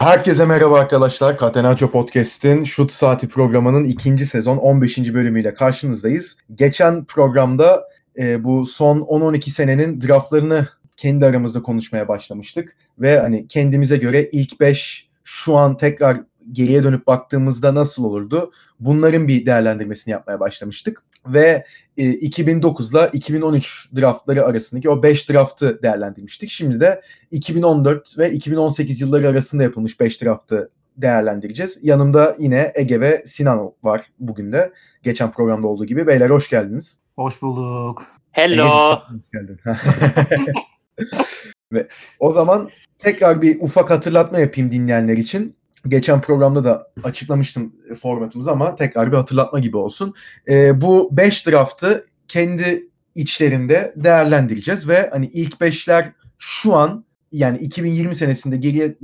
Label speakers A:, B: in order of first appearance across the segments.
A: Herkese merhaba arkadaşlar. Catenaccio Podcast'in Şut Saati programının ikinci sezon 15. bölümüyle karşınızdayız. Geçen programda e, bu son 10-12 senenin draftlarını kendi aramızda konuşmaya başlamıştık. Ve hani kendimize göre ilk 5 şu an tekrar geriye dönüp baktığımızda nasıl olurdu? Bunların bir değerlendirmesini yapmaya başlamıştık. Ve e, 2009 ile 2013 draftları arasındaki o 5 draftı değerlendirmiştik. Şimdi de 2014 ve 2018 yılları arasında yapılmış 5 draftı değerlendireceğiz. Yanımda yine Ege ve Sinan var bugün de. Geçen programda olduğu gibi. Beyler hoş geldiniz.
B: Hoş bulduk.
C: Hello.
A: Ve o zaman tekrar bir ufak hatırlatma yapayım dinleyenler için. Geçen programda da açıklamıştım formatımızı ama tekrar bir hatırlatma gibi olsun. E, bu 5 draftı kendi içlerinde değerlendireceğiz ve hani ilk 5'ler şu an yani 2020 senesinde geriye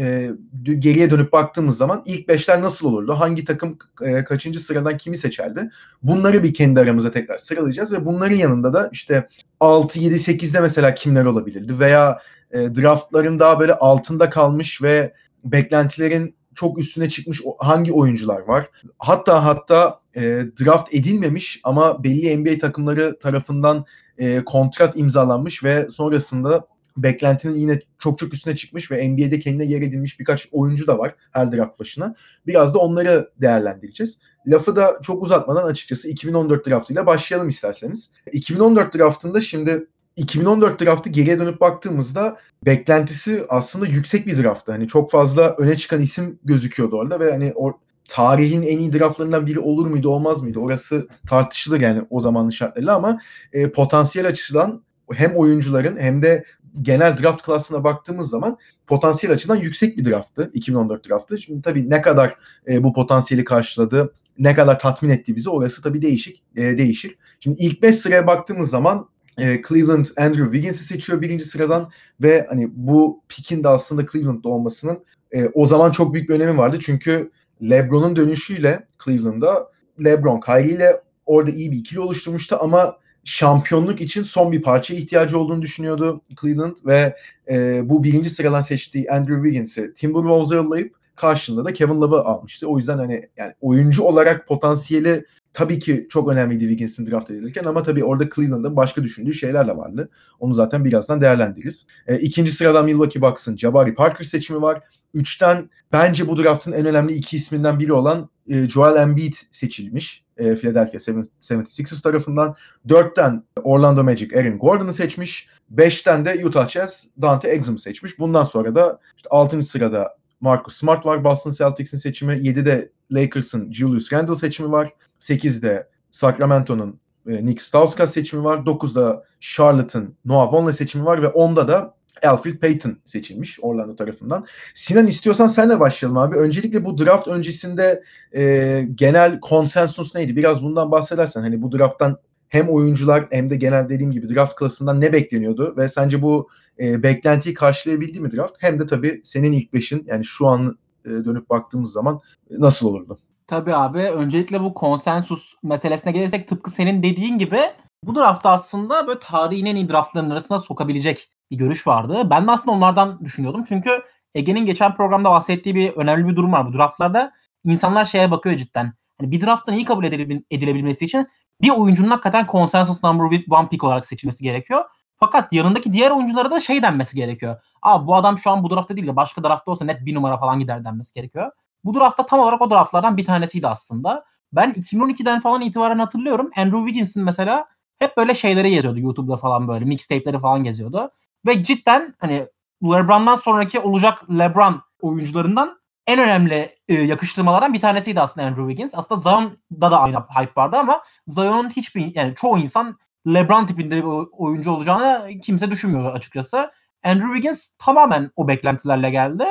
A: e, geriye dönüp baktığımız zaman ilk beşler nasıl olurdu? Hangi takım e, kaçıncı sıradan kimi seçerdi? Bunları bir kendi aramıza tekrar sıralayacağız ve bunların yanında da işte 6 7 8'de mesela kimler olabilirdi veya e, draftların daha böyle altında kalmış ve beklentilerin çok üstüne çıkmış hangi oyuncular var? Hatta hatta e, draft edilmemiş ama belli NBA takımları tarafından e, kontrat imzalanmış ve sonrasında beklentinin yine çok çok üstüne çıkmış ve NBA'de kendine yer edilmiş birkaç oyuncu da var her draft başına. Biraz da onları değerlendireceğiz. Lafı da çok uzatmadan açıkçası 2014 draftıyla başlayalım isterseniz. 2014 draftında şimdi 2014 draftı geriye dönüp baktığımızda beklentisi aslında yüksek bir drafttı. Hani çok fazla öne çıkan isim gözüküyordu orada ve hani o tarihin en iyi draftlarından biri olur muydu olmaz mıydı? Orası tartışılır yani o zamanın şartlarıyla ama e, potansiyel açıdan hem oyuncuların hem de genel draft klasına baktığımız zaman potansiyel açıdan yüksek bir drafttı 2014 draftı. Şimdi tabii ne kadar e, bu potansiyeli karşıladı, ne kadar tatmin etti bizi orası tabii değişik e, değişir. Şimdi ilk 5 sıraya baktığımız zaman e, Cleveland Andrew Wiggins'i seçiyor birinci sıradan ve hani bu pikin de aslında Cleveland'da olmasının e, o zaman çok büyük bir önemi vardı. Çünkü LeBron'un dönüşüyle Cleveland'da LeBron Kyrie ile orada iyi bir ikili oluşturmuştu ama şampiyonluk için son bir parça ihtiyacı olduğunu düşünüyordu Cleveland ve e, bu birinci sıradan seçtiği Andrew Wiggins'i Timberwolves'a yollayıp karşılığında da Kevin Love'ı almıştı. O yüzden hani yani oyuncu olarak potansiyeli tabii ki çok önemliydi Wiggins'in draft edilirken ama tabii orada Cleveland'ın başka düşündüğü şeyler de vardı. Onu zaten birazdan değerlendiririz. E, ikinci sıradan Milwaukee Bucks'ın Jabari Parker seçimi var. Üçten bence bu draftın en önemli iki isminden biri olan e, Joel Embiid seçilmiş. E, Philadelphia 76ers tarafından. Dörtten Orlando Magic Aaron Gordon'ı seçmiş. Beşten de Utah Jazz Dante Exum'u seçmiş. Bundan sonra da işte 6. sırada Marcus Smart var Boston Celtics'in seçimi. 7'de Lakers'ın Julius Randle seçimi var. 8'de Sacramento'nun e, Nick Stauskas seçimi var. 9'da Charlotte'ın Noah Vonleh seçimi var ve 10'da da Alfred Payton seçilmiş Orlando tarafından. Sinan istiyorsan senle başlayalım abi. Öncelikle bu draft öncesinde e, genel konsensus neydi? Biraz bundan bahsedersen hani bu drafttan hem oyuncular hem de genel dediğim gibi draft klasından ne bekleniyordu ve sence bu e, beklentiyi karşılayabildi mi draft? Hem de tabii senin ilk beşin yani şu an e, dönüp baktığımız zaman e, nasıl olurdu?
B: Tabii abi. Öncelikle bu konsensus meselesine gelirsek tıpkı senin dediğin gibi bu draftta aslında böyle tarihin en iyi draftların arasında sokabilecek bir görüş vardı. Ben de aslında onlardan düşünüyordum. Çünkü Ege'nin geçen programda bahsettiği bir önemli bir durum var. Bu draftlarda insanlar şeye bakıyor cidden. Hani bir draftın iyi kabul edilebilmesi için bir oyuncunun hakikaten consensus number one pick olarak seçilmesi gerekiyor. Fakat yanındaki diğer oyunculara da şey denmesi gerekiyor. Aa bu adam şu an bu draftta değil de başka draftta olsa net bir numara falan gider denmesi gerekiyor. Bu draftta tam olarak o draftlardan bir tanesiydi aslında. Ben 2012'den falan itibaren hatırlıyorum. Andrew Wiggins'in mesela hep böyle şeyleri geziyordu YouTube'da falan böyle mixtape'leri falan geziyordu. Ve cidden hani LeBron'dan sonraki olacak LeBron oyuncularından en önemli e, yakıştırmalardan bir tanesiydi aslında Andrew Wiggins. Aslında Zion'da da aynı hype vardı ama Zion'un hiçbir yani çoğu insan LeBron tipinde bir oyuncu olacağını kimse düşünmüyor açıkçası. Andrew Wiggins tamamen o beklentilerle geldi.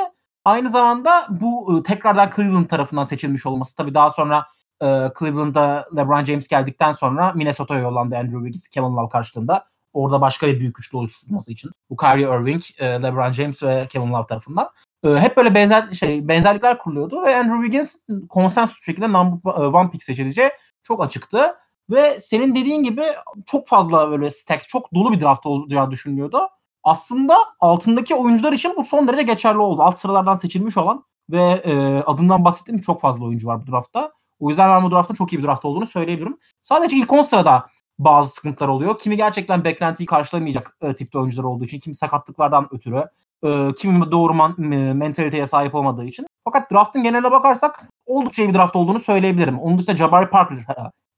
B: Aynı zamanda bu e, tekrardan Cleveland tarafından seçilmiş olması tabii daha sonra e, Cleveland'da LeBron James geldikten sonra Minnesota'ya yollandı Andrew Wiggins Kevin Love karşılığında. Orada başka bir büyük üçlü oluşturması için. Bu Kyrie Irving, e, LeBron James ve Kevin Love tarafından. E, hep böyle benzer şey benzerlikler kuruluyordu ve Andrew Wiggins konsensus şekilde number one pick seçileceği çok açıktı. Ve senin dediğin gibi çok fazla böyle stack, çok dolu bir draft olacağı düşünülüyordu. aslında altındaki oyuncular için bu son derece geçerli oldu. Alt sıralardan seçilmiş olan ve e, adından bahsettiğim çok fazla oyuncu var bu draftta. O yüzden ben bu draftın çok iyi bir draft olduğunu söyleyebilirim. Sadece ilk 10 sırada bazı sıkıntılar oluyor. Kimi gerçekten beklentiyi karşılamayacak e, tipte oyuncular olduğu için, kimi sakatlıklardan ötürü, e, kimi doğru man, e, mentaliteye sahip olmadığı için. Fakat draftın geneline bakarsak oldukça iyi bir draft olduğunu söyleyebilirim. Onun dışında Jabari Parker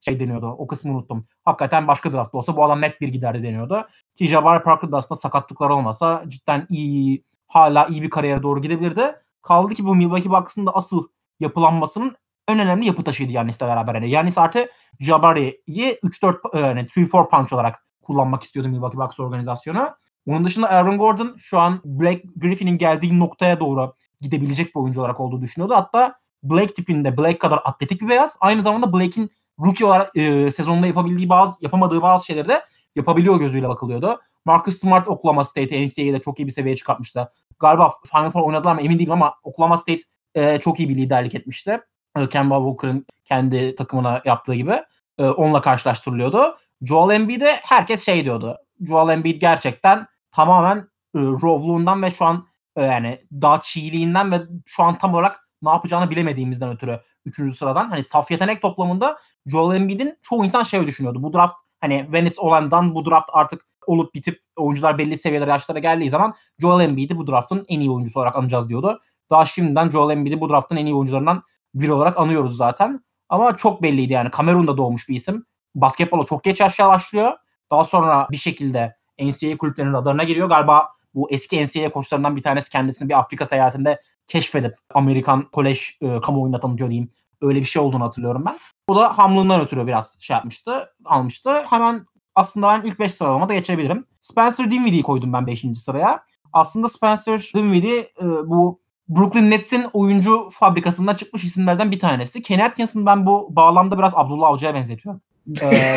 B: şey deniyordu. O kısmı unuttum. Hakikaten başka draft olsa bu adam net bir giderdi deniyordu. Ki Jabari Parker da aslında sakatlıklar olmasa cidden iyi hala iyi bir kariyere doğru gidebilirdi. Kaldı ki bu Milwaukee Bucks'ın da asıl yapılanmasının en önemli yapı taşıydı Yanis'le beraber. Yani Yanis artı Jabari'yi 3-4 yani 3-4 punch olarak kullanmak istiyordu Milwaukee Bucks organizasyonu. Onun dışında Aaron Gordon şu an Blake Griffin'in geldiği noktaya doğru gidebilecek bir oyuncu olarak olduğu düşünüyordu. Hatta Blake tipinde Blake kadar atletik bir beyaz. Aynı zamanda Blake'in rookie olarak e, sezonunda yapabildiği bazı yapamadığı bazı şeyleri de yapabiliyor gözüyle bakılıyordu. Marcus Smart Oklahoma State NCAA'de çok iyi bir seviyeye çıkartmıştı. Galiba Final Four oynadılar mı emin değilim ama Oklahoma State e, çok iyi bir liderlik etmişti. E, Kemba Walker'ın kendi takımına yaptığı gibi. E, onunla karşılaştırılıyordu. Joel Embiid'e herkes şey diyordu. Joel Embiid gerçekten tamamen e, rovluğundan ve şu an e, yani daha çiğliğinden ve şu an tam olarak ne yapacağını bilemediğimizden ötürü 3. sıradan hani saf yetenek toplamında Joel Embiid'in çoğu insan şey düşünüyordu. Bu draft hani Venice olandan bu draft artık olup bitip oyuncular belli seviyelere yaşlara geldiği zaman Joel Embiid'i bu draftın en iyi oyuncusu olarak anacağız diyordu. Daha şimdiden Joel Embiid'i bu draftın en iyi oyuncularından biri olarak anıyoruz zaten. Ama çok belliydi yani. Kamerun'da doğmuş bir isim. Basketbola çok geç yaşta başlıyor. Daha sonra bir şekilde NCAA kulüplerinin radarına giriyor. Galiba bu eski NCAA koçlarından bir tanesi kendisini bir Afrika seyahatinde keşfedip Amerikan kolej e, kamuoyuna tanıtıyor diyeyim. Öyle bir şey olduğunu hatırlıyorum ben. O da hamlığından ötürü biraz şey yapmıştı, almıştı. Hemen aslında ben ilk 5 sıralamada geçebilirim. Spencer Dinwiddie'yi koydum ben 5. sıraya. Aslında Spencer Dinwiddie e, bu Brooklyn Nets'in oyuncu fabrikasından çıkmış isimlerden bir tanesi. Kenny Atkinson'ı ben bu bağlamda biraz Abdullah Avcı'ya benzetiyorum. Ee,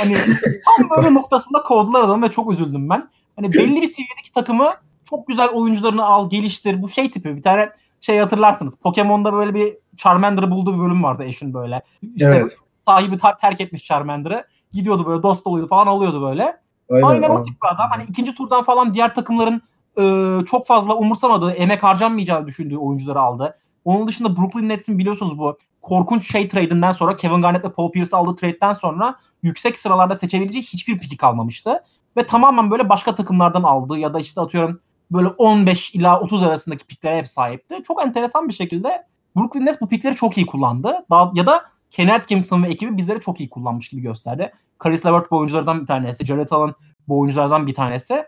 B: hani tam böyle noktasında kovdular adamı ve çok üzüldüm ben. Hani belli bir seviyedeki takımı çok güzel oyuncularını al, geliştir. Bu şey tipi bir tane şey hatırlarsınız. Pokemon'da böyle bir Charmander'ı bulduğu bir bölüm vardı eşin böyle. İşte evet. sahibi terk etmiş Charmander'ı. Gidiyordu böyle dost doluydu falan alıyordu böyle. Aynen, Aynen o tip bir adam. Hani ikinci turdan falan diğer takımların e, çok fazla umursamadığı, emek harcanmayacağı düşündüğü oyuncuları aldı. Onun dışında Brooklyn Nets'in biliyorsunuz bu korkunç şey trade'inden sonra Kevin Garnett ve Paul Pierce aldığı trade'den sonra yüksek sıralarda seçebileceği hiçbir piki kalmamıştı. Ve tamamen böyle başka takımlardan aldığı ya da işte atıyorum böyle 15 ila 30 arasındaki piklere hep sahipti. Çok enteresan bir şekilde Brooklyn Nets bu pikleri çok iyi kullandı. Daha, ya da Kenny Atkinson ve ekibi bizleri çok iyi kullanmış gibi gösterdi. Caris LeVert bu oyunculardan bir tanesi. Jared Allen bu oyunculardan bir tanesi.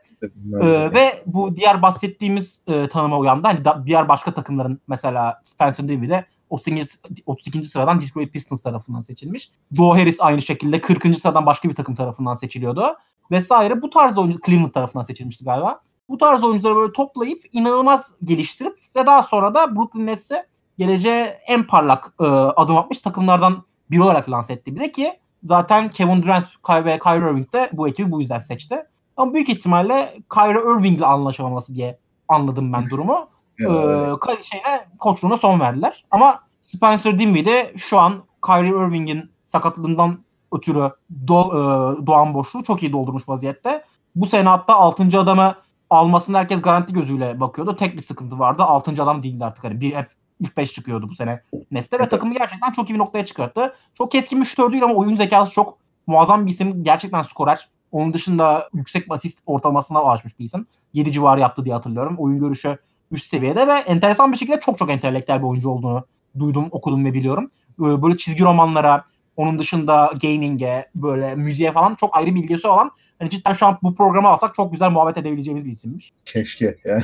B: ee, ve bu diğer bahsettiğimiz e, tanıma uyandı. Hani da, diğer başka takımların mesela Spencer Dinwiddie 32. 32. sıradan Detroit Pistons tarafından seçilmiş. Joe Harris aynı şekilde 40. sıradan başka bir takım tarafından seçiliyordu. Vesaire. Bu tarz oyuncu Cleveland tarafından seçilmişti galiba. Bu tarz oyuncuları böyle toplayıp inanılmaz geliştirip ve daha sonra da Brooklyn Nets'e geleceğe en parlak e, adım atmış takımlardan biri olarak lanse etti bize ki zaten Kevin Durant ve Kyrie Irving de bu ekibi bu yüzden seçti. Ama büyük ihtimalle Kyrie Irving ile anlaşamaması diye anladım ben durumu. ee, şeyle koçluğuna son verdiler. Ama Spencer Dinwiddie şu an Kyrie Irving'in sakatlığından ötürü do, e, doğan boşluğu çok iyi doldurmuş vaziyette. Bu sene hatta 6. adamı almasını herkes garanti gözüyle bakıyordu. Tek bir sıkıntı vardı. 6. adam değildi artık. Hani bir hep ilk 5 çıkıyordu bu sene Nets'te ve takımı gerçekten çok iyi bir noktaya çıkarttı. Çok keskin bir şutör değil ama oyun zekası çok muazzam bir isim. Gerçekten skorer. Onun dışında yüksek asist ortalamasına ulaşmış bir isim. 7 civarı yaptı diye hatırlıyorum. Oyun görüşü üst seviyede ve enteresan bir şekilde çok çok entelektüel bir oyuncu olduğunu duydum, okudum ve biliyorum. Ee, böyle çizgi romanlara, onun dışında gaming'e, böyle müziğe falan çok ayrı bilgisi olan Hani cidden şu an bu programı alsak çok güzel muhabbet edebileceğimiz bir isimmiş.
A: Keşke yani.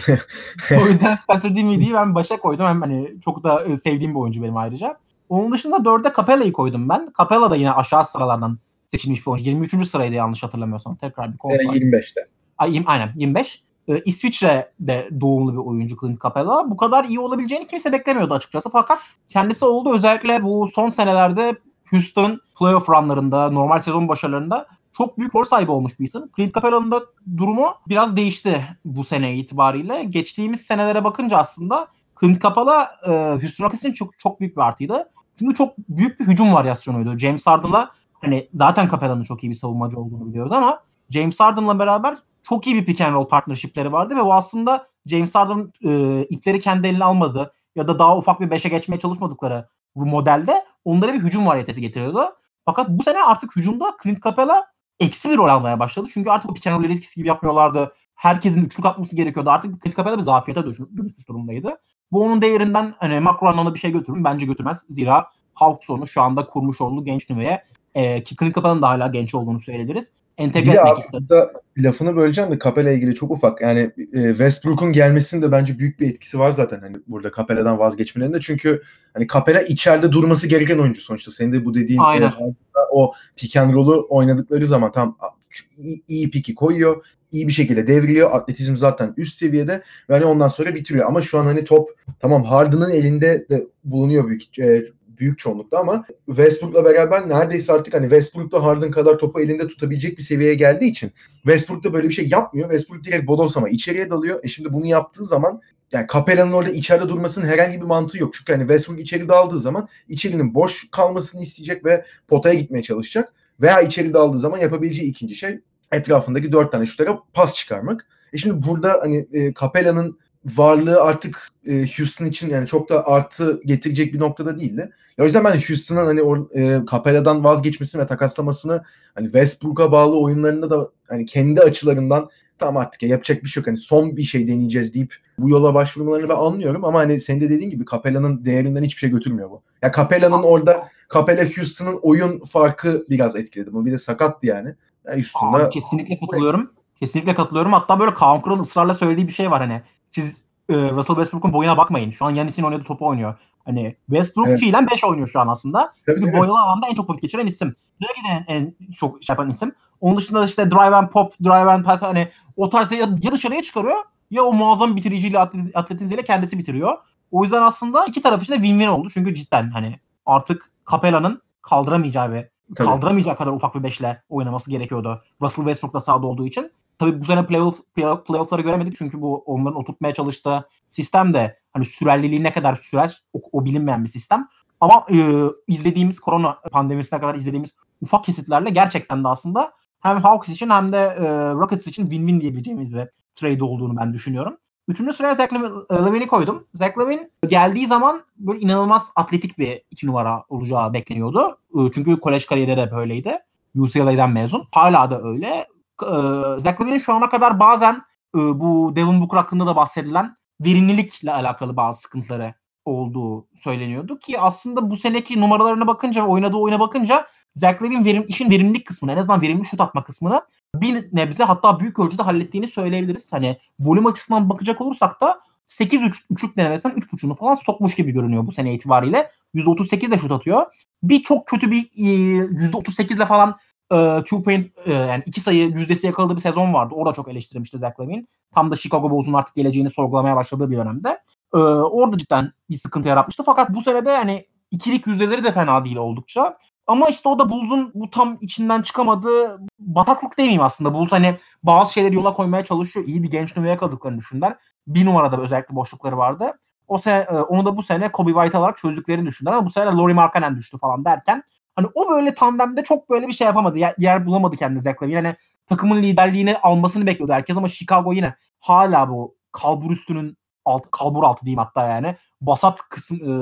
B: o yüzden Spencer Dinwiddie'yi ben başa koydum. Hem hani çok da e, sevdiğim bir oyuncu benim ayrıca. Onun dışında dörde Capella'yı koydum ben. Capella da yine aşağı sıralardan seçilmiş bir oyuncu. 23. sıraydı yanlış hatırlamıyorsam. Tekrar bir kontrol.
A: E, 25'te.
B: Ay, aynen 25. Ee, İsviçre'de doğumlu bir oyuncu Clint Capella. Bu kadar iyi olabileceğini kimse beklemiyordu açıkçası. Fakat kendisi oldu. Özellikle bu son senelerde Houston playoff runlarında, normal sezon başarılarında çok büyük rol sahibi olmuş bir isim. Clint Capella'nın da durumu biraz değişti bu sene itibariyle. Geçtiğimiz senelere bakınca aslında Clint Capella e, Houston Rockets için çok, çok büyük bir artıydı. Çünkü çok büyük bir hücum varyasyonuydu. James Harden'la hani zaten Capella'nın çok iyi bir savunmacı olduğunu biliyoruz ama James Harden'la beraber çok iyi bir pick and roll partnership'leri vardı ve o aslında James Harden e, ipleri kendi eline almadı ya da daha ufak bir 5'e geçmeye çalışmadıkları bu modelde onlara bir hücum variyetesi getiriyordu. Fakat bu sene artık hücumda Clint Capela eksi bir rol almaya başladı. Çünkü artık o pick and roll eskisi gibi yapmıyorlardı. Herkesin üçlük atması gerekiyordu. Artık Clint Capela bir zafiyete dönüşmüş durumdaydı. Bu onun değerinden hani makro anlamda bir şey götürür mü? Bence götürmez. Zira Hawkson'u şu anda kurmuş olduğu genç nüveye e, ki Clint Capela'nın da hala genç olduğunu söyleyebiliriz. Entegre
A: bir
B: etmek
A: de
B: istedi.
A: aslında lafını böleceğim de Capela ilgili çok ufak. Yani e, Westbrook'un gelmesinin de bence büyük bir etkisi var zaten hani burada Capela'dan vazgeçmelerinde. Çünkü hani Capela içeride durması gereken oyuncu sonuçta. Senin de bu dediğin
B: Aynen.
A: e, o pick and roll'u oynadıkları zaman tam iyi, iyi piki koyuyor. iyi bir şekilde devriliyor. Atletizm zaten üst seviyede ve hani ondan sonra bitiriyor. Ama şu an hani top tamam Harden'ın elinde de bulunuyor büyük e, büyük çoğunlukta ama Westbrook'la beraber neredeyse artık hani Westbrook'la Harden kadar topu elinde tutabilecek bir seviyeye geldiği için Westbrook da böyle bir şey yapmıyor. Westbrook direkt bodoslama içeriye dalıyor. E şimdi bunu yaptığı zaman yani Capella'nın orada içeride durmasının herhangi bir mantığı yok. Çünkü hani Westbrook içeri daldığı zaman içerinin boş kalmasını isteyecek ve potaya gitmeye çalışacak. Veya içeri daldığı zaman yapabileceği ikinci şey etrafındaki dört tane şutlara pas çıkarmak. E şimdi burada hani e, Capella'nın varlığı artık e, Houston için yani çok da artı getirecek bir noktada değildi. O yüzden ben Houston'ın hani o e, Capella'dan vazgeçmesini ve takaslamasını hani Westbrook'a bağlı oyunlarında da hani kendi açılarından tamam artık ya yapacak bir şey yok. Hani son bir şey deneyeceğiz deyip bu yola başvurmalarını ben anlıyorum ama hani senin de dediğin gibi Capella'nın değerinden hiçbir şey götürmüyor bu. Ya Capella'nın orada Capella Houston'ın oyun farkı biraz etkiledi. Bu bir de sakattı yani. Ya Houston'da
B: Abi kesinlikle katılıyorum. Kesinlikle katılıyorum. Hatta böyle Kaan Kural'ın ısrarla söylediği bir şey var hani. Siz e, Russell Westbrook'un boyuna bakmayın. Şu an Yanis'in oynadığı topu oynuyor. Hani Westbrook
A: Evet.
B: fiilen 5 oynuyor şu an aslında.
A: Tabii,
B: Çünkü
A: tabii.
B: boyalı alanda en çok vakit geçiren isim. Böyle giden en çok şey yapan isim. Onun dışında işte drive and pop, drive and pass hani o tarz ya, ya dışarıya çıkarıyor ya o muazzam bitiriciyle atletiz- atletizmiyle kendisi bitiriyor. O yüzden aslında iki taraf için de win-win oldu. Çünkü cidden hani artık Capella'nın kaldıramayacağı ve
A: Tabii.
B: kaldıramayacak kadar ufak bir beşle oynaması gerekiyordu. Russell Westbrook da sahada olduğu için. Tabii bu sene playoff, playoff, playoff'ları göremedik çünkü bu onların oturtmaya çalıştığı sistem de hani sürerliliği ne kadar sürer o, o bilinmeyen bir sistem. Ama e, izlediğimiz korona pandemisine kadar izlediğimiz ufak kesitlerle gerçekten de aslında hem Hawks için hem de e, Rockets için win-win diyebileceğimiz bir trade olduğunu ben düşünüyorum. Üçüncü sıraya Zach Levin- e, Levine'i koydum. Zach Levine geldiği zaman böyle inanılmaz atletik bir iki numara olacağı bekleniyordu. E, Çünkü kolej kariyeri de böyleydi. UCLA'den mezun. Hala da öyle. E, Zach Levine'in şu ana kadar bazen e, bu Devin Booker hakkında da bahsedilen verimlilikle alakalı bazı sıkıntıları olduğu söyleniyordu ki aslında bu seneki numaralarına bakınca oynadığı oyuna bakınca Zach Levine verim, işin verimlilik kısmını en azından verimli şut atma kısmını bir nebze hatta büyük ölçüde hallettiğini söyleyebiliriz. Hani volüm açısından bakacak olursak da 8 3 üçlük denemesinden 3.5'unu falan sokmuş gibi görünüyor bu sene itibariyle. %38 de şut atıyor. Bir çok kötü bir e, %38 ile falan e, two point e, yani iki sayı yüzdesi yakaladığı bir sezon vardı. Orada çok eleştirilmişti Zach Levine. Tam da Chicago Bulls'un artık geleceğini sorgulamaya başladığı bir dönemde. E, orada cidden bir sıkıntı yaratmıştı. Fakat bu sene de hani ikilik yüzdeleri de fena değil oldukça. Ama işte o da Bulls'un bu tam içinden çıkamadığı bataklık demeyeyim aslında. Bulls hani bazı şeyleri yola koymaya çalışıyor. İyi bir genç nüveye kaldıklarını düşündüler. Bir numarada özellikle boşlukları vardı. O sene, e, onu da bu sene Kobe White alarak çözdüklerini düşündüler ama bu sene Laurie Markkanen düştü falan derken hani o böyle tandemde çok böyle bir şey yapamadı. Yer, yer bulamadı kendine Zach Lavine. Yani takımın liderliğini almasını bekliyordu herkes ama Chicago yine hala bu kalbur üstünün alt, kalbur altı diyeyim hatta yani basat kısım e,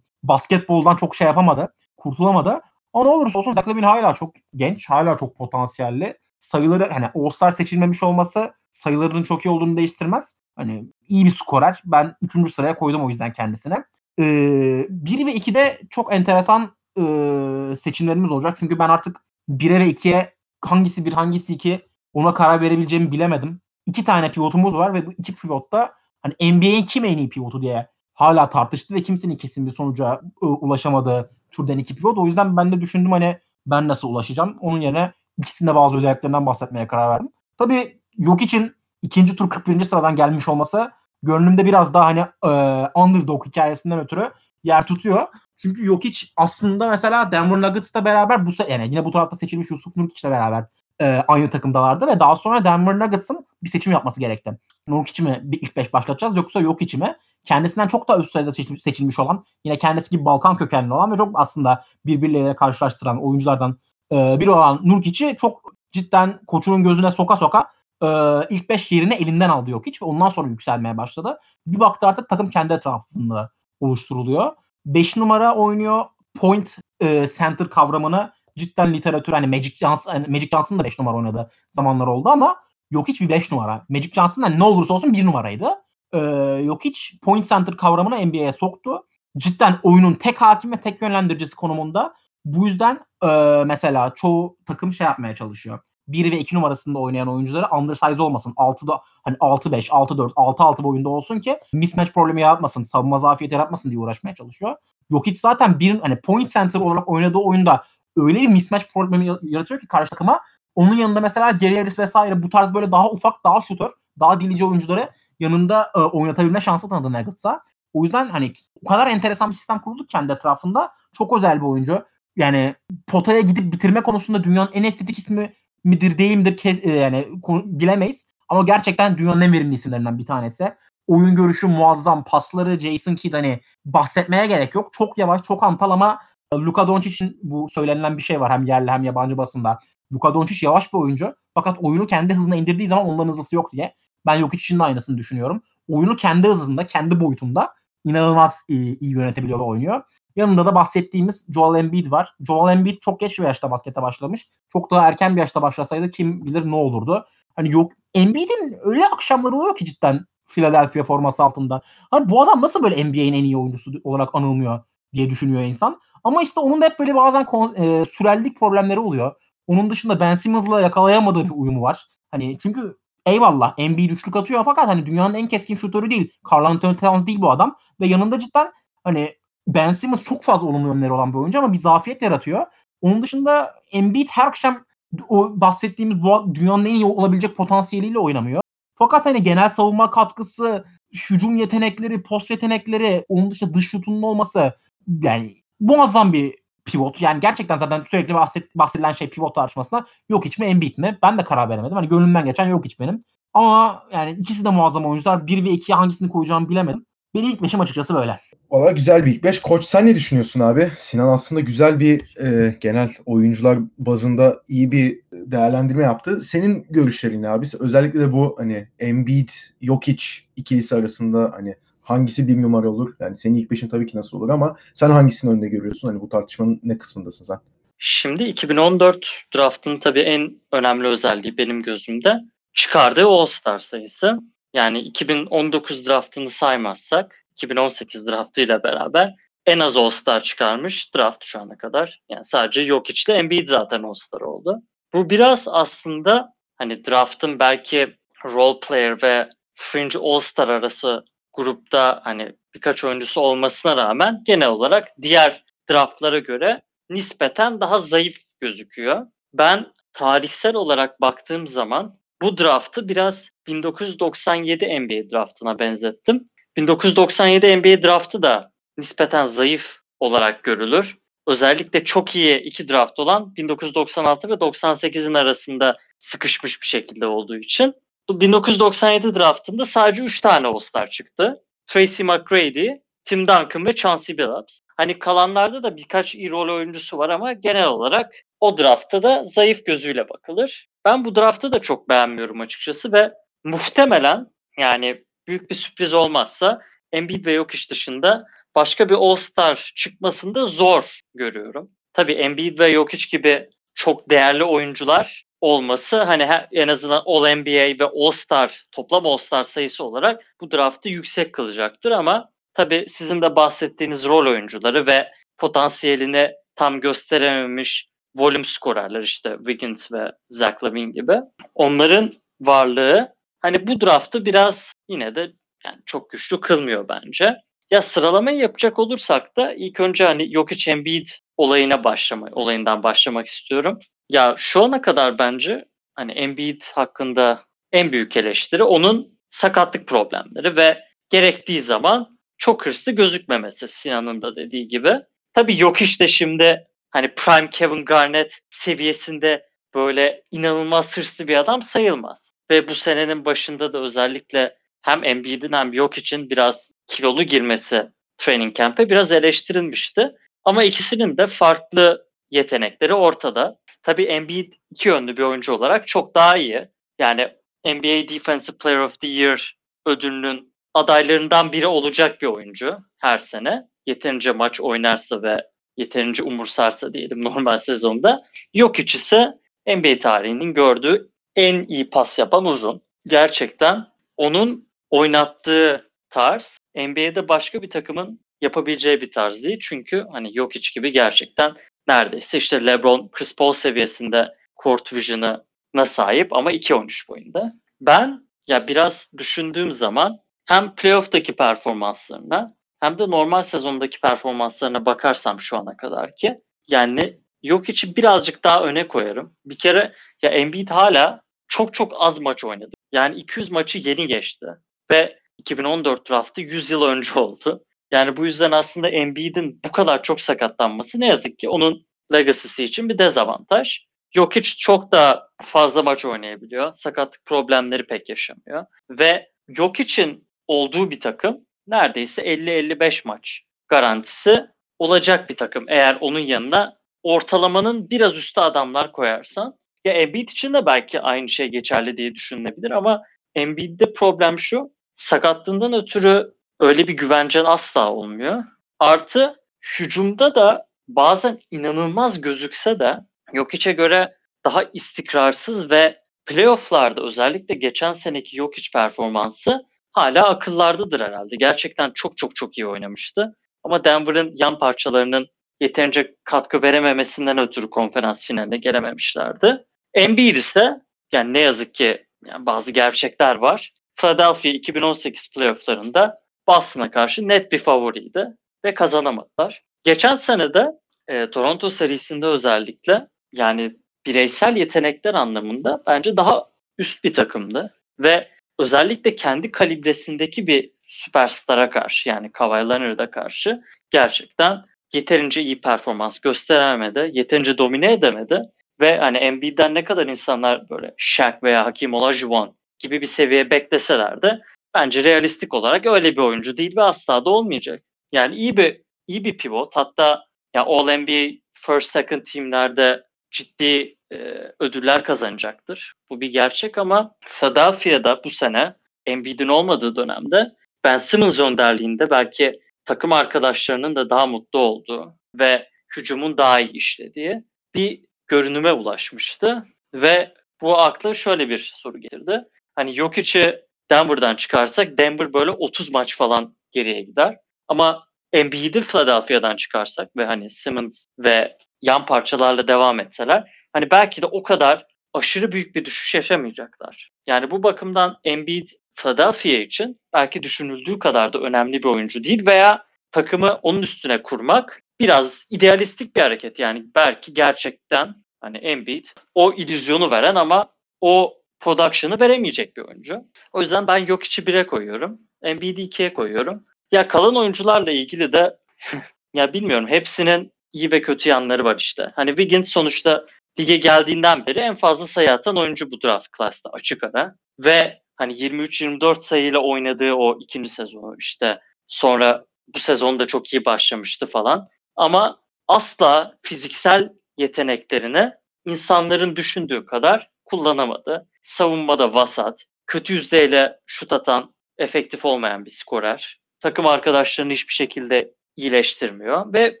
B: basketboldan çok şey yapamadı. Kurtulamadı. Ama ne olursa olsun Zach Lavine hala çok genç, hala çok potansiyelli. Sayıları hani All-Star seçilmemiş olması sayılarının çok iyi olduğunu değiştirmez. Hani iyi bir skorer. Ben 3. sıraya koydum o yüzden kendisine. Ee, 1 ve 2'de çok enteresan e, seçimlerimiz olacak. Çünkü ben artık 1'e ve 2'ye hangisi 1 hangisi 2 ona karar verebileceğimi bilemedim. İki tane pivotumuz var ve bu iki pivotta hani NBA'in kim en iyi pivotu diye hala tartıştı ve kimsenin kesin bir sonuca e, ulaşamadığı türden iki pivot. O yüzden ben de düşündüm hani ben nasıl ulaşacağım. Onun yerine ikisinde bazı özelliklerinden bahsetmeye karar verdim. Tabii yok için ikinci tur 41. sıradan gelmiş olması gönlümde biraz daha hani e, underdog hikayesinden ötürü yer tutuyor. Çünkü Jokic aslında mesela Denver Nuggets'la beraber bu yani yine bu tarafta seçilmiş Yusuf Nurkic'le beraber e, aynı takımdalardı ve daha sonra Denver Nuggets'ın bir seçim yapması gerekti. Nurkic'i mi bir ilk 5 başlatacağız yoksa Jokic'i mi? Kendisinden çok daha üst sırada seçil- seçilmiş olan yine kendisi gibi Balkan kökenli olan ve çok aslında birbirleriyle karşılaştıran oyunculardan e, biri olan Nurkic'i çok cidden koçunun gözüne soka soka e, ilk 5 yerini elinden aldı yok hiç ve ondan sonra yükselmeye başladı. Bir baktı artık takım kendi etrafında oluşturuluyor. 5 numara oynuyor. Point e, center kavramını cidden literatür hani Magic Johnson hani Magic Johnson da 5 numara oynadı zamanlar oldu ama yok hiç bir 5 numara. Magic Johnson da ne olursa olsun 1 numaraydı. Ee, yok hiç point center kavramını NBA'ye soktu. Cidden oyunun tek hakim ve tek yönlendiricisi konumunda. Bu yüzden e, mesela çoğu takım şey yapmaya çalışıyor. 1 ve 2 numarasında oynayan oyuncuları undersize olmasın. 6'da hani 6-5, 6-4, 6-6 boyunda olsun ki mismatch problemi yaratmasın, savunma zafiyeti yaratmasın diye uğraşmaya çalışıyor. Yok hiç zaten bir hani point center olarak oynadığı oyunda öyle bir mismatch problemi yaratıyor ki karşı takıma. Onun yanında mesela Gary Harris vesaire bu tarz böyle daha ufak, daha şutör, daha dilici oyuncuları yanında e, oynatabilme şansı tanıdı Nuggets'a. O yüzden hani o kadar enteresan bir sistem kuruldu kendi etrafında. Çok özel bir oyuncu. Yani potaya gidip bitirme konusunda dünyanın en estetik ismi midir değil midir kes, e, yani bilemeyiz. Ama gerçekten dünyanın en verimli isimlerinden bir tanesi. Oyun görüşü muazzam. Pasları Jason Kidd hani bahsetmeye gerek yok. Çok yavaş, çok antal ama Luka Doncic'in bu söylenilen bir şey var hem yerli hem yabancı basında. Luka Doncic yavaş bir oyuncu fakat oyunu kendi hızına indirdiği zaman onların hızlısı yok diye. Ben yok için de aynısını düşünüyorum. Oyunu kendi hızında, kendi boyutunda inanılmaz iyi, iyi yönetebiliyor ve oynuyor. Yanında da bahsettiğimiz Joel Embiid var. Joel Embiid çok geç bir yaşta baskete başlamış. Çok daha erken bir yaşta başlasaydı kim bilir ne olurdu. Hani yok Embiid'in öyle akşamları oluyor ki cidden Philadelphia forması altında. Hani bu adam nasıl böyle NBA'in en iyi oyuncusu olarak anılmıyor diye düşünüyor insan. Ama işte onun da hep böyle bazen e, sürellik problemleri oluyor. Onun dışında Ben Simmons'la yakalayamadığı bir uyumu var. Hani çünkü eyvallah Embiid üçlük atıyor fakat hani dünyanın en keskin şutörü değil. Karl Anthony Towns değil bu adam. Ve yanında cidden hani Ben Simmons çok fazla olumlu yönleri olan bir oyuncu ama bir zafiyet yaratıyor. Onun dışında Embiid her akşam o bahsettiğimiz bu dünyanın en iyi olabilecek potansiyeliyle oynamıyor. Fakat hani genel savunma katkısı, hücum yetenekleri, post yetenekleri, onun dışında dış şutunun olması yani muazzam bir pivot. Yani gerçekten zaten sürekli bahset, bahsedilen şey pivot tartışmasında yok hiç mi Embiid mi? Ben de karar veremedim. Hani gönlümden geçen yok hiç benim. Ama yani ikisi de muazzam oyuncular. 1 ve 2'ye hangisini koyacağımı bilemedim. Benim ilk beşim açıkçası böyle.
A: Valla güzel bir ilk beş. Koç sen ne düşünüyorsun abi? Sinan aslında güzel bir e, genel oyuncular bazında iyi bir değerlendirme yaptı. Senin görüşlerin abi? Özellikle de bu hani Embiid, Jokic ikilisi arasında hani hangisi bir numara olur? Yani senin ilk beşin tabii ki nasıl olur ama sen hangisini önde görüyorsun? Hani bu tartışmanın ne kısmındasın sen?
C: Şimdi 2014 draftının tabii en önemli özelliği benim gözümde çıkardığı All-Star sayısı. Yani 2019 draftını saymazsak 2018 draftıyla beraber en az All-Star çıkarmış draft şu ana kadar. Yani sadece Jokic ile Embiid zaten All-Star oldu. Bu biraz aslında hani draftın belki role player ve fringe All-Star arası grupta hani birkaç oyuncusu olmasına rağmen genel olarak diğer draftlara göre nispeten daha zayıf gözüküyor. Ben tarihsel olarak baktığım zaman bu draftı biraz 1997 NBA draftına benzettim. 1997 NBA draftı da nispeten zayıf olarak görülür. Özellikle çok iyi iki draft olan 1996 ve 98'in arasında sıkışmış bir şekilde olduğu için 1997 draftında sadece 3 tane All-Star çıktı. Tracy McGrady, Tim Duncan ve Chauncey Billups. Hani kalanlarda da birkaç iyi rol oyuncusu var ama genel olarak o draftta da zayıf gözüyle bakılır. Ben bu draftı da çok beğenmiyorum açıkçası ve muhtemelen yani büyük bir sürpriz olmazsa Embiid ve Jokic dışında başka bir All-Star çıkmasını da zor görüyorum. Tabii Embiid ve Jokic gibi çok değerli oyuncular olması hani en azından All NBA ve All Star toplam All Star sayısı olarak bu draftı yüksek kılacaktır ama tabii sizin de bahsettiğiniz rol oyuncuları ve potansiyelini tam gösterememiş volüm skorerler işte Wiggins ve Zach Lavine gibi. Onların varlığı hani bu draftı biraz yine de yani çok güçlü kılmıyor bence. Ya sıralamayı yapacak olursak da ilk önce hani Jokic Embiid olayına başlama, olayından başlamak istiyorum. Ya şu ana kadar bence hani Embiid hakkında en büyük eleştiri onun sakatlık problemleri ve gerektiği zaman çok hırslı gözükmemesi Sinan'ın da dediği gibi. Tabii yok işte şimdi hani prime Kevin Garnett seviyesinde böyle inanılmaz hırslı bir adam sayılmaz. Ve bu senenin başında da özellikle hem Embiid'in hem yok için biraz kilolu girmesi training camp'e biraz eleştirilmişti. Ama ikisinin de farklı yetenekleri ortada. Tabii Embiid iki yönlü bir oyuncu olarak çok daha iyi. Yani NBA Defensive Player of the Year ödülünün adaylarından biri olacak bir oyuncu her sene. Yeterince maç oynarsa ve yeterince umursarsa diyelim normal sezonda. Jokic ise NBA tarihinin gördüğü en iyi pas yapan uzun. Gerçekten onun oynattığı tarz NBA'de başka bir takımın yapabileceği bir tarz değil. Çünkü hani Jokic gibi gerçekten neredeyse işte LeBron, Chris Paul seviyesinde court vision'ına sahip ama 2.13 boyunda. Ben ya biraz düşündüğüm zaman hem playoff'taki performanslarına hem de normal sezondaki performanslarına bakarsam şu ana kadar ki yani yok için birazcık daha öne koyarım. Bir kere ya Embiid hala çok çok az maç oynadı. Yani 200 maçı yeni geçti ve 2014 draftı 100 yıl önce oldu. Yani bu yüzden aslında Embiid'in bu kadar çok sakatlanması ne yazık ki onun legacy'si için bir dezavantaj. Jokic çok daha fazla maç oynayabiliyor. Sakatlık problemleri pek yaşamıyor. Ve Jokic'in olduğu bir takım neredeyse 50-55 maç garantisi olacak bir takım. Eğer onun yanına ortalamanın biraz üstü adamlar koyarsan. Ya Embiid için de belki aynı şey geçerli diye düşünülebilir ama Embiid'de problem şu. Sakatlığından ötürü öyle bir güvencen asla olmuyor. Artı hücumda da bazen inanılmaz gözükse de Jokic'e göre daha istikrarsız ve playofflarda özellikle geçen seneki Jokic performansı hala akıllardadır herhalde. Gerçekten çok çok çok iyi oynamıştı. Ama Denver'ın yan parçalarının yeterince katkı verememesinden ötürü konferans finaline gelememişlerdi. Embiid ise yani ne yazık ki yani bazı gerçekler var. Philadelphia 2018 playofflarında Boston'a karşı net bir favoriydi ve kazanamadılar. Geçen sene de e, Toronto serisinde özellikle yani bireysel yetenekler anlamında bence daha üst bir takımdı ve özellikle kendi kalibresindeki bir süperstara karşı yani Kawhi Leonard'a karşı gerçekten yeterince iyi performans gösteremedi, yeterince domine edemedi ve hani Embiid'den ne kadar insanlar böyle Shaq veya Hakim Olajuwon gibi bir seviye bekleseler de bence realistik olarak öyle bir oyuncu değil ve asla da olmayacak. Yani iyi bir iyi bir pivot hatta ya All NBA First Second teamlerde ciddi e, ödüller kazanacaktır. Bu bir gerçek ama Philadelphia'da bu sene Embiid'in olmadığı dönemde Ben Simmons önderliğinde belki takım arkadaşlarının da daha mutlu olduğu ve hücumun daha iyi işlediği bir görünüme ulaşmıştı. Ve bu akla şöyle bir soru getirdi. Hani Jokic'i Denver'dan çıkarsak Denver böyle 30 maç falan geriye gider. Ama Embiid'i Philadelphia'dan çıkarsak ve hani Simmons ve yan parçalarla devam etseler hani belki de o kadar aşırı büyük bir düşüş yaşamayacaklar. Yani bu bakımdan Embiid Philadelphia için belki düşünüldüğü kadar da önemli bir oyuncu değil veya takımı onun üstüne kurmak biraz idealistik bir hareket. Yani belki gerçekten hani Embiid o illüzyonu veren ama o production'ı veremeyecek bir oyuncu. O yüzden ben yok içi 1'e koyuyorum. Embiid'i 2'ye koyuyorum. Ya kalan oyuncularla ilgili de ya bilmiyorum hepsinin iyi ve kötü yanları var işte. Hani Wiggins sonuçta lige geldiğinden beri en fazla sayı atan oyuncu bu draft class'ta açık ara. Ve hani 23-24 sayıyla oynadığı o ikinci sezonu işte sonra bu sezon da çok iyi başlamıştı falan. Ama asla fiziksel yeteneklerini insanların düşündüğü kadar kullanamadı. Savunmada vasat, kötü yüzdeyle şut atan, efektif olmayan bir skorer. Takım arkadaşlarını hiçbir şekilde iyileştirmiyor ve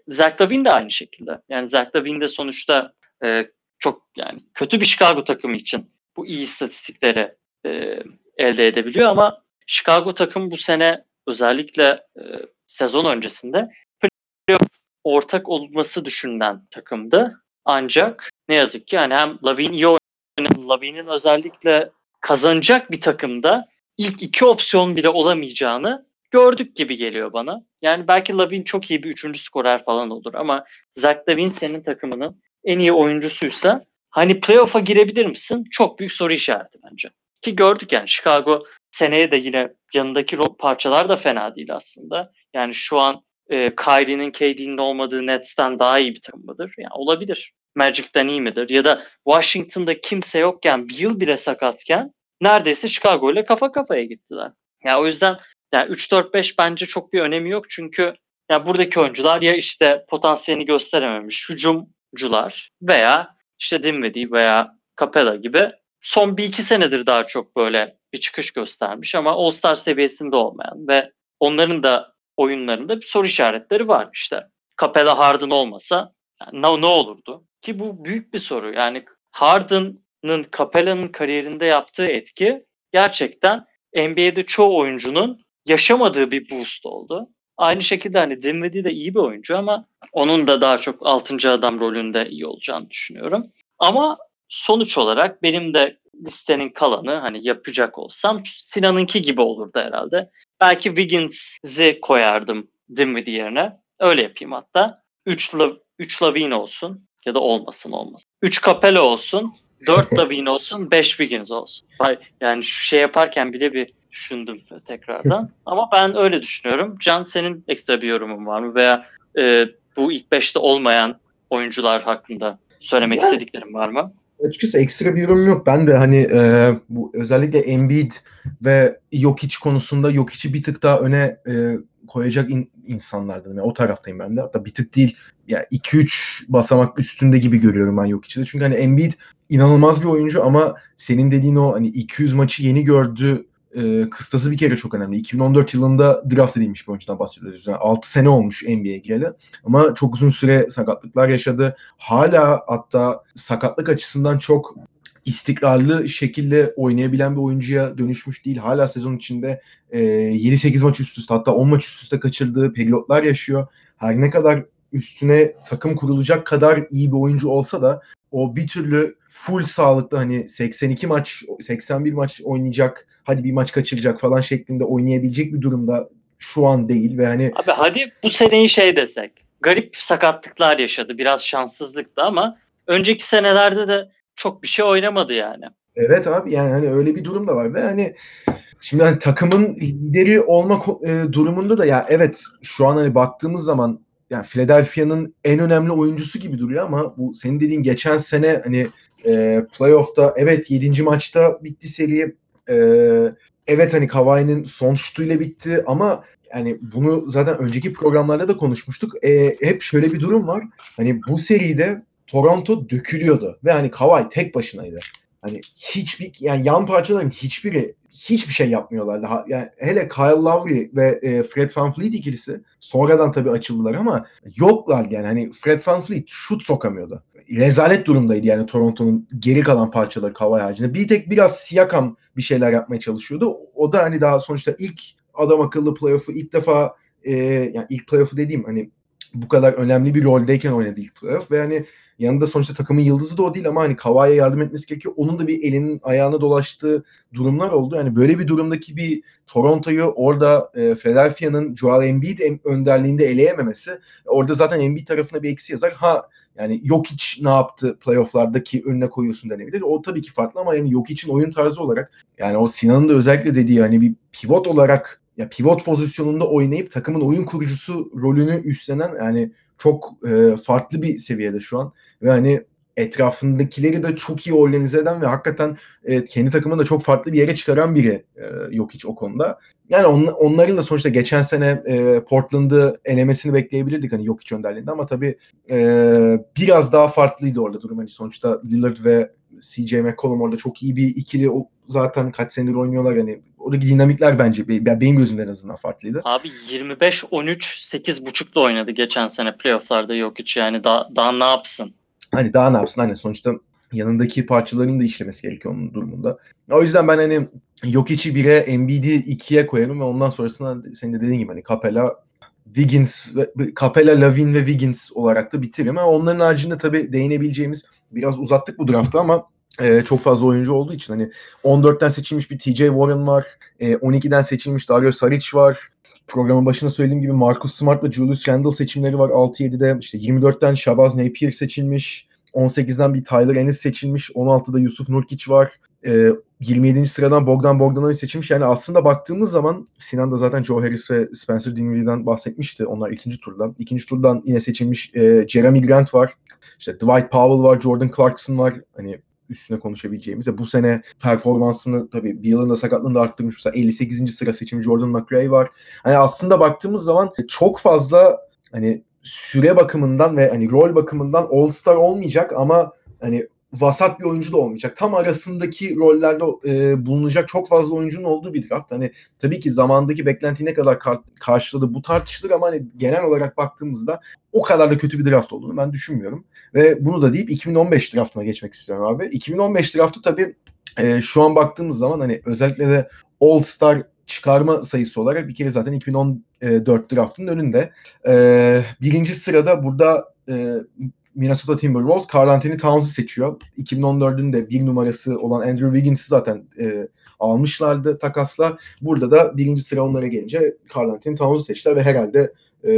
C: Zach Lavine de aynı şekilde. Yani Zach Lavine de sonuçta e, çok yani kötü bir Chicago takımı için bu iyi istatistikleri e, elde edebiliyor ama Chicago takım bu sene özellikle e, sezon öncesinde ortak olması düşünülen takımdı. Ancak ne yazık ki yani hem Lavine iyi oynadı. Lavine'in özellikle kazanacak bir takımda ilk iki opsiyon bile olamayacağını gördük gibi geliyor bana. Yani belki Lavine çok iyi bir üçüncü skorer falan olur ama Zach Lavine senin takımının en iyi oyuncusuysa hani playoff'a girebilir misin? Çok büyük soru işareti bence. Ki gördük yani Chicago seneye de yine yanındaki parçalar da fena değil aslında. Yani şu an e, Kyrie'nin KD'nin olmadığı Nets'ten daha iyi bir takım mıdır? Yani olabilir. Magic'ten iyi midir? Ya da Washington'da kimse yokken bir yıl bile sakatken neredeyse Chicago ile kafa kafaya gittiler. Yani o yüzden yani 3-4-5 bence çok bir önemi yok çünkü yani buradaki oyuncular ya işte potansiyelini gösterememiş hücumcular veya işte Dinwiddie veya Capella gibi son bir iki senedir daha çok böyle bir çıkış göstermiş ama All-Star seviyesinde olmayan ve onların da oyunlarında bir soru işaretleri var işte. Capella Harden olmasa ne, ne olurdu? Ki bu büyük bir soru. Yani Harden'ın Capella'nın kariyerinde yaptığı etki gerçekten NBA'de çoğu oyuncunun yaşamadığı bir boost oldu. Aynı şekilde hani Dinwiddie de iyi bir oyuncu ama onun da daha çok 6. adam rolünde iyi olacağını düşünüyorum. Ama sonuç olarak benim de listenin kalanı hani yapacak olsam Sinan'ınki gibi olurdu herhalde. Belki Wiggins'i koyardım Dinwiddie yerine. Öyle yapayım hatta. 3 La, üç Lavine olsun ya da olmasın olmasın. 3 Capella olsun, 4 Lavine olsun, 5 Wiggins olsun. Yani şu şey yaparken bile bir düşündüm tekrardan. Ama ben öyle düşünüyorum. Can senin ekstra bir yorumun var mı? Veya e, bu ilk 5'te olmayan oyuncular hakkında söylemek yani, istediklerim var mı?
A: Açıkçası ekstra bir yorum yok. Ben de hani e, bu özellikle Embiid ve Jokic konusunda Jokic'i bir tık daha öne e, koyacak in, insanlardan. Yani o taraftayım ben de. Hatta bir tık değil. Yani 2-3 basamak üstünde gibi görüyorum ben Jokic'i de. Çünkü hani Embiid inanılmaz bir oyuncu ama senin dediğin o hani 200 maçı yeni gördü e, kıstası bir kere çok önemli. 2014 yılında draft edilmiş bir oyuncudan bahsediyoruz. Yani 6 sene olmuş NBA'ye gireli. Ama çok uzun süre sakatlıklar yaşadı. Hala hatta sakatlık açısından çok istikrarlı şekilde oynayabilen bir oyuncuya dönüşmüş değil. Hala sezon içinde e, 7-8 maç üst üste hatta 10 maç üst üste kaçırdığı periyotlar yaşıyor. Her ne kadar üstüne takım kurulacak kadar iyi bir oyuncu olsa da o bir türlü full sağlıklı hani 82 maç 81 maç oynayacak hadi bir maç kaçıracak falan şeklinde oynayabilecek bir durumda şu an değil ve hani
C: Abi hadi bu seneyi şey desek garip sakatlıklar yaşadı biraz şanssızlıktı ama önceki senelerde de çok bir şey oynamadı yani.
A: Evet abi yani hani öyle bir durum da var ve hani şimdi hani takımın lideri olma e, durumunda da ya evet şu an hani baktığımız zaman yani Philadelphia'nın en önemli oyuncusu gibi duruyor ama bu senin dediğin geçen sene hani e, playoff'ta evet 7. maçta bitti seri. E, evet hani Kawhi'nin son şutuyla bitti ama yani bunu zaten önceki programlarda da konuşmuştuk. E, hep şöyle bir durum var. Hani bu seride Toronto dökülüyordu ve hani Kawhi tek başınaydı. Hani hiçbir yani yan parçaların hiçbiri hiçbir şey yapmıyorlardı. Yani hele Kyle Lowry ve e, Fred VanVleet ikilisi sonradan tabii açıldılar ama yoklar yani. Hani Fred VanVleet şut sokamıyordu. Rezalet durumdaydı yani Toronto'nun geri kalan parçaları Kawhi haricinde. Bir tek biraz Siakam bir şeyler yapmaya çalışıyordu. O da hani daha sonuçta ilk adam akıllı playoff'u ilk defa e, yani ilk playoff'u dediğim hani bu kadar önemli bir roldeyken oynadı ilk playoff ve hani yanında sonuçta takımın yıldızı da o değil ama hani Kawhi'ye yardım etmesi gerekiyor. Onun da bir elinin ayağına dolaştığı durumlar oldu. Yani böyle bir durumdaki bir Toronto'yu orada e, Philadelphia'nın Joel Embiid önderliğinde eleyememesi orada zaten Embiid tarafına bir eksi yazar. Ha yani yok hiç ne yaptı playofflardaki önüne koyuyorsun denebilir. O tabii ki farklı ama yani yok için oyun tarzı olarak yani o Sinan'ın da özellikle dediği hani bir pivot olarak ya pivot pozisyonunda oynayıp takımın oyun kurucusu rolünü üstlenen yani çok e, farklı bir seviyede şu an ve hani etrafındakileri de çok iyi organize eden ve hakikaten e, kendi takımını da çok farklı bir yere çıkaran biri e, yok hiç o konuda. Yani on, onların da sonuçta geçen sene e, Portland'ı elemesini bekleyebilirdik hani yok hiç önderliğinde ama tabii e, biraz daha farklıydı orada durum. Hani sonuçta Lillard ve CJ McCollum orada çok iyi bir ikili o zaten kaç senedir oynuyorlar hani oradaki dinamikler bence benim gözümden en azından farklıydı.
C: Abi 25 13 8 buçukla oynadı geçen sene playoff'larda yok hiç yani daha, daha ne yapsın?
A: Hani daha ne yapsın hani sonuçta yanındaki parçaların da işlemesi gerekiyor onun durumunda. O yüzden ben hani Jokic'i 1'e, Embiid'i 2'ye koyarım ve ondan sonrasında senin de dediğin gibi hani Capella, Wiggins, Capella, Lavin ve Wiggins olarak da bitiririm. Ama onların haricinde tabii değinebileceğimiz biraz uzattık bu draftı ama e, çok fazla oyuncu olduğu için hani 14'ten seçilmiş bir TJ Warren var. E, 12'den seçilmiş Dario Saric var. Programın başında söylediğim gibi Marcus Smart ve Julius Randle seçimleri var 6-7'de. İşte 24'ten Shabazz Napier seçilmiş. 18'den bir Tyler Ennis seçilmiş. 16'da Yusuf Nurkic var. E, 27. sıradan Bogdan Bogdanovic seçilmiş. Yani aslında baktığımız zaman Sinan da zaten Joe Harris ve Spencer Dinwiddie'den bahsetmişti. Onlar ikinci turdan. İkinci turdan yine seçilmiş e, Jeremy Grant var. İşte Dwight Powell var, Jordan Clarkson var. Hani üstüne konuşabileceğimiz. Bu sene performansını tabii bir yılında sakatlığını da arttırmış. Mesela 58. sıra seçimi Jordan McRae var. Hani aslında baktığımız zaman çok fazla hani süre bakımından ve hani rol bakımından All-Star olmayacak ama hani vasat bir oyuncu da olmayacak. Tam arasındaki rollerde e, bulunacak çok fazla oyuncunun olduğu bir draft. Hani tabii ki zamandaki beklenti ne kadar kar- karşıladı bu tartışılır ama hani genel olarak baktığımızda o kadar da kötü bir draft olduğunu ben düşünmüyorum. Ve bunu da deyip 2015 draftına geçmek istiyorum abi. 2015 draftı tabii e, şu an baktığımız zaman hani özellikle de All Star çıkarma sayısı olarak bir kere zaten 2014 draftının önünde. E, birinci sırada burada e, Minnesota Timberwolves Karl Anthony Towns'u seçiyor. 2014'ün de bir numarası olan Andrew Wiggins'i zaten e, almışlardı takasla. Burada da birinci sıra onlara gelince Karl Anthony Towns'u seçtiler ve herhalde e,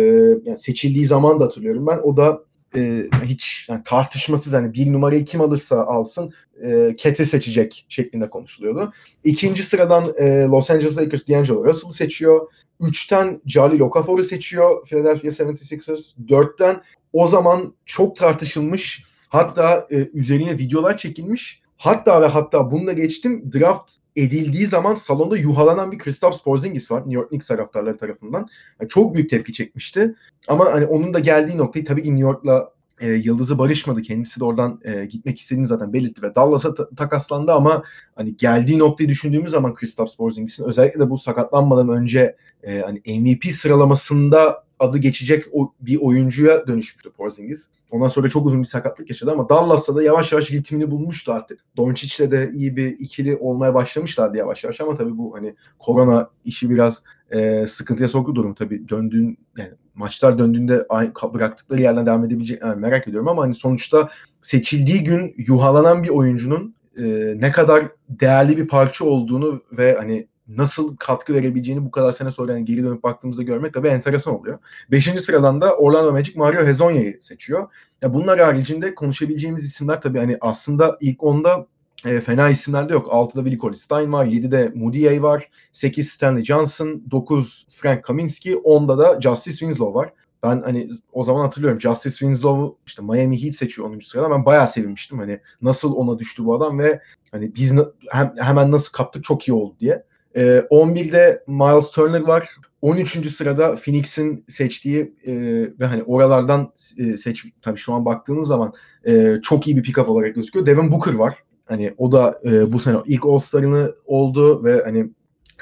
A: yani seçildiği zaman da hatırlıyorum ben. O da e, hiç yani tartışmasız hani bir numarayı kim alırsa alsın e, Cat'i seçecek şeklinde konuşuluyordu. İkinci sıradan e, Los Angeles Lakers D'Angelo Russell'ı seçiyor. Üçten Jalil Okafor'u seçiyor Philadelphia 76ers. Dörtten o zaman çok tartışılmış hatta e, üzerine videolar çekilmiş. Hatta ve hatta bununla geçtim draft edildiği zaman salonda yuhalanan bir Kristaps Porzingis var New York Knicks taraftarları tarafından. Yani çok büyük tepki çekmişti. Ama hani onun da geldiği noktayı tabii ki New York'la e, yıldızı barışmadı. Kendisi de oradan e, gitmek istediğini zaten belirtti ve Dallas'a ta- takaslandı ama hani geldiği noktayı düşündüğümüz zaman Kristaps Porzingis'in özellikle de bu sakatlanmadan önce e, hani MVP sıralamasında adı geçecek o, bir oyuncuya dönüşmüştü Porzingis. Ondan sonra çok uzun bir sakatlık yaşadı ama Dallas'ta da yavaş yavaş ritmini bulmuştu artık. Doncic'le de iyi bir ikili olmaya başlamışlardı yavaş yavaş ama tabii bu hani korona işi biraz e, sıkıntıya soktu durum tabii. Döndüğün yani maçlar döndüğünde bıraktıkları yerden devam edebilecek yani merak ediyorum ama hani sonuçta seçildiği gün yuhalanan bir oyuncunun e, ne kadar değerli bir parça olduğunu ve hani nasıl katkı verebileceğini bu kadar sene sonra yani geri dönüp baktığımızda görmek tabii enteresan oluyor. Beşinci sıradan da Orlando Magic Mario Hezonya'yı seçiyor. Ya bunlar haricinde konuşabileceğimiz isimler tabii hani aslında ilk onda e, fena isimler de yok. 6'da Willie Cauley Stein var, 7'de Moody var, 8 Stanley Johnson, 9 Frank Kaminsky, 10'da da Justice Winslow var. Ben hani o zaman hatırlıyorum Justice Winslow'u işte Miami Heat seçiyor 10. sırada. Ben bayağı sevinmiştim hani nasıl ona düştü bu adam ve hani biz hem, hemen nasıl kaptık çok iyi oldu diye. E, 11'de Miles Turner var. 13. sırada Phoenix'in seçtiği e, ve hani oralardan e, seç tabii şu an baktığımız zaman e, çok iyi bir pick-up olarak gözüküyor. Devin Booker var. Hani o da e, bu sene ilk All-Star'ını oldu ve hani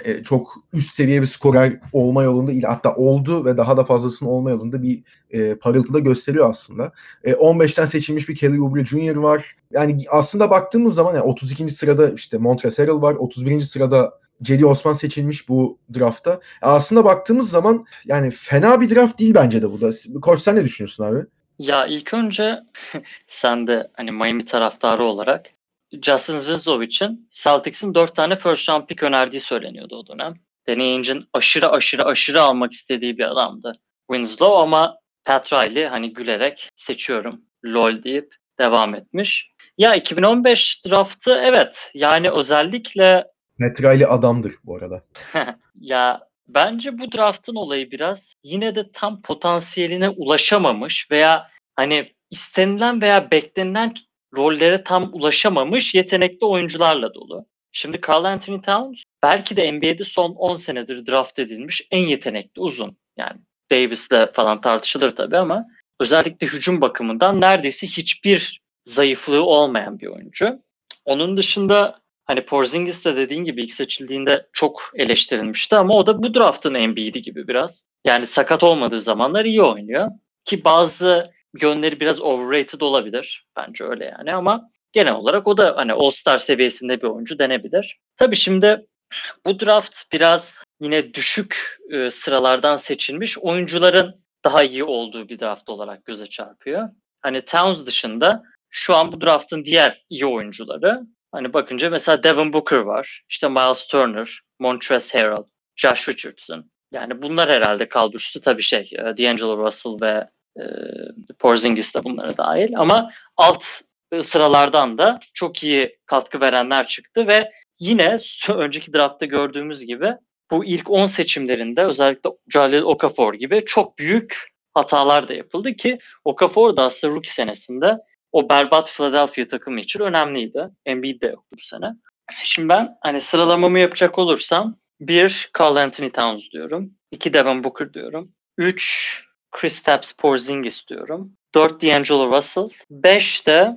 A: e, çok üst seviye bir skorer olma yolunda il hatta oldu ve daha da fazlasının olma yolunda bir e, parıltı da gösteriyor aslında. E, 15'ten seçilmiş bir Kelly Oubre Jr. var. Yani aslında baktığımız zaman yani 32. sırada işte Montrezl Harrell var. 31. sırada Cedi Osman seçilmiş bu draftta. Aslında baktığımız zaman yani fena bir draft değil bence de bu da. Koç sen ne düşünüyorsun abi?
C: Ya ilk önce sen de hani Miami taraftarı olarak Justin Winslow için Celtics'in 4 tane first round pick önerdiği söyleniyordu o dönem. Danny Ainge'in aşırı aşırı aşırı almak istediği bir adamdı Winslow ama Pat Riley hani gülerek seçiyorum lol deyip devam etmiş. Ya 2015 draftı evet yani özellikle
A: Petrali adamdır bu arada.
C: ya bence bu draftın olayı biraz yine de tam potansiyeline ulaşamamış veya hani istenilen veya beklenilen rollere tam ulaşamamış yetenekli oyuncularla dolu. Şimdi Carl Anthony Towns belki de NBA'de son 10 senedir draft edilmiş en yetenekli uzun. Yani Davis'le falan tartışılır tabii ama özellikle hücum bakımından neredeyse hiçbir zayıflığı olmayan bir oyuncu. Onun dışında hani Porzingis de dediğin gibi ilk seçildiğinde çok eleştirilmişti ama o da bu draftın Embiid'i gibi biraz. Yani sakat olmadığı zamanlar iyi oynuyor. Ki bazı yönleri biraz overrated olabilir. Bence öyle yani ama genel olarak o da hani All-Star seviyesinde bir oyuncu denebilir. Tabii şimdi bu draft biraz yine düşük e, sıralardan seçilmiş oyuncuların daha iyi olduğu bir draft olarak göze çarpıyor. Hani Towns dışında şu an bu draftın diğer iyi oyuncuları hani bakınca mesela Devin Booker var. işte Miles Turner, Montrezl Harrell, Josh Richardson. Yani bunlar herhalde kaldırıştı tabii şey D'Angelo Russell ve e, Porzingis de bunlara dahil ama alt sıralardan da çok iyi katkı verenler çıktı ve yine önceki draftta gördüğümüz gibi bu ilk 10 seçimlerinde özellikle Jalil Okafor gibi çok büyük hatalar da yapıldı ki Okafor da aslında rookie senesinde o berbat Philadelphia takımı için önemliydi. Embiid de yoktu bu sene. Şimdi ben hani sıralamamı yapacak olursam bir Carl Anthony Towns diyorum. iki Devin Booker diyorum. Üç Kristaps Porzingis diyorum. 4 D'Angelo Russell. 5 de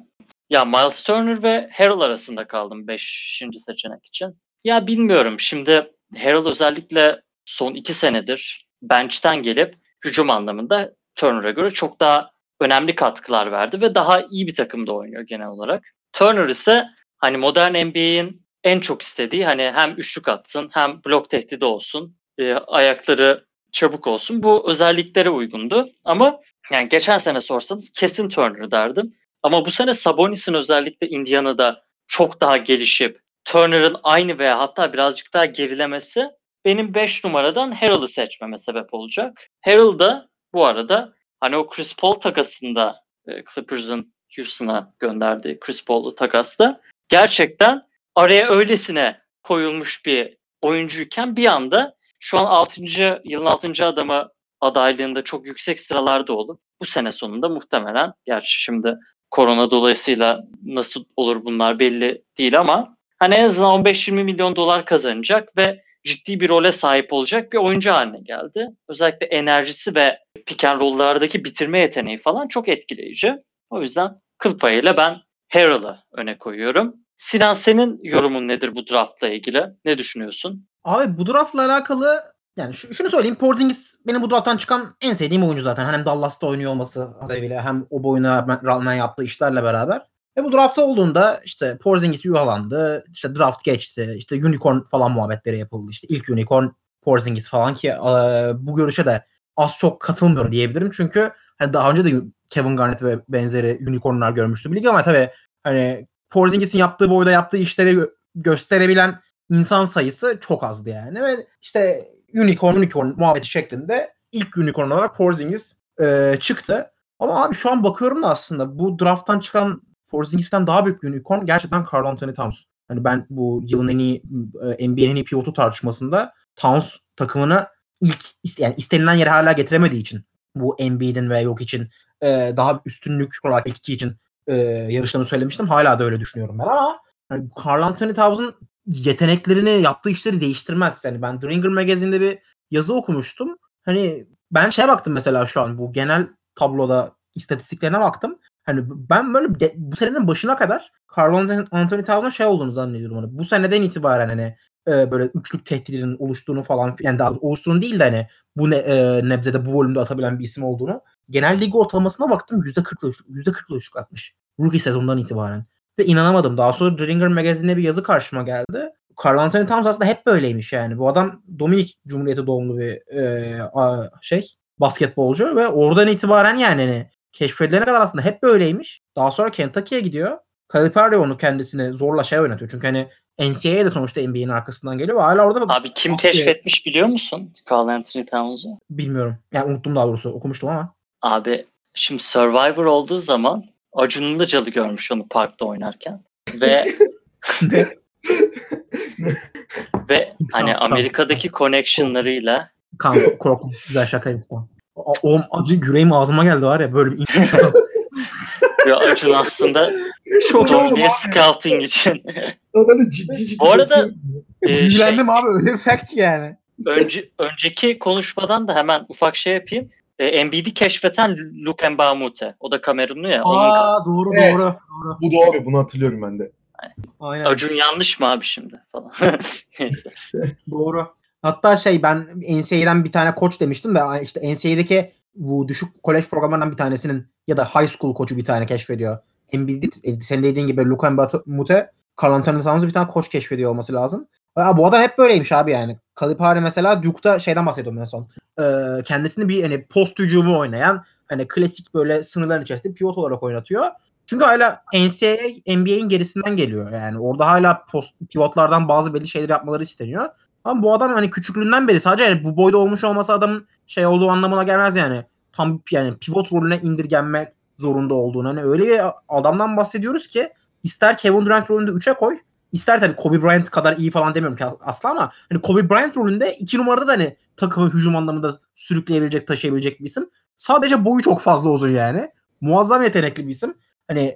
C: Ya Miles Turner ve Harrell arasında kaldım 5. seçenek için. Ya bilmiyorum. Şimdi Harrell özellikle son iki senedir bench'ten gelip hücum anlamında Turner'a göre çok daha önemli katkılar verdi ve daha iyi bir takımda oynuyor genel olarak. Turner ise hani modern NBA'in en çok istediği hani hem üçlük atsın hem blok tehdidi olsun, e, ayakları çabuk olsun. Bu özelliklere uygundu. Ama yani geçen sene sorsanız kesin Turner derdim. Ama bu sene Sabonis'in özellikle Indiana'da çok daha gelişip Turner'ın aynı veya hatta birazcık daha gerilemesi benim 5 numaradan Harrell'ı seçmeme sebep olacak. Harrell da bu arada hani o Chris Paul takasında e, Clippers'ın Houston'a gönderdiği Chris Paul'lu takasta gerçekten araya öylesine koyulmuş bir oyuncuyken bir anda şu an 6. yılın 6. adamı adaylığında çok yüksek sıralarda olup bu sene sonunda muhtemelen gerçi şimdi korona dolayısıyla nasıl olur bunlar belli değil ama hani en azından 15-20 milyon dolar kazanacak ve ciddi bir role sahip olacak bir oyuncu haline geldi. Özellikle enerjisi ve pick and roll'lardaki bitirme yeteneği falan çok etkileyici. O yüzden kıl payıyla ben Harrell'ı öne koyuyorum. Sinan senin yorumun nedir bu draftla ilgili? Ne düşünüyorsun?
B: Abi bu draftla alakalı yani şu, şunu söyleyeyim Porzingis benim bu drafttan çıkan en sevdiğim oyuncu zaten. Hem Dallas'ta oynuyor olması hasebiyle hem o boyuna rağmen yaptığı işlerle beraber. Ve bu draftta olduğunda işte Porzingis yuhalandı. işte draft geçti. işte unicorn falan muhabbetleri yapıldı. İşte ilk unicorn Porzingis falan ki e, bu görüşe de az çok katılmıyorum diyebilirim. Çünkü hani daha önce de Kevin Garnett ve benzeri unicornlar görmüştüm lig ama tabii hani Porzingis'in yaptığı boyda yaptığı işleri gösterebilen insan sayısı çok azdı yani ve işte unicorn unicorn muhabbeti şeklinde ilk unicorn olarak Porzingis e, çıktı. Ama abi şu an bakıyorum da aslında bu drafttan çıkan Porzingis'ten daha büyük bir unicorn gerçekten Carl Anthony Towns. Hani ben bu yılın en iyi e, NBA'nin en pivotu tartışmasında Towns takımını ilk yani istenilen yere hala getiremediği için bu Embiid'in ve yok için e, daha üstünlük olarak iki için e, yarışlarını söylemiştim. Hala da öyle düşünüyorum ben ama yani Carl Anthony Towns'un yeteneklerini yaptığı işleri değiştirmez. Yani ben The Ringer Magazine'de bir yazı okumuştum. Hani ben şeye baktım mesela şu an bu genel tabloda istatistiklerine baktım. Hani ben böyle de, bu senenin başına kadar Carl Anthony Towns'un şey olduğunu zannediyorum. Hani bu seneden itibaren hani e, böyle üçlük tehdidinin oluştuğunu falan yani daha oluştuğunu değil de hani bu ne, e, nebzede bu volümde atabilen bir isim olduğunu. Genel lig ortalamasına baktım %40'la üçlük, %40'la üçlük atmış. Rookie sezondan itibaren. Ve inanamadım. Daha sonra The Ringer Magazine'de bir yazı karşıma geldi. Carl Anthony Towns aslında hep böyleymiş yani. Bu adam Dominik Cumhuriyeti doğumlu bir e, a, şey basketbolcu ve oradan itibaren yani hani keşfedilene kadar aslında hep böyleymiş. Daha sonra Kentucky'ye gidiyor. Calipari onu kendisini zorla şey oynatıyor. Çünkü hani NCAA de sonuçta NBA'nin arkasından geliyor. Hala orada
C: Abi kim keşfetmiş biliyor musun Carl Anthony Towns'u?
B: Bilmiyorum. Yani unuttum daha doğrusu. Okumuştum ama.
C: Abi şimdi Survivor olduğu zaman Acun Ilıcalı görmüş onu parkta oynarken. Ve ve hani Amerika'daki connectionlarıyla
B: Kanka korktum. Güzel şakaymış tamam. O, o acı yüreğim ağzıma geldi var ya böyle bir
C: ya Acun aslında
B: Şok
C: abi. scouting için. Bu arada
B: e, Bilgilendim şey, abi öyle bir fact yani.
C: Önce, önceki konuşmadan da hemen ufak şey yapayım. E, Embiid'i keşfeten Luke Mbamute. O da Kamerunlu ya.
B: Aa onun... doğru evet. doğru. doğru.
A: Bu doğru. Bunu hatırlıyorum ben de.
C: Aynen. Acun yanlış mı abi şimdi falan. Neyse.
B: doğru. Hatta şey ben NCAA'den bir tane koç demiştim de işte NCAA'deki bu düşük kolej programlarından bir tanesinin ya da high school koçu bir tane keşfediyor. Embiid senin dediğin gibi Luka Mute Carl Anthony Towns'u bir tane koç keşfediyor olması lazım. Ya bu adam hep böyleymiş abi yani. Kalipari mesela Duke'da şeyden bahsediyorum en son. Ee, kendisini bir hani post hücumu oynayan hani klasik böyle sınırların içerisinde pivot olarak oynatıyor. Çünkü hala NCAA NBA'in gerisinden geliyor yani. Orada hala post pivotlardan bazı belli şeyler yapmaları isteniyor. Ama bu adam hani küçüklüğünden beri sadece yani bu boyda olmuş olması adamın şey olduğu anlamına gelmez yani. Tam yani pivot rolüne indirgenmek zorunda olduğunu. Hani öyle bir adamdan bahsediyoruz ki ister Kevin Durant rolünde 3'e koy ister tabii Kobe Bryant kadar iyi falan demiyorum ki asla ama hani Kobe Bryant rolünde 2 numarada da hani takımı hücum anlamında sürükleyebilecek, taşıyabilecek bir isim. Sadece boyu çok fazla uzun yani. Muazzam yetenekli bir isim. Hani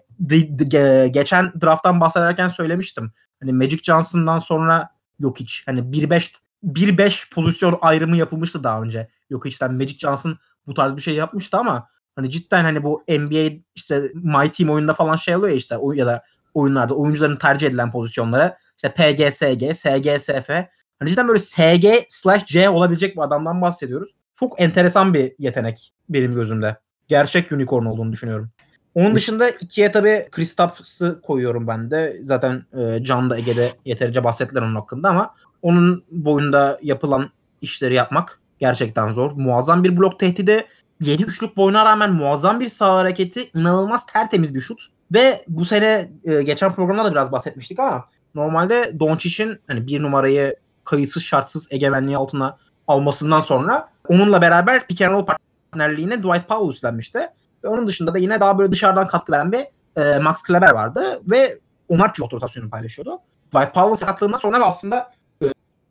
B: geçen drafttan bahsederken söylemiştim. Hani Magic Johnson'dan sonra yok hiç. Hani 1-5 1-5 pozisyon ayrımı yapılmıştı daha önce. Yok hiçten Magic Johnson bu tarz bir şey yapmıştı ama Hani cidden hani bu NBA işte My Team oyunda falan şey oluyor işte o ya da oyunlarda oyuncuların tercih edilen pozisyonlara işte PGSG, SGSF hani cidden böyle SG slash C olabilecek bir adamdan bahsediyoruz. Çok enteresan bir yetenek benim gözümde. Gerçek unicorn olduğunu düşünüyorum. Onun dışında ikiye tabii Kristaps'ı koyuyorum ben de. Zaten e, Can da Ege'de yeterince bahsettiler onun hakkında ama onun boyunda yapılan işleri yapmak gerçekten zor. Muazzam bir blok tehdidi. 7 üçlük boyuna rağmen muazzam bir sağ hareketi. inanılmaz tertemiz bir şut. Ve bu sene e, geçen programda da biraz bahsetmiştik ama normalde Doncic'in hani bir numarayı kayıtsız şartsız egemenliği altına almasından sonra onunla beraber pick and roll partnerliğine Dwight Powell üstlenmişti. Onun dışında da yine daha böyle dışarıdan katkı veren bir e, Max Kleber vardı ve onlar pivot rotasyonu paylaşıyordu. Dwight Powell sakatlığından sonra aslında e,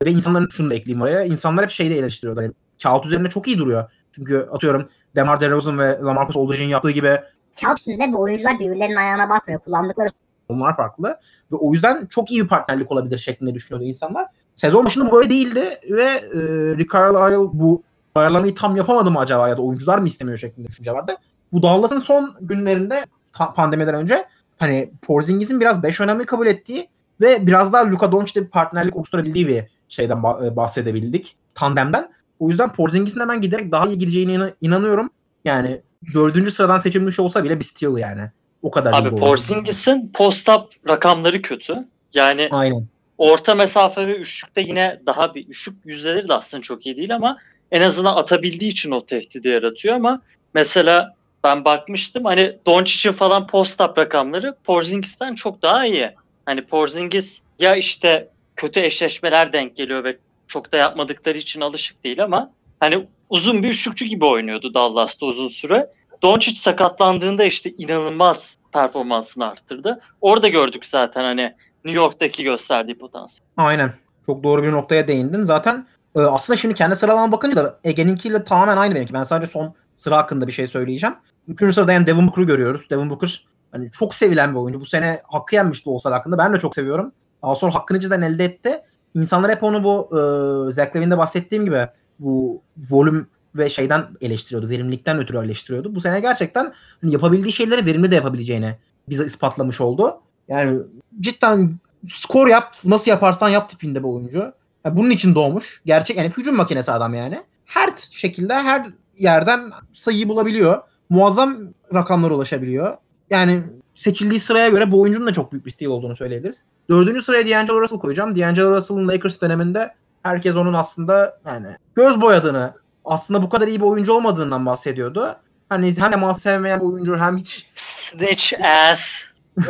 B: ve insanların şunu da ekleyeyim oraya. İnsanlar hep şeyde eleştiriyorlar. Yani, kağıt üzerinde çok iyi duruyor. Çünkü atıyorum DeMar DeRozan ve LaMarcus Aldridge'in yaptığı gibi
D: kağıt üstünde bu oyuncular birbirlerinin ayağına basmıyor. Kullandıkları
B: onlar farklı. Ve o yüzden çok iyi bir partnerlik olabilir şeklinde düşünüyordu insanlar. Sezon başında böyle değildi ve e, Rick Carlisle bu ayarlamayı tam yapamadı mı acaba ya da oyuncular mı istemiyor şeklinde düşünce vardı. Bu Dallas'ın son günlerinde pandemiden önce hani Porzingis'in biraz 5 önemli kabul ettiği ve biraz daha Luka Doncic'le bir partnerlik oluşturabildiği bir şeyden bahsedebildik. Tandemden. O yüzden Porzingis'in hemen giderek daha iyi gideceğine inanıyorum. Yani dördüncü sıradan seçilmiş olsa bile bir steal yani. O kadar
C: Abi Porzingis'in post-up rakamları kötü. Yani
B: Aynen.
C: orta mesafe ve üçlükte yine daha bir üçlük yüzdeleri de aslında çok iyi değil ama en azından atabildiği için o tehdidi yaratıyor ama mesela ben bakmıştım hani Doncic'in falan post-up rakamları Porzingis'ten çok daha iyi. Hani Porzingis ya işte kötü eşleşmeler denk geliyor ve çok da yapmadıkları için alışık değil ama hani uzun bir üçlükçü gibi oynuyordu Dallas'ta uzun süre. Doncic sakatlandığında işte inanılmaz performansını arttırdı. Orada gördük zaten hani New York'taki gösterdiği potansiyel.
B: Aynen. Çok doğru bir noktaya değindin. Zaten e, aslında şimdi kendi sıralama bakınca da Ege'ninkiyle tamamen aynı benimki. Ben sadece son sıra hakkında bir şey söyleyeceğim. Üçüncü sırada yani Devin Booker'ı görüyoruz. Devin Booker hani çok sevilen bir oyuncu. Bu sene hakkı yenmişti olsa hakkında. Ben de çok seviyorum. Daha sonra hakkını cidden elde etti. İnsanlar hep onu bu e, Zach Levine'de bahsettiğim gibi bu volüm ve şeyden eleştiriyordu. Verimlilikten ötürü eleştiriyordu. Bu sene gerçekten hani yapabildiği şeyleri verimli de yapabileceğini bize ispatlamış oldu. Yani cidden skor yap, nasıl yaparsan yap tipinde bir oyuncu. Yani bunun için doğmuş. Gerçek yani hücum makinesi adam yani. Her şekilde her yerden sayıyı bulabiliyor. Muazzam rakamlara ulaşabiliyor. Yani seçildiği sıraya göre bu oyuncunun da çok büyük bir stil olduğunu söyleyebiliriz. Dördüncü sıraya D'Angelo Russell koyacağım. D'Angelo Russell'ın Lakers döneminde herkes onun aslında yani göz boyadığını, aslında bu kadar iyi bir oyuncu olmadığından bahsediyordu. Hani hem temas sevmeyen bir oyuncu hem hiç
C: Snitch ass.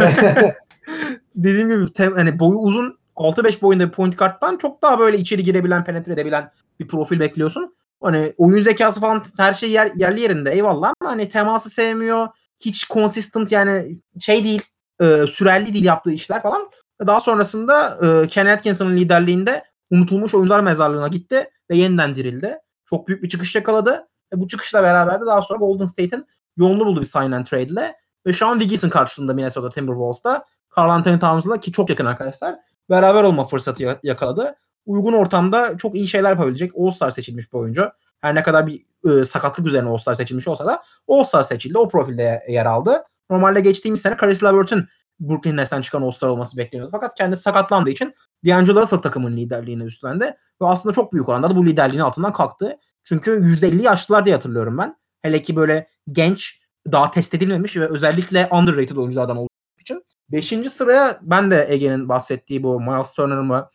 B: dediğim gibi tem, hani boyu uzun 6-5 boyunda bir point guard'dan çok daha böyle içeri girebilen, penetre edebilen bir profil bekliyorsun. Hani oyun zekası falan her şey yer, yerli yerinde eyvallah ama hani teması sevmiyor. Hiç consistent yani şey değil, e, sürerli değil yaptığı işler falan. Daha sonrasında e, Ken Atkinson'ın liderliğinde unutulmuş oyuncular mezarlığına gitti ve yeniden dirildi. Çok büyük bir çıkış yakaladı. Ve bu çıkışla beraber de daha sonra Golden State'in yolunu buldu bir sign and trade ile. Ve şu an Wiggins'in karşılığında Minnesota Timberwolves'ta Carl Anthony Towns'la ki çok yakın arkadaşlar beraber olma fırsatı yakaladı. Uygun ortamda çok iyi şeyler yapabilecek All-Star seçilmiş bir oyuncu. Her ne kadar bir e, sakatlık üzerine All-Star seçilmiş olsa da All-Star seçildi. O profilde yer aldı. Normalde geçtiğimiz sene Caris LeVert'ün Brooklyn Nets'ten çıkan All-Star olması bekleniyordu. Fakat kendisi sakatlandığı için D'Angelo Russell takımın liderliğini üstlendi. Ve aslında çok büyük oranda da bu liderliğin altından kalktı. Çünkü %50 yaşlılar diye hatırlıyorum ben. Hele ki böyle genç, daha test edilmemiş ve özellikle underrated oyunculardan olduğu için. Beşinci sıraya ben de Ege'nin bahsettiği bu Miles Turner mı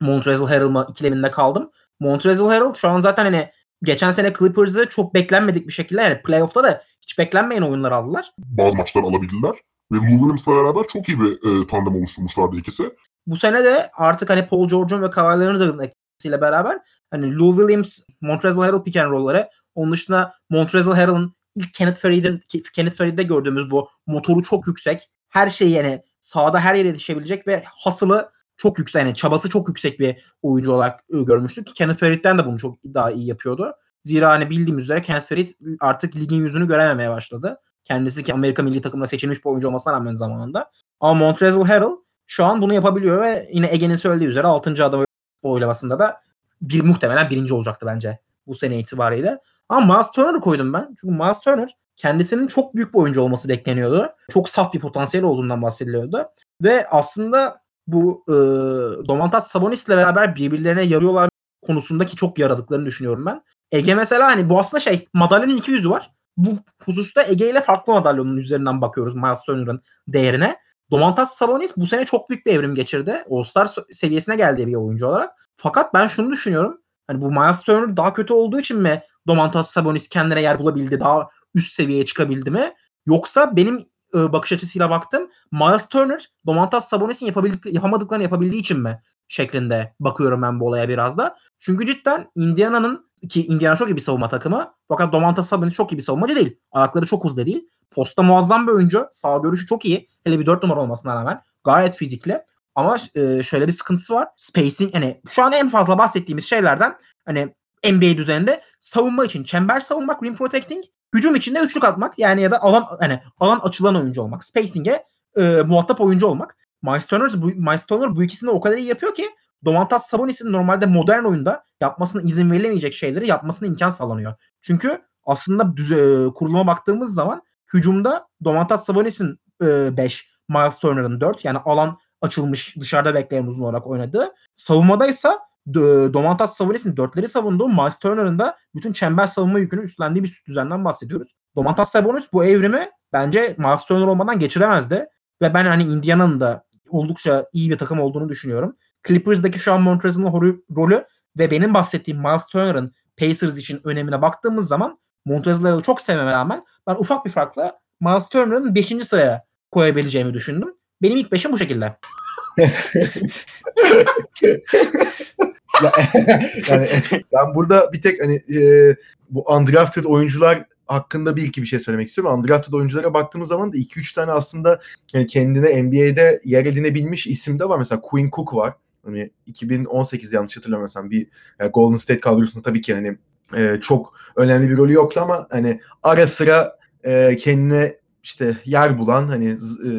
B: Montrezl Harrell ikileminde kaldım. Montrezl Harrell şu an zaten hani geçen sene Clippers'ı çok beklenmedik bir şekilde yani playoff'ta da hiç beklenmeyen oyunlar aldılar.
E: Bazı maçlar alabildiler. Ve Lou Williams'la beraber çok iyi bir e, tandem oluşturmuşlardı ikisi.
B: Bu sene de artık hani Paul George'un ve Kawhi Leonard'ın etkisiyle beraber hani Lou Williams, Montrezl Harrell pick and roll'ları onun dışında Montrezl Harrell'ın ilk Kenneth Faried'in Kenneth Faried'de gördüğümüz bu motoru çok yüksek. Her şey yani sahada her yere yetişebilecek ve hasılı çok yüksek yani çabası çok yüksek bir oyuncu olarak görmüştük. Kenneth Faried'den de bunu çok daha iyi yapıyordu. Zira hani bildiğimiz üzere Kenneth Faried artık ligin yüzünü görememeye başladı. Kendisi ki Amerika milli takımına seçilmiş bir oyuncu olmasına rağmen zamanında. Ama Montrezl Harrell şu an bunu yapabiliyor ve yine Ege'nin söylediği üzere 6. adım oylamasında da bir muhtemelen birinci olacaktı bence bu sene itibariyle. Ama Miles Turner'ı koydum ben. Çünkü Miles Turner kendisinin çok büyük bir oyuncu olması bekleniyordu. Çok saf bir potansiyel olduğundan bahsediliyordu. Ve aslında bu e, Domantas Sabonis'le beraber birbirlerine yarıyorlar konusundaki çok yaradıklarını düşünüyorum ben. Ege mesela hani bu aslında şey madalyanın iki yüzü var. Bu hususta Ege ile farklı madalyonun üzerinden bakıyoruz Miles Turner'ın değerine. Domantas Sabonis bu sene çok büyük bir evrim geçirdi. All-Star seviyesine geldi bir oyuncu olarak. Fakat ben şunu düşünüyorum. Hani bu Miles Turner daha kötü olduğu için mi Domantas Sabonis kendine yer bulabildi, daha üst seviyeye çıkabildi mi? Yoksa benim e, bakış açısıyla baktım. Miles Turner Domantas Sabonis'in yapabildik, yapamadıklarını yapabildiği için mi şeklinde bakıyorum ben bu olaya biraz da. Çünkü cidden Indiana'nın ki Indiana çok iyi bir savunma takımı fakat Domantas Sabonis çok iyi bir savunmacı değil. Ayakları çok hızlı değil. Posta muazzam bir oyuncu. Sağ görüşü çok iyi. Hele bir 4 numara olmasına rağmen. Gayet fizikli. Ama e, şöyle bir sıkıntısı var. Spacing hani şu an en fazla bahsettiğimiz şeylerden hani NBA düzeninde savunma için çember savunmak, rim protecting, hücum için de üçlük atmak yani ya da alan hani alan açılan oyuncu olmak. Spacing'e e, muhatap oyuncu olmak. Miles Turner, bu, Miles Turner bu ikisini o kadar iyi yapıyor ki Domantas Sabonis'in normalde modern oyunda yapmasına izin verilemeyecek şeyleri yapmasına imkan sağlanıyor. Çünkü aslında düze, kuruluma baktığımız zaman hücumda Domantas Sabonis'in 5, e, Miles Turner'ın 4 yani alan açılmış dışarıda bekleyen uzun olarak oynadığı. Savunmadaysa Domantas Sabonis'in dörtleri savunduğu Miles Turner'ın da bütün çember savunma yükünü üstlendiği bir düzenden bahsediyoruz. Domantas Sabonis bu evrimi bence Miles Turner olmadan geçiremezdi. Ve ben hani Indiana'nın da oldukça iyi bir takım olduğunu düşünüyorum. Clippers'daki şu an Montrezl'in rolü ve benim bahsettiğim Miles Turner'ın Pacers için önemine baktığımız zaman Montrezl'ı çok sevmeme rağmen ben ufak bir farkla Miles Turner'ın 5. sıraya koyabileceğimi düşündüm. Benim ilk 5'im bu şekilde.
A: yani ben burada bir tek hani e, bu undrafted oyuncular hakkında bir iki bir şey söylemek istiyorum. Undrafted oyunculara baktığımız zaman da 2-3 tane aslında yani kendine NBA'de yer edinebilmiş isim de var. Mesela Quinn Cook var. Hani 2018'de yanlış hatırlamıyorsam bir yani Golden State kadrosunda tabii ki hani e, çok önemli bir rolü yoktu ama hani ara sıra e, kendine işte yer bulan hani e,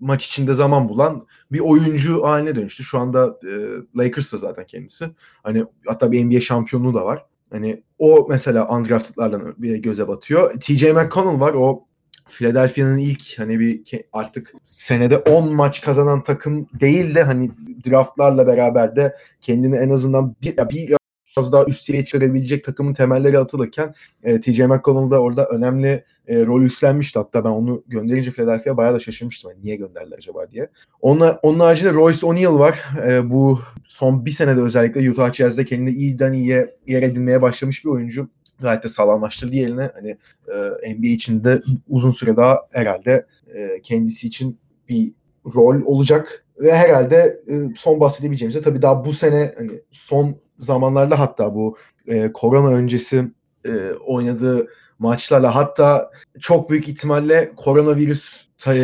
A: maç içinde zaman bulan bir oyuncu haline dönüştü. Şu anda e, Lakers'ta zaten kendisi. Hani hatta bir NBA şampiyonluğu da var. Hani o mesela undrafted'lardan bir göze batıyor. TJ McConnell var. O Philadelphia'nın ilk hani bir artık senede 10 maç kazanan takım değil de hani draftlarla beraber de kendini en azından bir, bir biraz daha üst seviyeye çıkarabilecek takımın temelleri atılırken e, TJ McConnell da orada önemli e, rol üstlenmişti. Hatta ben onu gönderince Philadelphia bayağı da şaşırmıştım. Yani niye gönderdiler acaba diye. Onun, onun haricinde Royce O'Neal var. E, bu son bir senede özellikle Utah Jazz'de kendini iyiden iyiye yer edinmeye başlamış bir oyuncu. Gayet de sağlamlaştırdı yerine. Hani e, NBA içinde uzun süre daha herhalde e, kendisi için bir rol olacak ve herhalde e, son bahsedebileceğimiz de tabii daha bu sene hani son zamanlarda hatta bu e, korona öncesi e, oynadığı maçlarla hatta çok büyük ihtimalle koronavirüs ta,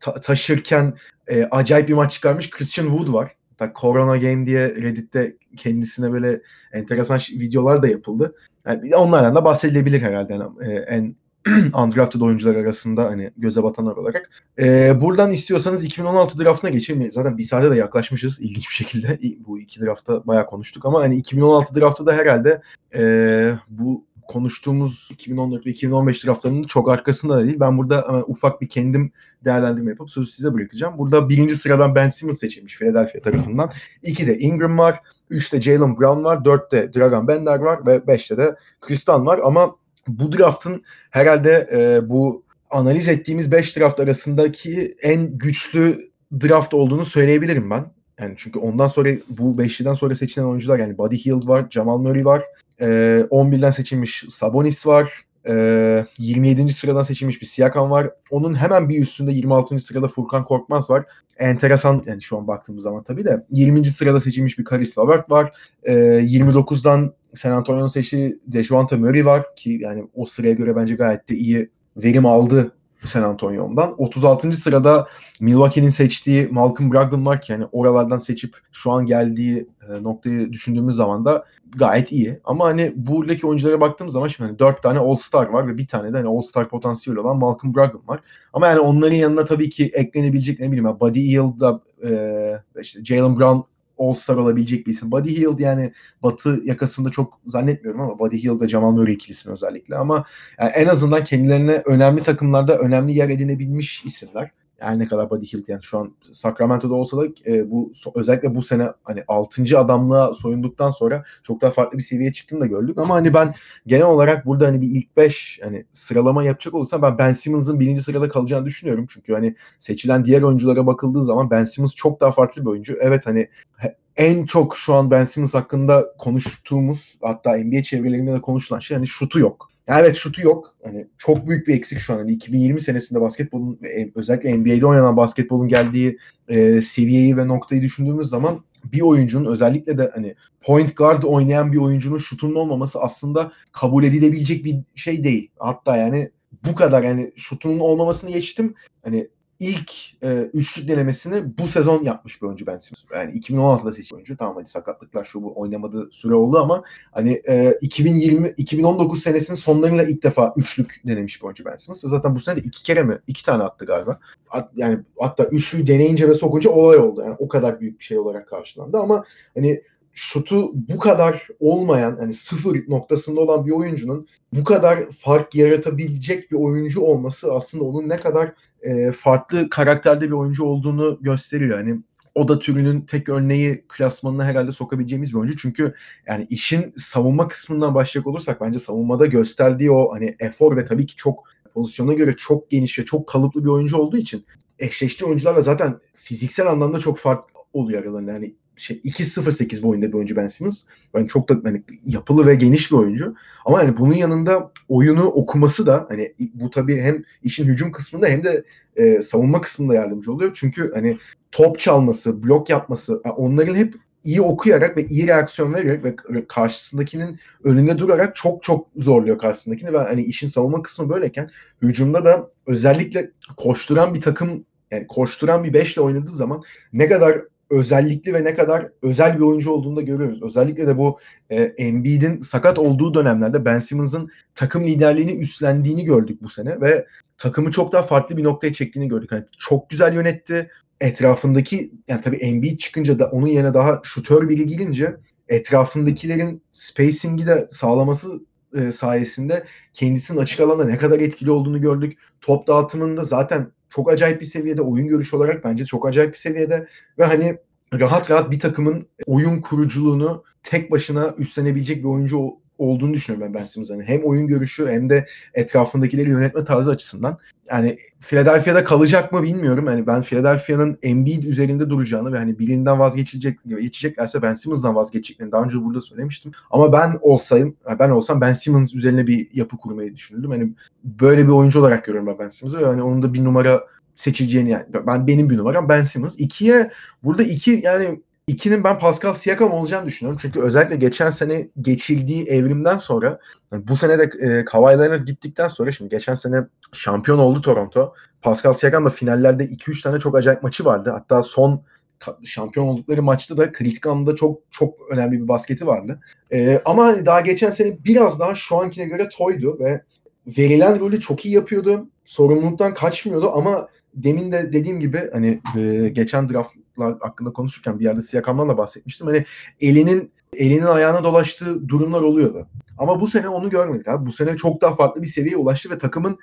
A: ta, taşırken e, acayip bir maç çıkarmış Christian Wood var. Hatta Corona Game diye Reddit'te kendisine böyle enteresan videolar da yapıldı. Yani onlardan da bahsedilebilir herhalde yani, e, en undrafted oyuncular arasında hani göze batanlar olarak. Ee, buradan istiyorsanız 2016 draftına geçelim. Zaten bir saate de yaklaşmışız ilginç bir şekilde. Bu iki draftta bayağı konuştuk ama hani 2016 draftı da herhalde e, bu konuştuğumuz 2014 ve 2015 draftlarının çok arkasında da değil. Ben burada hemen ufak bir kendim değerlendirme yapıp sözü size bırakacağım. Burada birinci sıradan Ben Simmons seçilmiş Philadelphia tarafından. İki Ingram var. Üçte Jalen Brown var. Dörtte Dragan Bender var. Ve beşte de Kristal var. Ama bu draftın herhalde e, bu analiz ettiğimiz 5 draft arasındaki en güçlü draft olduğunu söyleyebilirim ben. Yani çünkü ondan sonra bu beşliden sonra seçilen oyuncular yani Buddy Hield var, Jamal Murray var, e, 11'den seçilmiş Sabonis var, e, 27. sıradan seçilmiş bir Siakam var. Onun hemen bir üstünde 26. sırada Furkan Korkmaz var. Enteresan yani şu an baktığımız zaman tabii de 20. sırada seçilmiş bir Karis Levert var. E, 29'dan San Antonio'nun seçtiği Dejwanta Murray var ki yani o sıraya göre bence gayet de iyi verim aldı San Antonio'dan. 36. sırada Milwaukee'nin seçtiği Malcolm Brogdon var ki yani oralardan seçip şu an geldiği e, noktayı düşündüğümüz zaman da gayet iyi. Ama hani buradaki oyunculara baktığımız zaman şimdi hani 4 tane All-Star var ve bir tane de hani All-Star potansiyeli olan Malcolm Brogdon var. Ama yani onların yanına tabii ki eklenebilecek ne bileyim Buddy Hield'da e, işte Jalen Brown All-Star olabilecek bir isim. Buddy Hield yani Batı yakasında çok zannetmiyorum ama Buddy Hield ve Jamal Murray ikilisini özellikle ama yani en azından kendilerine önemli takımlarda önemli yer edinebilmiş isimler. Yani ne kadar Buddy Hield yani şu an Sacramento'da olsa da e, bu özellikle bu sene hani 6. adamlığa soyunduktan sonra çok daha farklı bir seviyeye çıktığını da gördük ama hani ben genel olarak burada hani bir ilk 5 hani sıralama yapacak olursam ben Ben Simmons'ın birinci sırada kalacağını düşünüyorum. Çünkü hani seçilen diğer oyunculara bakıldığı zaman Ben Simmons çok daha farklı bir oyuncu. Evet hani en çok şu an Ben Simmons hakkında konuştuğumuz hatta NBA çevrelerinde de konuşulan şey hani şutu yok. Yani evet şutu yok. Hani çok büyük bir eksik şu an. Hani 2020 senesinde basketbolun ve özellikle NBA'de oynanan basketbolun geldiği e, seviyeyi ve noktayı düşündüğümüz zaman bir oyuncunun özellikle de hani point guard oynayan bir oyuncunun şutunun olmaması aslında kabul edilebilecek bir şey değil. Hatta yani bu kadar yani şutunun olmamasını geçtim. Hani ilk e, üçlük denemesini bu sezon yapmış bir oyuncu Ben Simmons. Yani 2016'da seçilmiş oyuncu. Tamam hadi sakatlıklar şu bu oynamadığı süre oldu ama hani e, 2020 2019 senesinin sonlarıyla ilk defa üçlük denemiş bir oyuncu Ben Simmons. Zaten bu sene de iki kere mi? iki tane attı galiba. At, yani hatta üçlüyü deneyince ve sokunca olay oldu. Yani o kadar büyük bir şey olarak karşılandı ama hani şutu bu kadar olmayan hani sıfır noktasında olan bir oyuncunun bu kadar fark yaratabilecek bir oyuncu olması aslında onun ne kadar e, farklı karakterde bir oyuncu olduğunu gösteriyor. Yani o da türünün tek örneği klasmanına herhalde sokabileceğimiz bir oyuncu. Çünkü yani işin savunma kısmından başlayacak olursak bence savunmada gösterdiği o hani efor ve tabii ki çok pozisyona göre çok geniş ve çok kalıplı bir oyuncu olduğu için eşleştiği oyuncularla zaten fiziksel anlamda çok fark oluyor aralarında. Yani şey 2.08 boyunda bir oyuncu Ben Simmons. Yani çok da hani yapılı ve geniş bir oyuncu. Ama hani bunun yanında oyunu okuması da hani bu tabii hem işin hücum kısmında hem de e, savunma kısmında yardımcı oluyor. Çünkü hani top çalması, blok yapması yani onların hep iyi okuyarak ve iyi reaksiyon vererek ve karşısındakinin önünde durarak çok çok zorluyor karşısındakini ve hani işin savunma kısmı böyleyken hücumda da özellikle koşturan bir takım yani koşturan bir beşle oynadığı zaman ne kadar özellikli ve ne kadar özel bir oyuncu olduğunu da görüyoruz. Özellikle de bu e, Embiid'in sakat olduğu dönemlerde Ben Simmons'ın takım liderliğini üstlendiğini gördük bu sene ve takımı çok daha farklı bir noktaya çektiğini gördük. Yani çok güzel yönetti. Etrafındaki yani tabii Embiid çıkınca da onun yerine daha şutör biri gelince etrafındakilerin spacing'i de sağlaması e, sayesinde kendisinin açık alanda ne kadar etkili olduğunu gördük. Top dağıtımında zaten çok acayip bir seviyede oyun görüşü olarak bence çok acayip bir seviyede ve hani rahat rahat bir takımın oyun kuruculuğunu tek başına üstlenebilecek bir oyuncu olduğunu düşünüyorum ben Ben Simmons'ın. Hem oyun görüşü hem de etrafındakileri yönetme tarzı açısından. Yani Philadelphia'da kalacak mı bilmiyorum. Yani ben Philadelphia'nın Embiid üzerinde duracağını ve hani birinden vazgeçecek geçeceklerse Ben Simmons'dan vazgeçeceklerini daha önce burada söylemiştim. Ama ben olsayım, ben olsam Ben Simmons üzerine bir yapı kurmayı düşünürdüm. Hani böyle bir oyuncu olarak görüyorum ben Ben Simmons'ı ve hani onun da bir numara seçileceğini yani ben benim bir numaram Ben Simmons. İkiye burada iki yani İkinin ben Pascal Siakam olacağını düşünüyorum. Çünkü özellikle geçen sene geçildiği evrimden sonra yani bu sene de e, Kawhi Leonard gittikten sonra şimdi geçen sene şampiyon oldu Toronto. Pascal Siakam da finallerde 2-3 tane çok acayip maçı vardı. Hatta son şampiyon oldukları maçta da kritik anında çok çok önemli bir basketi vardı. E, ama hani daha geçen sene biraz daha şu ankine göre toydu ve verilen rolü çok iyi yapıyordu. Sorumluluktan kaçmıyordu ama demin de dediğim gibi hani e, geçen draftlar hakkında konuşurken bir yerde Siakam'dan da bahsetmiştim. Hani elinin elinin ayağına dolaştığı durumlar oluyordu. Ama bu sene onu görmedik abi. Bu sene çok daha farklı bir seviyeye ulaştı ve takımın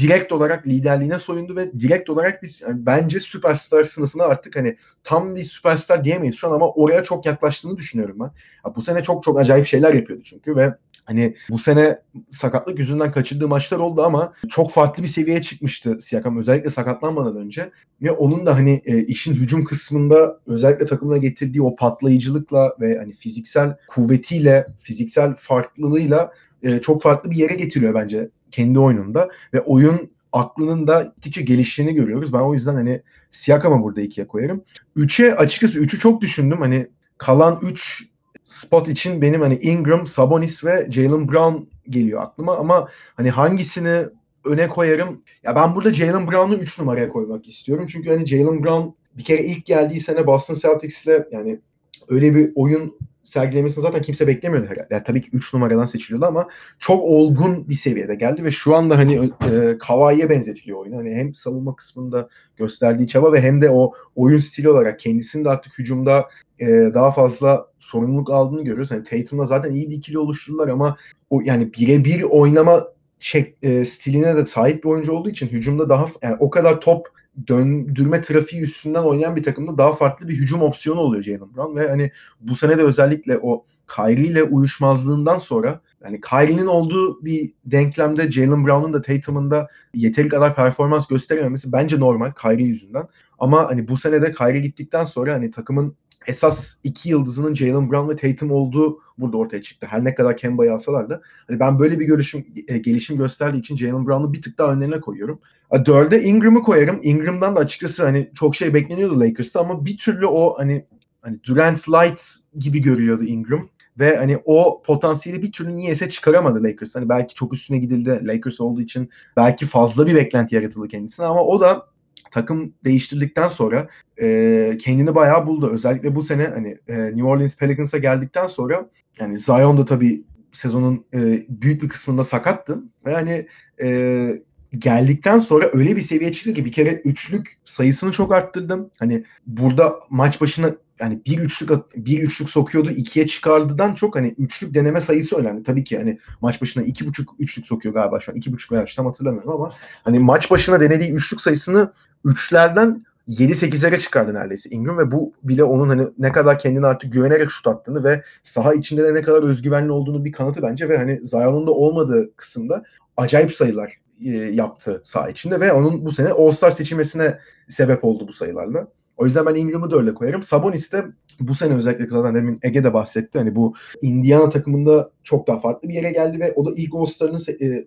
A: direkt olarak liderliğine soyundu ve direkt olarak biz yani bence süperstar sınıfına artık hani tam bir süperstar diyemeyiz şu an ama oraya çok yaklaştığını düşünüyorum ben. Ya bu sene çok çok acayip şeyler yapıyordu çünkü ve Hani bu sene sakatlık yüzünden kaçırdığı maçlar oldu ama çok farklı bir seviyeye çıkmıştı Siakam özellikle sakatlanmadan önce. Ve onun da hani e, işin hücum kısmında özellikle takımına getirdiği o patlayıcılıkla ve hani fiziksel kuvvetiyle, fiziksel farklılığıyla e, çok farklı bir yere getiriyor bence kendi oyununda ve oyun aklının da gittikçe geliştiğini görüyoruz. Ben o yüzden hani Siakam'a burada ikiye koyarım. Üçe açıkçası üçü çok düşündüm. Hani kalan üç spot için benim hani Ingram, Sabonis ve Jalen Brown geliyor aklıma ama hani hangisini öne koyarım? Ya ben burada Jalen Brown'u 3 numaraya koymak istiyorum. Çünkü hani Jalen Brown bir kere ilk geldiği sene Boston Celtics'le yani öyle bir oyun sergilemesini zaten kimse beklemiyordu herhalde. Yani tabii ki 3 numaradan seçiliyordu ama çok olgun bir seviyede geldi ve şu anda hani e, Kawhi'ye benzetiliyor oyunu. Hani hem savunma kısmında gösterdiği çaba ve hem de o oyun stili olarak kendisini de artık hücumda e, daha fazla sorumluluk aldığını görüyoruz. Hani Tatum'la zaten iyi bir ikili oluşturdular ama o yani birebir oynama şey, e, stiline de sahip bir oyuncu olduğu için hücumda daha yani o kadar top döndürme trafiği üstünden oynayan bir takımda daha farklı bir hücum opsiyonu oluyor Jalen Brown ve hani bu sene de özellikle o Kyrie ile uyuşmazlığından sonra yani Kyrie'nin olduğu bir denklemde Jalen Brown'un da Tatum'un da yeteri kadar performans gösterememesi bence normal Kyrie yüzünden. Ama hani bu sene de Kyrie gittikten sonra hani takımın esas iki yıldızının Jalen Brown ve Tatum olduğu burada ortaya çıktı. Her ne kadar Kemba'yı alsalar da hani ben böyle bir görüşüm e, gelişim gösterdiği için Jalen Brown'u bir tık daha önlerine koyuyorum. A, Dörde Ingram'ı koyarım. Ingram'dan da açıkçası hani çok şey bekleniyordu Lakers'ta ama bir türlü o hani hani Durant Light gibi görüyordu Ingram ve hani o potansiyeli bir türlü niyeyse çıkaramadı Lakers. Hani belki çok üstüne gidildi Lakers olduğu için belki fazla bir beklenti yaratıldı kendisine ama o da takım değiştirdikten sonra e, kendini bayağı buldu. Özellikle bu sene hani e, New Orleans Pelicans'a geldikten sonra yani Zion da tabii sezonun e, büyük bir kısmında sakattı ve hani e, geldikten sonra öyle bir seviye çıktı ki bir kere üçlük sayısını çok arttırdım. Hani burada maç başına yani bir üçlük bir üçlük sokuyordu ikiye çıkardıdan çok hani üçlük deneme sayısı önemli. Tabii ki hani maç başına iki buçuk üçlük sokuyor galiba şu an. iki buçuk veya tam hatırlamıyorum ama hani maç başına denediği üçlük sayısını üçlerden 7-8'lere çıkardı neredeyse Ingram ve bu bile onun hani ne kadar kendine artık güvenerek şut attığını ve saha içinde de ne kadar özgüvenli olduğunu bir kanıtı bence ve hani Zion'un da olmadığı kısımda acayip sayılar e, yaptı saha içinde ve onun bu sene All-Star seçilmesine sebep oldu bu sayılarla. O yüzden ben Ingram'ı da öyle koyarım. Sabonis de bu sene özellikle zaten demin Ege de bahsetti. Hani bu Indiana takımında çok daha farklı bir yere geldi ve o da ilk All-Star'ın e,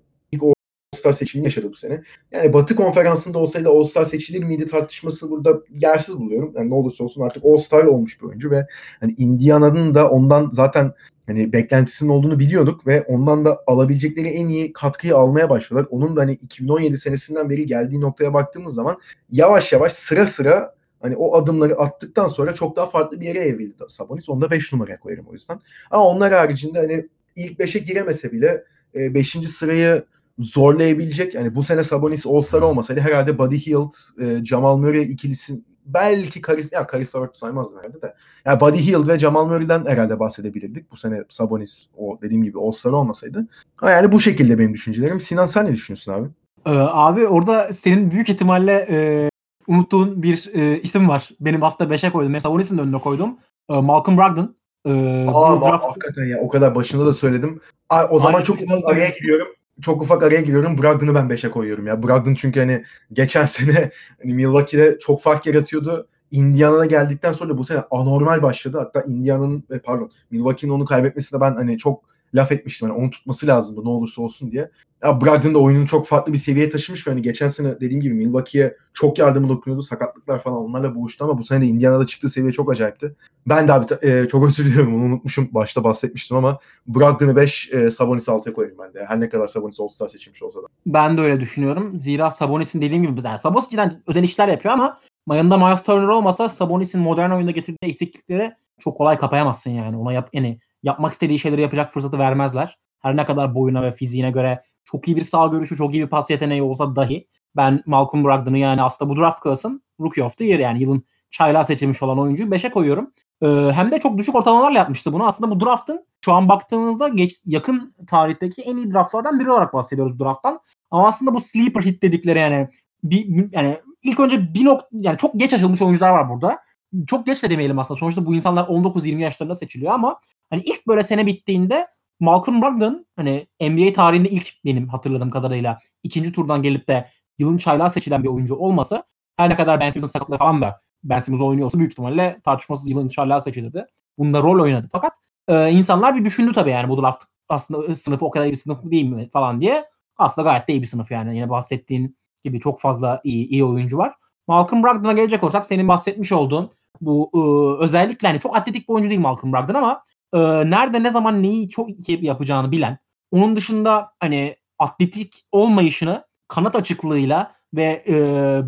A: All-Star seçimini yaşadı bu sene. Yani Batı konferansında olsaydı All-Star seçilir miydi tartışması burada yersiz buluyorum. Yani ne olursa olsun artık All-Star olmuş bir oyuncu ve hani Indiana'nın da ondan zaten hani beklentisinin olduğunu biliyorduk ve ondan da alabilecekleri en iyi katkıyı almaya başladılar. Onun da hani 2017 senesinden beri geldiği noktaya baktığımız zaman yavaş yavaş sıra sıra hani o adımları attıktan sonra çok daha farklı bir yere evrildi Sabonis. Onu da 5 numaraya koyarım o yüzden. Ama onlar haricinde hani ilk 5'e giremese bile 5. E, sırayı zorlayabilecek. Yani bu sene Sabonis All-Star olmasaydı herhalde Buddy Hield, e, Jamal Murray ikilisi belki Karis ya Karis Levert saymazdım herhalde de. Yani Buddy Hield ve Jamal Murray'den herhalde bahsedebilirdik. Bu sene Sabonis o dediğim gibi All-Star olmasaydı. Yani bu şekilde benim düşüncelerim. Sinan sen ne düşünüyorsun abi?
B: Ee, abi orada senin büyük ihtimalle e, unuttuğun bir e, isim var. Benim aslında 5'e koydum. Sabonis'in önüne koydum. E, Malcolm Brogdon. E,
A: Aa, draft... hakikaten ya o kadar başında da söyledim. Aa, o zaman Aynı çok araya giriyorum çok ufak araya giriyorum. Brogdon'u ben 5'e koyuyorum ya. Brogdon çünkü hani geçen sene hani Milwaukee'de çok fark yaratıyordu. Indiana'ya geldikten sonra bu sene anormal başladı. Hatta Indiana'nın pardon Milwaukee'nin onu kaybetmesine ben hani çok laf etmiştim. Yani onu tutması lazımdı ne olursa olsun diye. Ya Brogdon da oyununu çok farklı bir seviyeye taşımış ve hani geçen sene dediğim gibi Milwaukee'ye çok yardımı dokunuyordu. Sakatlıklar falan onlarla boğuştu ama bu sene de Indiana'da çıktığı seviye çok acayipti. Ben de abi e, çok özür diliyorum onu unutmuşum. Başta bahsetmiştim ama Brogdon'u 5, e, Sabonis'i 6'ya koyarım ben de. Her ne kadar Sabonis All-Star seçilmiş olsa da.
B: Ben de öyle düşünüyorum. Zira Sabonis'in dediğim gibi yani Sabonis cidden özel işler yapıyor ama yanında Miles Turner olmasa Sabonis'in modern oyunda getirdiği eksiklikleri çok kolay kapayamazsın yani. Ona yap yani yapmak istediği şeyleri yapacak fırsatı vermezler. Her ne kadar boyuna ve fiziğine göre çok iyi bir sağ görüşü, çok iyi bir pas yeteneği olsa dahi ben Malcolm Brogdon'u yani aslında bu draft class'ın Rookie of the Year yani yılın çaylağı seçilmiş olan oyuncuyu 5'e koyuyorum. Ee, hem de çok düşük ortalamalarla yapmıştı bunu. Aslında bu draftın şu an baktığınızda geç, yakın tarihteki en iyi draftlardan biri olarak bahsediyoruz drafttan. Ama aslında bu sleeper hit dedikleri yani bir, yani ilk önce bir nok yani çok geç açılmış oyuncular var burada. Çok geç de demeyelim aslında. Sonuçta bu insanlar 19-20 yaşlarında seçiliyor ama hani ilk böyle sene bittiğinde Malcolm Brogdon hani NBA tarihinde ilk benim hatırladığım kadarıyla ikinci turdan gelip de yılın çaylağı seçilen bir oyuncu olmasa her ne kadar Ben Simmons'ın sakatlığı falan da Ben Simmons oynuyorsa büyük ihtimalle tartışmasız yılın çaylağı seçilirdi. Bunda rol oynadı. Fakat e, insanlar bir düşündü tabii yani bu draft aslında sınıfı o kadar iyi bir sınıf değil mi falan diye. Aslında gayet de iyi bir sınıf yani. Yine bahsettiğin gibi çok fazla iyi, iyi oyuncu var. Malcolm Brogdon'a gelecek olsak senin bahsetmiş olduğun bu e, özellikle hani çok atletik bir oyuncu değil Malcolm Brogdon ama e, nerede ne zaman neyi çok iyi yapacağını bilen onun dışında hani atletik olmayışını kanat açıklığıyla ve e,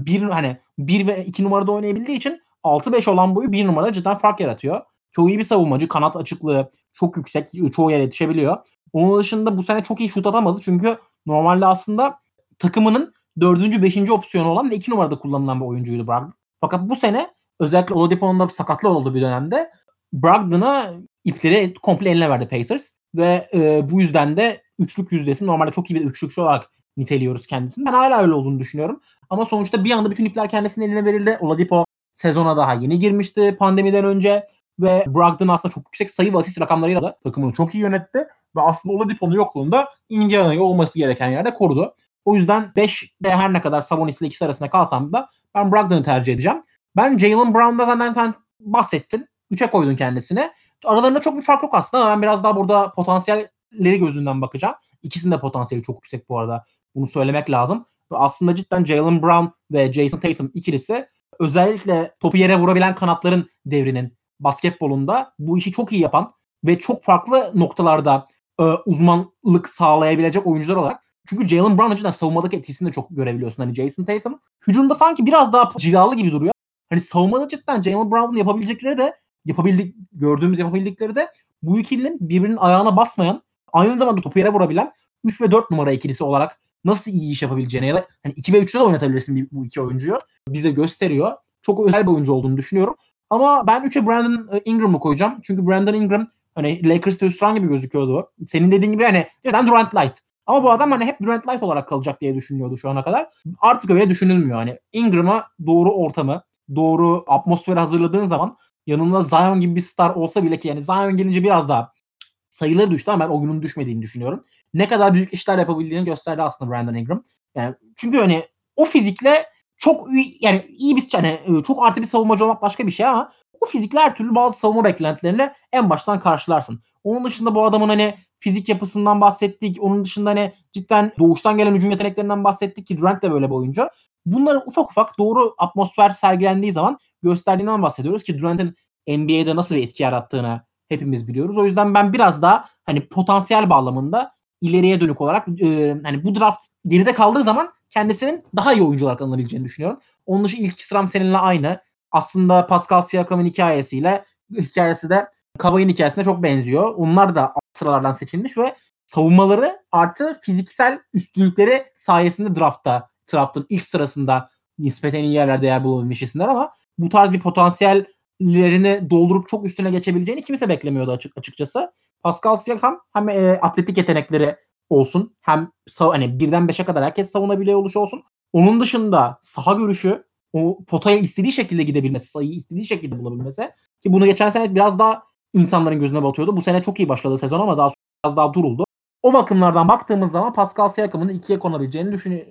B: bir hani bir ve iki numarada oynayabildiği için 6-5 olan boyu bir numarada cidden fark yaratıyor. Çok iyi bir savunmacı. Kanat açıklığı çok yüksek. Çoğu yere yetişebiliyor. Onun dışında bu sene çok iyi şut atamadı. Çünkü normalde aslında takımının dördüncü, beşinci opsiyonu olan ve iki numarada kullanılan bir oyuncuydu Brogdon. Fakat bu sene özellikle Oladipo'nun da sakatlı olduğu bir dönemde Brogdon'a ipleri komple eline verdi Pacers. Ve e, bu yüzden de üçlük yüzdesi normalde çok iyi bir üçlükçü olarak niteliyoruz kendisini. Ben hala öyle olduğunu düşünüyorum. Ama sonuçta bir anda bütün ipler kendisinin eline verildi. Oladipo sezona daha yeni girmişti pandemiden önce. Ve Brogdon aslında çok yüksek sayı ve asist rakamlarıyla da takımını çok iyi yönetti. Ve aslında Oladipo'nun yokluğunda Indiana'yı olması gereken yerde korudu. O yüzden 5'de her ne kadar Sabonis ile ikisi arasında kalsam da ben Brogdon'u tercih edeceğim. Ben Jalen Brown'da zaten sen bahsettin. 3'e koydun kendisini. Aralarında çok bir fark yok aslında ama ben biraz daha burada potansiyelleri gözünden bakacağım. İkisinin de potansiyeli çok yüksek bu arada. Bunu söylemek lazım. Aslında cidden Jalen Brown ve Jason Tatum ikilisi özellikle topu yere vurabilen kanatların devrinin basketbolunda bu işi çok iyi yapan ve çok farklı noktalarda e, uzmanlık sağlayabilecek oyuncular olarak. Çünkü Jalen Brown cidden savunmadaki etkisini de çok görebiliyorsun. Hani Jason Tatum hücumda sanki biraz daha cilalı gibi duruyor. Hani savunmada cidden Jalen Brown'un yapabilecekleri de yapabildik gördüğümüz yapabildikleri de bu ikilinin birbirinin ayağına basmayan aynı zamanda topu yere vurabilen 3 ve 4 numara ikilisi olarak nasıl iyi iş yapabileceğini ya da hani 2 ve 3'te de oynatabilirsin bu iki oyuncuyu. Bize gösteriyor. Çok özel bir oyuncu olduğunu düşünüyorum. Ama ben 3'e Brandon e, Ingram'ı koyacağım. Çünkü Brandon Ingram hani Lakers'ta hüsran gibi gözüküyordu. Senin dediğin gibi hani cidden Durant Light. Ama bu adam hani hep Durant Light olarak kalacak diye düşünüyordu şu ana kadar. Artık öyle düşünülmüyor. Hani Ingram'a doğru ortamı, doğru atmosferi hazırladığın zaman yanında Zion gibi bir star olsa bile ki yani Zion gelince biraz daha sayıları düştü ama ben oyunun düşmediğini düşünüyorum. Ne kadar büyük işler yapabildiğini gösterdi aslında Brandon Ingram. Yani çünkü hani o fizikle çok yani iyi bir hani çok artı bir savunmacı olmak başka bir şey ama o fizikle her türlü bazı savunma beklentilerini en baştan karşılarsın. Onun dışında bu adamın hani fizik yapısından bahsettik. Onun dışında hani cidden doğuştan gelen hücum yeteneklerinden bahsettik ki Durant de böyle bir oyuncu. Bunları ufak ufak doğru atmosfer sergilendiği zaman gösterdiğinden bahsediyoruz ki Durant'in NBA'de nasıl bir etki yarattığını hepimiz biliyoruz. O yüzden ben biraz daha hani potansiyel bağlamında ileriye dönük olarak e, hani bu draft geride kaldığı zaman kendisinin daha iyi oyuncu olarak alınabileceğini düşünüyorum. Onun dışı ilk sıram seninle aynı. Aslında Pascal Siakam'ın hikayesiyle hikayesi de Kavai'nin hikayesine çok benziyor. Onlar da sıralardan seçilmiş ve savunmaları artı fiziksel üstünlükleri sayesinde draftta draftın ilk sırasında nispeten iyi yerlerde yer bulabilmiş isimler ama bu tarz bir potansiyellerini doldurup çok üstüne geçebileceğini kimse beklemiyordu açık açıkçası. Pascal Siakam hem e, atletik yetenekleri olsun hem sav- hani birden beşe kadar herkes savunabiliyor oluşu olsun. Onun dışında saha görüşü o potaya istediği şekilde gidebilmesi, sayıyı istediği şekilde bulabilmesi ki bunu geçen sene biraz daha insanların gözüne batıyordu. Bu sene çok iyi başladı sezon ama daha biraz daha duruldu. O bakımlardan baktığımız zaman Pascal Siakam'ın ikiye konabileceğini düşün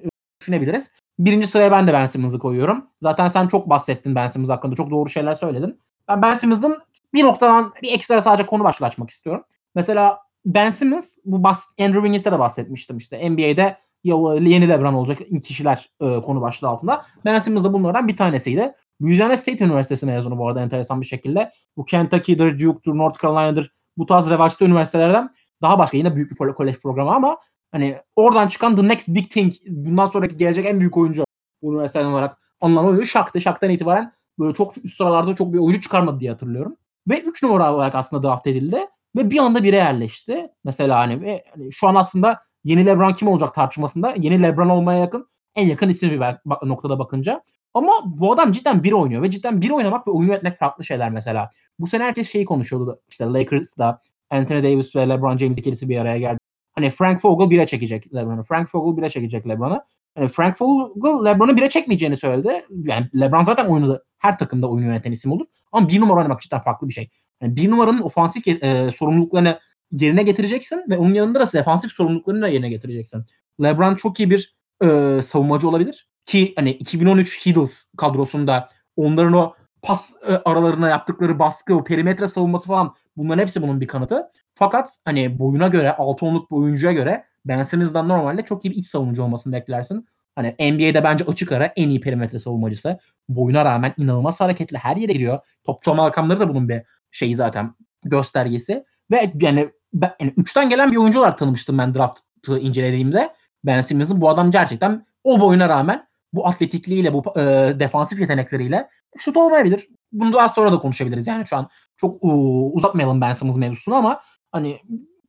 B: düşünebiliriz. Birinci sıraya ben de Ben Simmons'ı koyuyorum. Zaten sen çok bahsettin Ben Simmons hakkında. Çok doğru şeyler söyledin. Ben Ben Simmons'ın bir noktadan bir ekstra sadece konu başlığı açmak istiyorum. Mesela Ben Simmons bu bas, Andrew Wiggins'te de bahsetmiştim işte. NBA'de yeni LeBron olacak kişiler e, konu başlığı altında. Ben Simmons da bunlardan bir tanesiydi. Louisiana State Üniversitesi mezunu bu arada enteresan bir şekilde. Bu Kentucky'dir, Duke'dur, North Carolina'dır. Bu tarz revaçta üniversitelerden daha başka yine büyük bir kolej programı ama hani oradan çıkan the next big thing bundan sonraki gelecek en büyük oyuncu üniversiteden olarak anılan oyuncu Şak'tı. Şak'tan itibaren böyle çok üst sıralarda çok bir oyuncu çıkarmadı diye hatırlıyorum. Ve 3 numara olarak aslında draft edildi. Ve bir anda bire yerleşti. Mesela hani, ve hani şu an aslında yeni LeBron kim olacak tartışmasında yeni LeBron olmaya yakın en yakın isim bir noktada bakınca. Ama bu adam cidden bir oynuyor ve cidden bir oynamak ve oyun yönetmek farklı şeyler mesela. Bu sene herkes şeyi konuşuyordu. İşte Lakers'da Anthony Davis ve LeBron James ikilisi bir araya geldi. Hani Frank Vogel bire çekecek LeBron'u. Frank Vogel bire çekecek LeBron'u. Hani Frank Vogel LeBron'u bire çekmeyeceğini söyledi. Yani LeBron zaten oyunu her takımda oyunu yöneten isim olur. Ama bir numara oynamak cidden farklı bir şey. Yani bir numaranın ofansif e, sorumluluklarını yerine getireceksin ve onun yanında da defansif sorumluluklarını da yerine getireceksin. LeBron çok iyi bir e, savunmacı olabilir ki hani 2013 Heatles kadrosunda onların o pas e, aralarına yaptıkları baskı, o perimetre savunması falan bunların hepsi bunun bir kanıtı. Fakat hani boyuna göre, 6 onluk bir oyuncuya göre Ben Simmons'dan normalde çok iyi bir iç savunucu olmasını beklersin. Hani NBA'de bence açık ara en iyi perimetre savunmacısı. Boyuna rağmen inanılmaz hareketli her yere giriyor. Top çalma rakamları da bunun bir şeyi zaten göstergesi. Ve yani, ben, yani üçten gelen bir oyuncu olarak tanımıştım ben draft'ı incelediğimde. Ben Simmons'ın bu adam gerçekten o boyuna rağmen bu atletikliğiyle, bu e, defansif yetenekleriyle şut olmayabilir. Bunu daha sonra da konuşabiliriz. Yani şu an çok uh, uzatmayalım Ben Simmons mevzusunu ama hani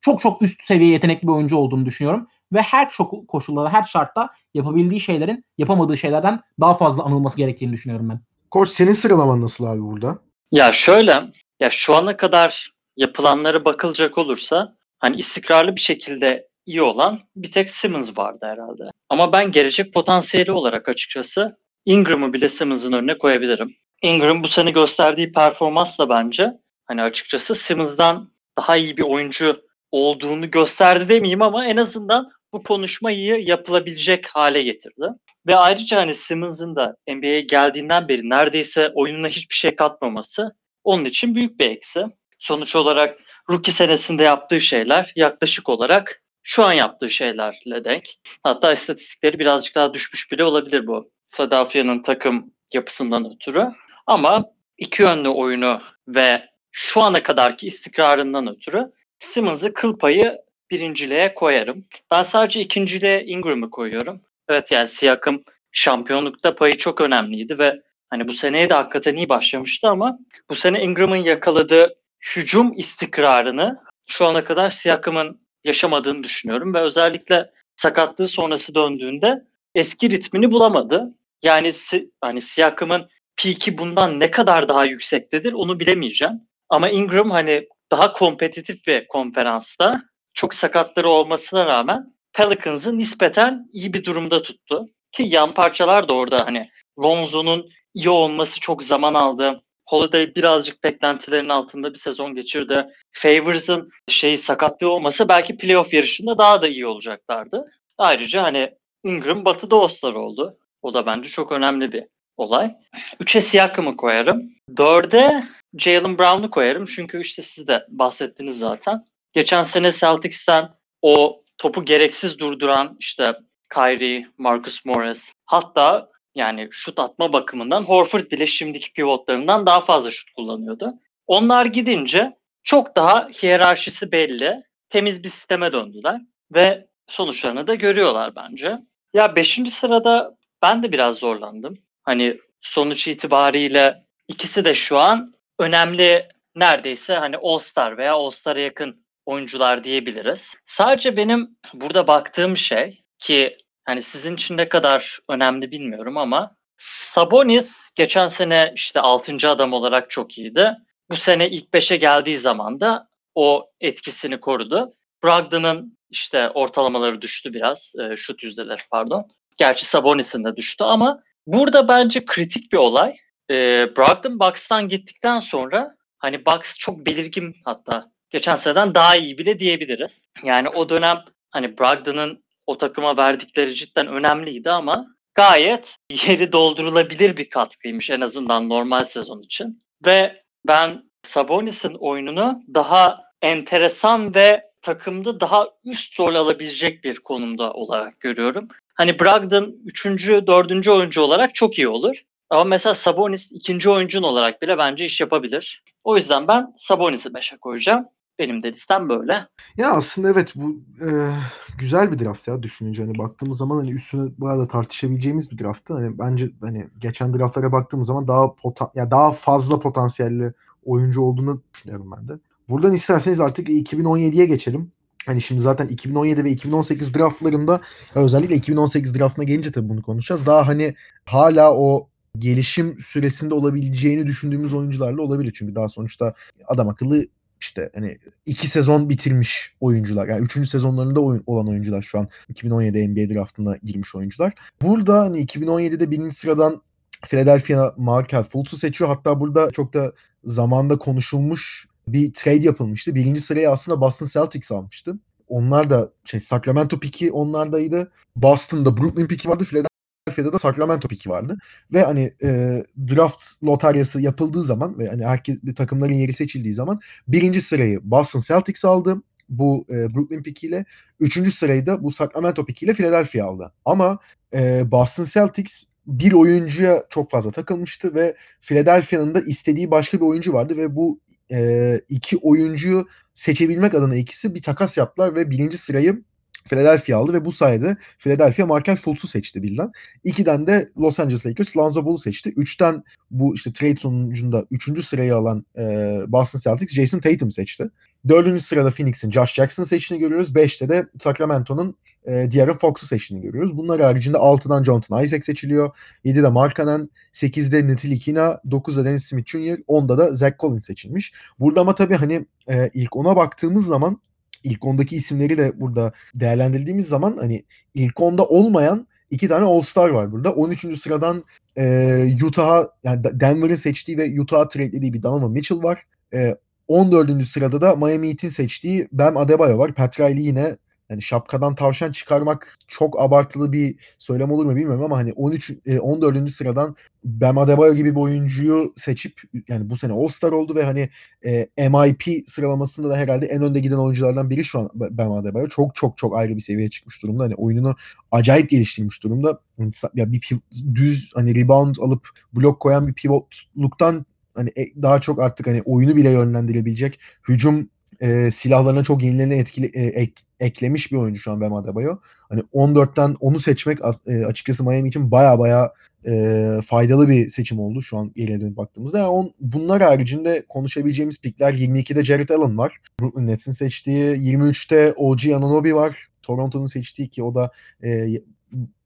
B: çok çok üst seviye yetenekli bir oyuncu olduğunu düşünüyorum. Ve her çok koşulda, her şartta yapabildiği şeylerin yapamadığı şeylerden daha fazla anılması gerektiğini düşünüyorum ben.
A: Koç senin sıralaman nasıl abi burada?
C: Ya şöyle ya şu ana kadar yapılanlara bakılacak olursa hani istikrarlı bir şekilde iyi olan bir tek Simmons vardı herhalde. Ama ben gelecek potansiyeli olarak açıkçası Ingram'ı bile Simmons'ın önüne koyabilirim. Ingram bu sene gösterdiği performansla bence hani açıkçası Simmons'dan daha iyi bir oyuncu olduğunu gösterdi demeyeyim ama en azından bu konuşmayı yapılabilecek hale getirdi. Ve ayrıca hani Simmons'ın da NBA'ye geldiğinden beri neredeyse oyununa hiçbir şey katmaması onun için büyük bir eksi. Sonuç olarak rookie senesinde yaptığı şeyler yaklaşık olarak şu an yaptığı şeylerle denk. Hatta istatistikleri birazcık daha düşmüş bile olabilir bu Philadelphia'nın takım yapısından ötürü. Ama iki yönlü oyunu ve şu ana kadarki istikrarından ötürü Simmons'ı kıl payı birinciliğe koyarım. Ben sadece ikinciliğe Ingram'ı koyuyorum. Evet yani Siakam şampiyonlukta payı çok önemliydi ve hani bu seneye de hakikaten iyi başlamıştı ama bu sene Ingram'ın yakaladığı hücum istikrarını şu ana kadar Siakam'ın yaşamadığını düşünüyorum ve özellikle sakatlığı sonrası döndüğünde eski ritmini bulamadı. Yani hani Siakam'ın peak'i bundan ne kadar daha yüksektedir onu bilemeyeceğim. Ama Ingram hani daha kompetitif bir konferansta çok sakatları olmasına rağmen Pelicans'ı nispeten iyi bir durumda tuttu. Ki yan parçalar da orada hani Lonzo'nun iyi olması çok zaman aldı. Holiday birazcık beklentilerin altında bir sezon geçirdi. Favors'ın şeyi sakatlığı olmasa belki playoff yarışında daha da iyi olacaklardı. Ayrıca hani Ingram batıda All-Star oldu. O da bence çok önemli bir olay. Üçe Siakam'ı koyarım. Dörde Jalen Brown'u koyarım. Çünkü işte siz de bahsettiniz zaten. Geçen sene Celtics'ten o topu gereksiz durduran işte Kyrie, Marcus Morris hatta yani şut atma bakımından Horford bile şimdiki pivotlarından daha fazla şut kullanıyordu. Onlar gidince çok daha hiyerarşisi belli, temiz bir sisteme döndüler ve sonuçlarını da görüyorlar bence. Ya beşinci sırada ben de biraz zorlandım. Hani sonuç itibariyle ikisi de şu an önemli neredeyse hani All-Star veya All-Star'a yakın oyuncular diyebiliriz. Sadece benim burada baktığım şey ki hani sizin için ne kadar önemli bilmiyorum ama Sabonis geçen sene işte 6. adam olarak çok iyiydi. Bu sene ilk 5'e geldiği zaman da o etkisini korudu. Brogdon'ın işte ortalamaları düştü biraz. E, şut yüzdeleri pardon. Gerçi Sabonis'in de düştü ama burada bence kritik bir olay. E, Brogdon Bucks'tan gittikten sonra hani Bucks çok belirgin hatta geçen seneden daha iyi bile diyebiliriz. Yani o dönem hani Brogdon'ın o takıma verdikleri cidden önemliydi ama gayet yeri doldurulabilir bir katkıymış en azından normal sezon için. Ve ben Sabonis'in oyununu daha enteresan ve takımda daha üst rol alabilecek bir konumda olarak görüyorum. Hani Brogdon 3. 4. oyuncu olarak çok iyi olur. Ama mesela Sabonis ikinci oyuncun olarak bile bence iş yapabilir. O yüzden ben Sabonis'i 5'e koyacağım. Benim de listem böyle.
A: Ya aslında evet bu e, güzel bir draft ya düşününce hani baktığımız zaman hani üstüne bayağı da tartışabileceğimiz bir drafttı. Hani bence hani geçen draftlara baktığımız zaman daha potan ya daha fazla potansiyelli oyuncu olduğunu düşünüyorum ben de. Buradan isterseniz artık 2017'ye geçelim. Hani şimdi zaten 2017 ve 2018 draftlarında özellikle 2018 draftına gelince tabii bunu konuşacağız. Daha hani hala o gelişim süresinde olabileceğini düşündüğümüz oyuncularla olabilir. Çünkü daha sonuçta adam akıllı işte hani iki sezon bitirmiş oyuncular. Yani üçüncü sezonlarında oyun, olan oyuncular şu an 2017 NBA draftına girmiş oyuncular. Burada hani 2017'de birinci sıradan Philadelphia Markel Fultz'u seçiyor. Hatta burada çok da zamanda konuşulmuş bir trade yapılmıştı. Birinci sırayı aslında Boston Celtics almıştı. Onlar da şey Sacramento piki onlardaydı. Boston'da Brooklyn piki vardı. Philadelphia Philadelphia'da da Sacramento piki vardı. Ve hani e, draft lotaryası yapıldığı zaman ve hani herkes takımların yeri seçildiği zaman birinci sırayı Boston Celtics aldı bu e, Brooklyn pikiyle. Üçüncü sırayı da bu Sacramento pikiyle Philadelphia aldı. Ama e, Boston Celtics bir oyuncuya çok fazla takılmıştı ve Philadelphia'nın da istediği başka bir oyuncu vardı ve bu e, iki oyuncuyu seçebilmek adına ikisi bir takas yaptılar ve birinci sırayı Philadelphia aldı ve bu sayede Philadelphia Markel Fultz'u seçti birden. İkiden de Los Angeles Lakers Lonzo Ball'u seçti. Üçten bu işte trade sonucunda üçüncü sırayı alan e, Boston Celtics Jason Tatum seçti. Dördüncü sırada Phoenix'in Josh Jackson seçtiğini görüyoruz. Beşte de Sacramento'nun e, De'Aaron Fox'u seçtiğini görüyoruz. Bunlar haricinde 6'dan Jonathan Isaac seçiliyor. 7'de Markkanen, 8'de Ntilikina, 9'da Dennis Smith Jr., 10'da da Zach Collins seçilmiş. Burada ama tabii hani e, ilk ona baktığımız zaman ilk 10'daki isimleri de burada değerlendirdiğimiz zaman hani ilk 10'da olmayan iki tane All-Star var burada. 13. sıradan e, Utah'a yani Denver'ın seçtiği ve Utah'a trade'lediği bir Donovan Mitchell var. E, 14. sırada da Miami Heat'in seçtiği Bam Adebayo var. Pat Riley yine yani şapkadan tavşan çıkarmak çok abartılı bir söylem olur mu bilmiyorum ama hani 13 e, 14. sıradan Bam Adebayo gibi bir oyuncuyu seçip yani bu sene All-Star oldu ve hani e, MIP sıralamasında da herhalde en önde giden oyunculardan biri şu an Bam Adebayo. Çok çok çok ayrı bir seviyeye çıkmış durumda. Hani oyununu acayip geliştirmiş durumda. Ya bir düz hani rebound alıp blok koyan bir pivotluktan hani e, daha çok artık hani oyunu bile yönlendirebilecek hücum e, silahlarına çok yenilerini etkili, e, ek, eklemiş bir oyuncu şu an Bam Adebayo. Hani 14'ten onu seçmek e, açıkçası Miami için baya baya e, faydalı bir seçim oldu şu an geriye dönüp baktığımızda. Yani on, bunlar haricinde konuşabileceğimiz pikler 22'de Jared Allen var. Brooklyn Nets'in seçtiği. 23'te OG Anunoby var. Toronto'nun seçtiği ki o da e,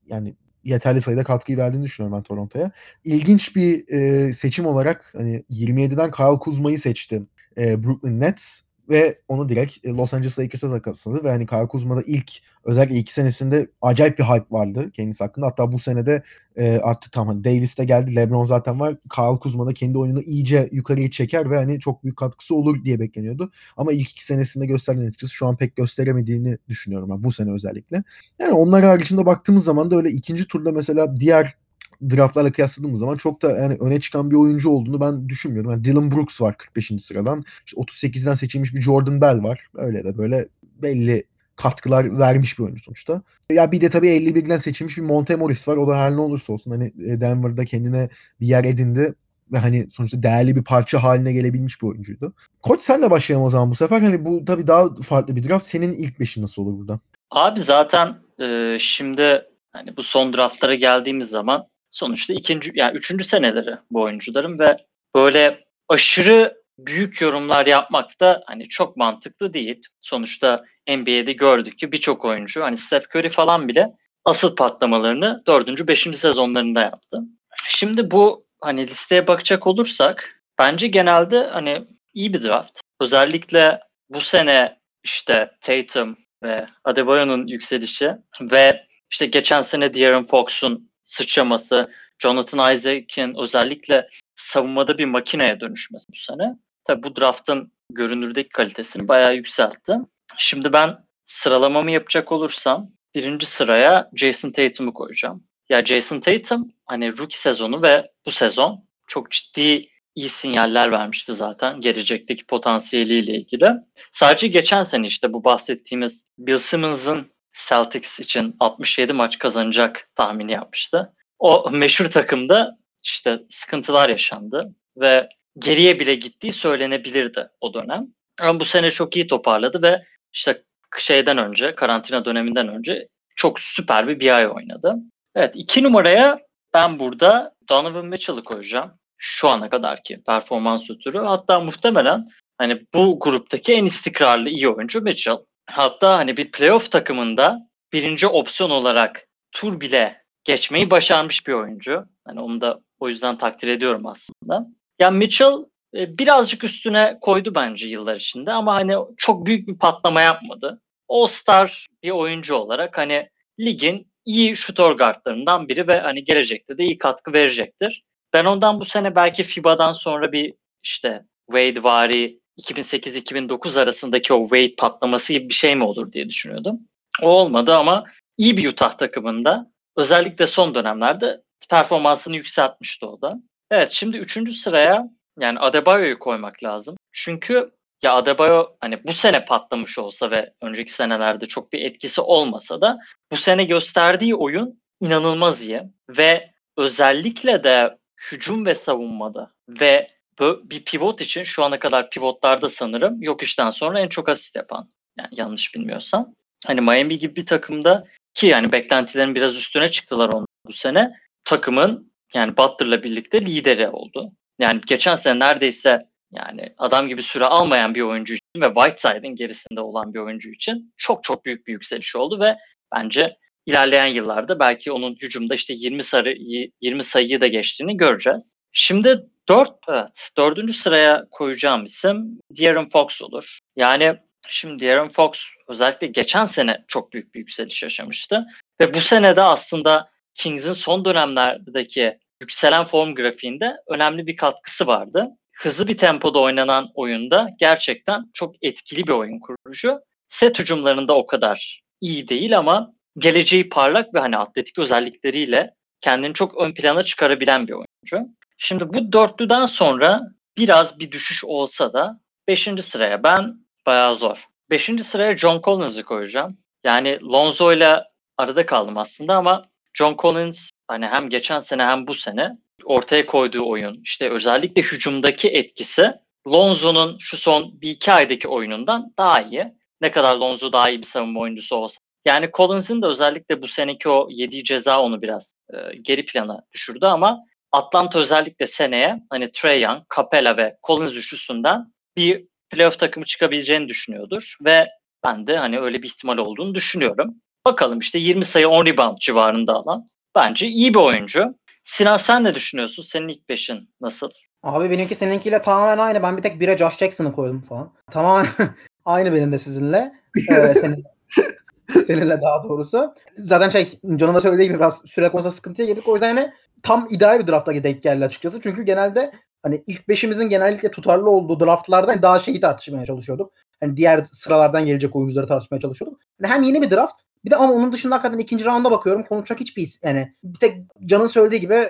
A: yani yeterli sayıda katkıyı verdiğini düşünüyorum ben Toronto'ya. İlginç bir e, seçim olarak hani 27'den Kyle Kuzma'yı seçti e, Brooklyn Nets ve onu direkt e, Los Angeles Lakers'a takasını ve hani Kyle Kuzma'da ilk özellikle iki senesinde acayip bir hype vardı kendisi hakkında. Hatta bu senede e, artık tam hani Davis de geldi. LeBron zaten var. Kyle Kuzma da kendi oyununu iyice yukarıya çeker ve hani çok büyük katkısı olur diye bekleniyordu. Ama ilk iki senesinde gösterdiğin açıkçası şu an pek gösteremediğini düşünüyorum ben bu sene özellikle. Yani onlar haricinde baktığımız zaman da öyle ikinci turda mesela diğer draftlarla kıyasladığımız zaman çok da yani öne çıkan bir oyuncu olduğunu ben düşünmüyorum. Yani Dylan Brooks var 45. sıradan. İşte 38'den seçilmiş bir Jordan Bell var. Öyle de böyle belli katkılar vermiş bir oyuncu sonuçta. Ya bir de tabii 51'den seçilmiş bir Monte Morris var. O da her ne olursa olsun hani e, Denver'da kendine bir yer edindi ve hani sonuçta değerli bir parça haline gelebilmiş bir oyuncuydu. Koç sen de başlayalım o zaman bu sefer. Hani bu tabii daha farklı bir draft. Senin ilk beşin nasıl olur burada?
C: Abi zaten e, şimdi hani bu son draftlara geldiğimiz zaman sonuçta ikinci yani üçüncü seneleri bu oyuncuların ve böyle aşırı büyük yorumlar yapmak da hani çok mantıklı değil. Sonuçta NBA'de gördük ki birçok oyuncu hani Steph Curry falan bile asıl patlamalarını dördüncü, beşinci sezonlarında yaptı. Şimdi bu hani listeye bakacak olursak bence genelde hani iyi bir draft. Özellikle bu sene işte Tatum ve Adebayo'nun yükselişi ve işte geçen sene De'Aaron Fox'un sıçraması, Jonathan Isaac'in özellikle savunmada bir makineye dönüşmesi bu sene. Tabi bu draftın görünürdeki kalitesini bayağı yükseltti. Şimdi ben sıralamamı yapacak olursam birinci sıraya Jason Tatum'u koyacağım. Ya Jason Tatum hani rookie sezonu ve bu sezon çok ciddi iyi sinyaller vermişti zaten gelecekteki potansiyeliyle ilgili. Sadece geçen sene işte bu bahsettiğimiz Bill Simmons'ın Celtics için 67 maç kazanacak tahmini yapmıştı. O meşhur takımda işte sıkıntılar yaşandı ve geriye bile gittiği söylenebilirdi o dönem. Ama bu sene çok iyi toparladı ve işte şeyden önce, karantina döneminden önce çok süper bir bir ay oynadı. Evet iki numaraya ben burada Donovan Mitchell'ı koyacağım. Şu ana kadarki performans ötürü. Hatta muhtemelen hani bu gruptaki en istikrarlı iyi oyuncu Mitchell. Hatta hani bir playoff takımında birinci opsiyon olarak tur bile geçmeyi başarmış bir oyuncu. Hani onu da o yüzden takdir ediyorum aslında. Yani Mitchell e, birazcık üstüne koydu bence yıllar içinde ama hani çok büyük bir patlama yapmadı. All-Star bir oyuncu olarak hani ligin iyi şutör guardlarından biri ve hani gelecekte de iyi katkı verecektir. Ben ondan bu sene belki FIBA'dan sonra bir işte Wade vari 2008-2009 arasındaki o Wade patlaması gibi bir şey mi olur diye düşünüyordum. O olmadı ama iyi bir Utah takımında özellikle son dönemlerde performansını yükseltmişti o da. Evet şimdi üçüncü sıraya yani Adebayo'yu koymak lazım. Çünkü ya Adebayo hani bu sene patlamış olsa ve önceki senelerde çok bir etkisi olmasa da bu sene gösterdiği oyun inanılmaz iyi ve özellikle de hücum ve savunmada ve bir pivot için şu ana kadar pivotlarda sanırım yok işten sonra en çok asist yapan. Yani yanlış bilmiyorsam. Hani Miami gibi bir takımda ki yani beklentilerin biraz üstüne çıktılar onlar bu sene. Takımın yani Butler'la birlikte lideri oldu. Yani geçen sene neredeyse yani adam gibi süre almayan bir oyuncu için ve Whiteside'in gerisinde olan bir oyuncu için çok çok büyük bir yükseliş oldu ve bence ilerleyen yıllarda belki onun hücumda işte 20 sarı 20 sayıyı da geçtiğini göreceğiz. Şimdi 4 evet 4. sıraya koyacağım isim De'Aaron Fox olur. Yani şimdi De'Aaron Fox özellikle geçen sene çok büyük bir yükseliş yaşamıştı ve bu sene de aslında Kings'in son dönemlerdeki yükselen form grafiğinde önemli bir katkısı vardı. Hızlı bir tempoda oynanan oyunda gerçekten çok etkili bir oyun kurucu. Set hücumlarında o kadar iyi değil ama geleceği parlak ve hani atletik özellikleriyle kendini çok ön plana çıkarabilen bir oyuncu. Şimdi bu dörtlüden sonra biraz bir düşüş olsa da 5. sıraya ben bayağı zor. 5. sıraya John Collins'i koyacağım. Yani Lonzo ile arada kaldım aslında ama John Collins hani hem geçen sene hem bu sene ortaya koyduğu oyun işte özellikle hücumdaki etkisi Lonzo'nun şu son bir iki aydaki oyunundan daha iyi. Ne kadar Lonzo daha iyi bir savunma oyuncusu olsa. Yani Collins'in de özellikle bu seneki o yediği ceza onu biraz e, geri plana düşürdü ama Atlanta özellikle seneye hani Trey Young, Capella ve Collins üçlüsünden bir playoff takımı çıkabileceğini düşünüyordur ve ben de hani öyle bir ihtimal olduğunu düşünüyorum. Bakalım işte 20 sayı 10 rebound civarında alan bence iyi bir oyuncu. Sinan sen ne düşünüyorsun? Senin ilk beşin nasıl?
B: Abi benimki seninkiyle tamamen aynı. Ben bir tek bire Josh Jackson'ı koydum falan. Tamamen aynı benim de sizinle. Ee, senin, seninle daha doğrusu. Zaten şey Can'ın da söylediği gibi biraz süre konusunda sıkıntıya girdik. O yüzden yani tam ideal bir drafta denk geldi açıkçası. Çünkü genelde hani ilk beşimizin genellikle tutarlı olduğu draftlarda daha şeyi tartışmaya çalışıyorduk. Hani diğer sıralardan gelecek oyuncuları tartışmaya çalışıyorduk. Yani hem yeni bir draft bir de ama onun dışında hakikaten ikinci rounda bakıyorum. Konuşacak hiçbir is- yani bir tek Can'ın söylediği gibi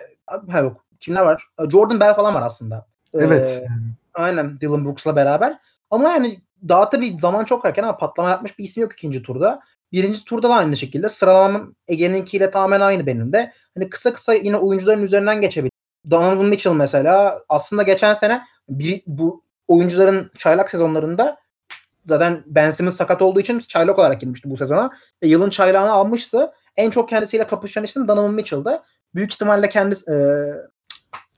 B: ha yok kimler var? Jordan Bell falan var aslında.
A: Evet.
B: Ee, aynen Dylan Brooks'la beraber. Ama yani daha tabii zaman çok erken ama patlama yapmış bir isim yok ikinci turda. Birinci turda da aynı şekilde. Sıralamam Ege'ninkiyle tamamen aynı benim de. Hani kısa kısa yine oyuncuların üzerinden geçebilir. Donovan Mitchell mesela aslında geçen sene bir, bu oyuncuların çaylak sezonlarında zaten Ben Simmons sakat olduğu için çaylak olarak girmişti bu sezona. Ve yılın çaylağını almıştı. En çok kendisiyle kapışan isim Donovan Mitchell'dı. Büyük ihtimalle kendisi e,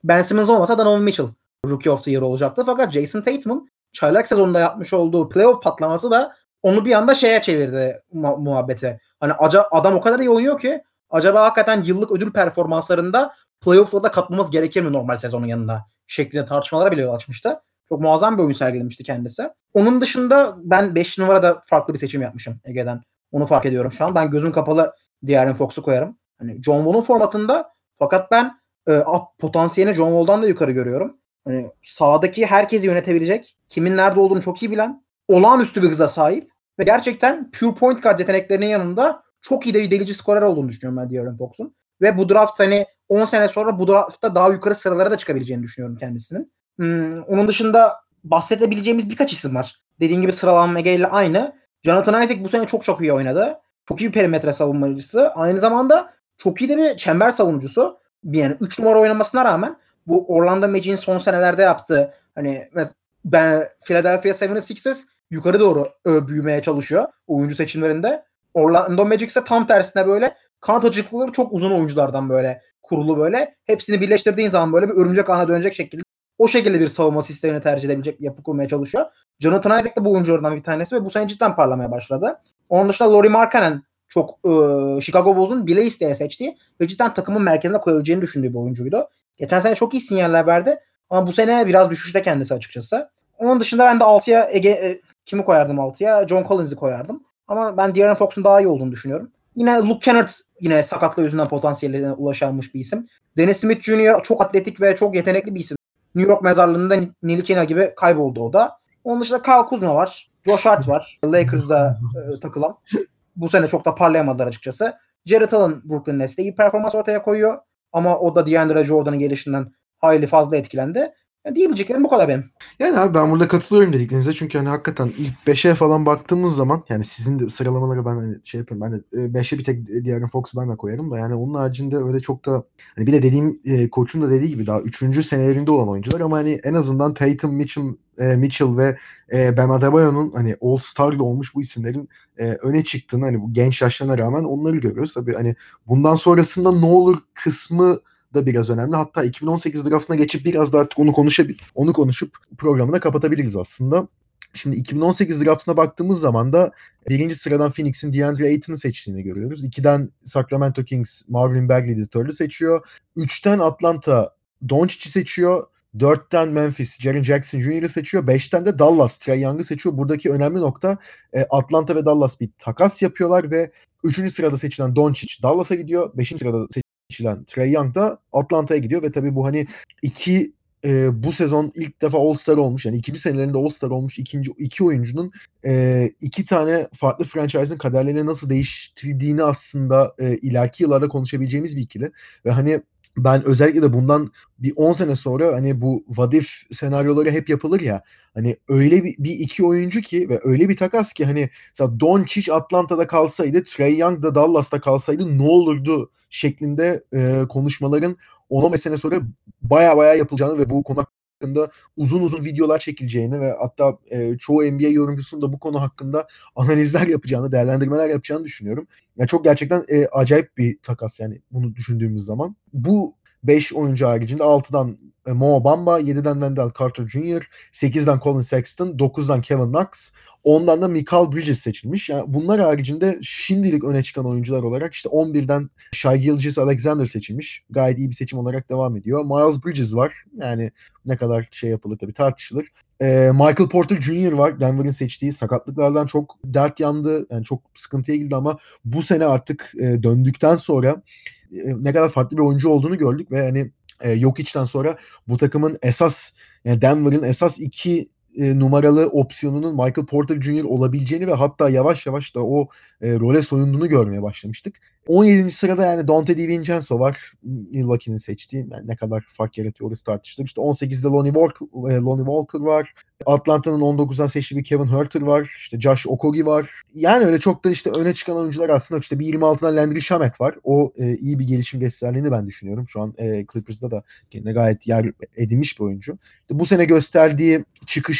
B: Ben Simmons olmasa Donovan Mitchell Rookie of the Year olacaktı. Fakat Jason Tatum'un çaylak sezonunda yapmış olduğu playoff patlaması da onu bir anda şeye çevirdi mu- muhabbete. Hani aca- adam o kadar iyi oynuyor ki acaba hakikaten yıllık ödül performanslarında playoff'la da katmamız gerekir mi normal sezonun yanında şeklinde tartışmalara bile yol açmıştı. Çok muazzam bir oyun sergilemişti kendisi. Onun dışında ben 5 numarada farklı bir seçim yapmışım Ege'den. Onu fark ediyorum şu an. Ben gözüm kapalı De'Aaron Fox'u koyarım. Hani John Wall'un formatında fakat ben e, potansiyelini John Wall'dan da yukarı görüyorum. Hani sahadaki herkesi yönetebilecek, kimin nerede olduğunu çok iyi bilen, olağanüstü bir hıza sahip ve gerçekten pure point guard yeteneklerinin yanında çok iyi de bir delici skorer olduğunu düşünüyorum ben De'Aaron Fox'un. Ve bu draft hani 10 sene sonra bu draftta daha yukarı sıralara da çıkabileceğini düşünüyorum kendisinin. Hmm, onun dışında bahsedebileceğimiz birkaç isim var. Dediğim gibi sıralanma ile aynı. Jonathan Isaac bu sene çok çok iyi oynadı. Çok iyi bir perimetre savunmacısı. Aynı zamanda çok iyi de bir çember savunucusu. Yani 3 numara oynamasına rağmen bu Orlando Magic'in son senelerde yaptığı hani ben Philadelphia 76ers yukarı doğru büyümeye çalışıyor oyuncu seçimlerinde. Orlando Magic ise tam tersine böyle kanat açıklıkları çok uzun oyunculardan böyle kurulu böyle. Hepsini birleştirdiğin zaman böyle bir örümcek ağına dönecek şekilde o şekilde bir savunma sistemini tercih edebilecek yapı kurmaya çalışıyor. Jonathan Isaac de bu oyunculardan bir tanesi ve bu sene cidden parlamaya başladı. Onun dışında Laurie Markkanen çok e, Chicago Bulls'un bile isteye seçtiği ve cidden takımın merkezine koyabileceğini düşündüğü bir oyuncuydu. Geçen sene çok iyi sinyaller verdi ama bu sene biraz düşüşte kendisi açıkçası. Onun dışında ben de 6'ya Ege e, kimi koyardım 6'ya? John Collins'i koyardım. Ama ben De'Aaron Fox'un daha iyi olduğunu düşünüyorum. Yine Luke Kennard yine sakatlığı yüzünden potansiyeline ulaşılmış bir isim. Dennis Smith Jr. çok atletik ve çok yetenekli bir isim. New York mezarlığında Nilikina gibi kayboldu o da. Onun dışında Kyle Kuzma var. Josh Hart var. Lakers'da e, takılan. Bu sene çok da parlayamadılar açıkçası. Jared Allen Brooklyn Nets'te iyi performans ortaya koyuyor. Ama o da DeAndre Jordan'ın gelişinden hayli fazla etkilendi. Yani diyebileceklerim bu kadar benim.
A: Yani abi ben burada katılıyorum dediklerinize çünkü hani hakikaten ilk 5'e falan baktığımız zaman yani sizin de sıralamaları ben hani şey yapıyorum ben de 5'e bir tek De'Aaron Fox'u ben de koyarım da yani onun haricinde öyle çok da hani bir de dediğim e, koçun da dediği gibi daha 3. senelerinde olan oyuncular ama hani en azından Tatum, Mitchell, e, Mitchell ve e, Bam Adebayo'nun hani All Star'da olmuş bu isimlerin e, öne çıktığını hani bu genç yaşlarına rağmen onları görüyoruz. Tabii hani bundan sonrasında ne olur kısmı da biraz önemli. Hatta 2018 draftına geçip biraz da artık onu konuşabil onu konuşup programını kapatabiliriz aslında. Şimdi 2018 draftına baktığımız zaman da birinci sıradan Phoenix'in DeAndre Ayton'u seçtiğini görüyoruz. İkiden Sacramento Kings Marvin Bagley editörlü seçiyor. Üçten Atlanta Doncic'i seçiyor. Dörtten Memphis Jaren Jackson Jr.'ı seçiyor. Beşten de Dallas Trae Young'ı seçiyor. Buradaki önemli nokta e, Atlanta ve Dallas bir takas yapıyorlar ve üçüncü sırada seçilen Doncic Dallas'a gidiyor. Beşinci sırada seçilen Trae Young da Atlanta'ya gidiyor ve tabii bu hani iki e, bu sezon ilk defa All-Star olmuş. Yani ikinci senelerinde All-Star olmuş ikinci iki oyuncunun e, iki tane farklı franchise'ın kaderlerini nasıl değiştirdiğini aslında e, ileriki yıllarda konuşabileceğimiz bir ikili. Ve hani ben özellikle de bundan bir 10 sene sonra hani bu vadif senaryoları hep yapılır ya hani öyle bir, bir iki oyuncu ki ve öyle bir takas ki hani mesela Doncic Atlanta'da kalsaydı Trey Young da Dallas'ta kalsaydı ne olurdu şeklinde e, konuşmaların 10-15 sene sonra baya baya yapılacağını ve bu konu hakkında uzun uzun videolar çekileceğini ve hatta e, çoğu NBA yorumcusunun da bu konu hakkında analizler yapacağını, değerlendirmeler yapacağını düşünüyorum. Yani çok gerçekten e, acayip bir takas yani bunu düşündüğümüz zaman. Bu 5 oyuncu haricinde 6'dan e, Mo Bamba, 7'den Wendell Carter Jr., 8'den Colin Sexton, 9'dan Kevin Knox, 10'dan da Michael Bridges seçilmiş. Yani bunlar haricinde şimdilik öne çıkan oyuncular olarak işte 11'den Shai Gilgeous Alexander seçilmiş. Gayet iyi bir seçim olarak devam ediyor. Miles Bridges var. Yani ne kadar şey yapılır tabii tartışılır. Ee, Michael Porter Jr. var. Denver'ın seçtiği sakatlıklardan çok dert yandı. Yani çok sıkıntıya girdi ama bu sene artık e, döndükten sonra ne kadar farklı bir oyuncu olduğunu gördük ve hani e, Jokic'ten sonra bu takımın esas yani Denver'ın esas iki e, numaralı opsiyonunun Michael Porter Jr. olabileceğini ve hatta yavaş yavaş da o e, role soyunduğunu görmeye başlamıştık. 17. sırada yani Dante DiVincenzo var. Milwaukee'nin seçtiği. Yani ne kadar fark yaratıyor orası tartışılır. İşte 18'de Lonnie Walker, e, Lonnie Walker var. Atlanta'nın 19'dan seçtiği bir Kevin Herter var. İşte Josh Okogie var. Yani öyle çok da işte öne çıkan oyuncular aslında işte bir 26'dan Landry Shamet var. O e, iyi bir gelişim gösterdiğini ben düşünüyorum. Şu an e, Clippers'da da kendine gayet yer edinmiş bir oyuncu. İşte bu sene gösterdiği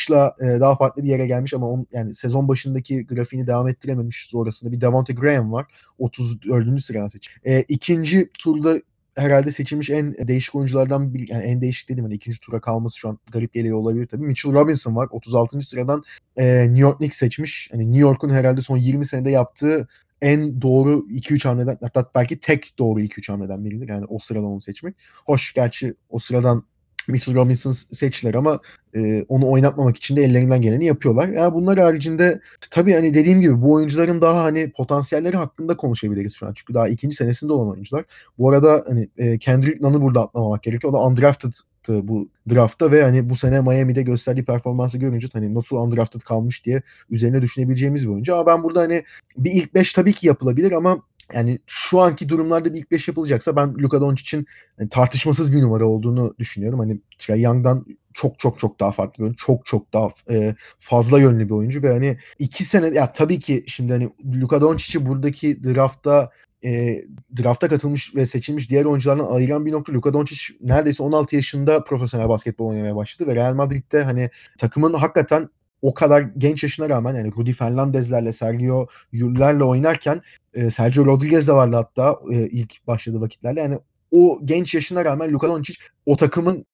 A: çıkışla e, daha farklı bir yere gelmiş ama on, yani sezon başındaki grafiğini devam ettirememiş. Sonrasında bir Devonte Graham var. 34 dördüncü sıraya seç. E, ikinci turda herhalde seçilmiş en değişik oyunculardan bir yani en değişik dedim hani ikinci tura kalması şu an garip geliyor olabilir tabii. Mitchell Robinson var 36. sıradan e, New York Knicks seçmiş. Hani New York'un herhalde son 20 senede yaptığı en doğru 2-3 hamleden hatta belki tek doğru 2-3 hamleden biridir. Yani o sırada onu seçmek. Hoş gerçi o sıradan Mitchell Robinson seçtiler ama e, onu oynatmamak için de ellerinden geleni yapıyorlar. Yani bunlar haricinde tabii hani dediğim gibi bu oyuncuların daha hani potansiyelleri hakkında konuşabiliriz şu an. Çünkü daha ikinci senesinde olan oyuncular. Bu arada hani e, Kendrick Nunn'ı burada atlamamak gerekiyor. O da undrafted bu draftta ve hani bu sene Miami'de gösterdiği performansı görünce hani nasıl undrafted kalmış diye üzerine düşünebileceğimiz bir oyuncu. Ama ben burada hani bir ilk 5 tabii ki yapılabilir ama yani şu anki durumlarda bir ilk 5 yapılacaksa ben Luka Doncic'in yani tartışmasız bir numara olduğunu düşünüyorum. Hani Trae Young'dan çok çok çok daha farklı bir oyuncu. Çok çok daha e, fazla yönlü bir oyuncu ve hani iki sene ya tabii ki şimdi hani Luka Doncic'i buradaki draftta e, drafta katılmış ve seçilmiş diğer oyunculardan ayıran bir nokta Luka Doncic neredeyse 16 yaşında profesyonel basketbol oynamaya başladı ve Real Madrid'de hani takımın hakikaten o kadar genç yaşına rağmen yani Rudy Fernandez'lerle Sergio Yuller'le oynarken e, Sergio Rodriguez de vardı hatta e, ilk başladığı vakitlerde. Yani o genç yaşına rağmen Luka Doncic o takımın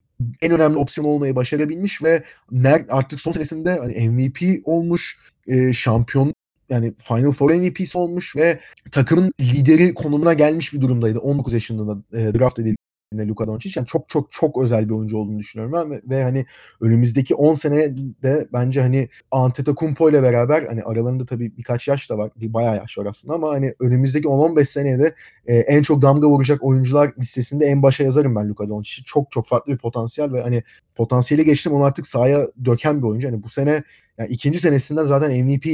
A: en önemli opsiyon olmayı başarabilmiş ve artık son senesinde hani MVP olmuş, e, şampiyon yani Final Four MVP'si olmuş ve takımın lideri konumuna gelmiş bir durumdaydı. 19 yaşında da draft edildi Luka Doncic. Yani çok çok çok özel bir oyuncu olduğunu düşünüyorum ben ve, ve hani önümüzdeki 10 sene de bence hani Antetokounmpo ile beraber hani aralarında tabii birkaç yaş da var. Bir bayağı yaş var aslında ama hani önümüzdeki 10-15 seneye de e, en çok damga vuracak oyuncular listesinde en başa yazarım ben Luka Doncic'i. Çok çok farklı bir potansiyel ve hani potansiyeli geçtim onu artık sahaya döken bir oyuncu. Hani bu sene yani ikinci senesinden zaten MVP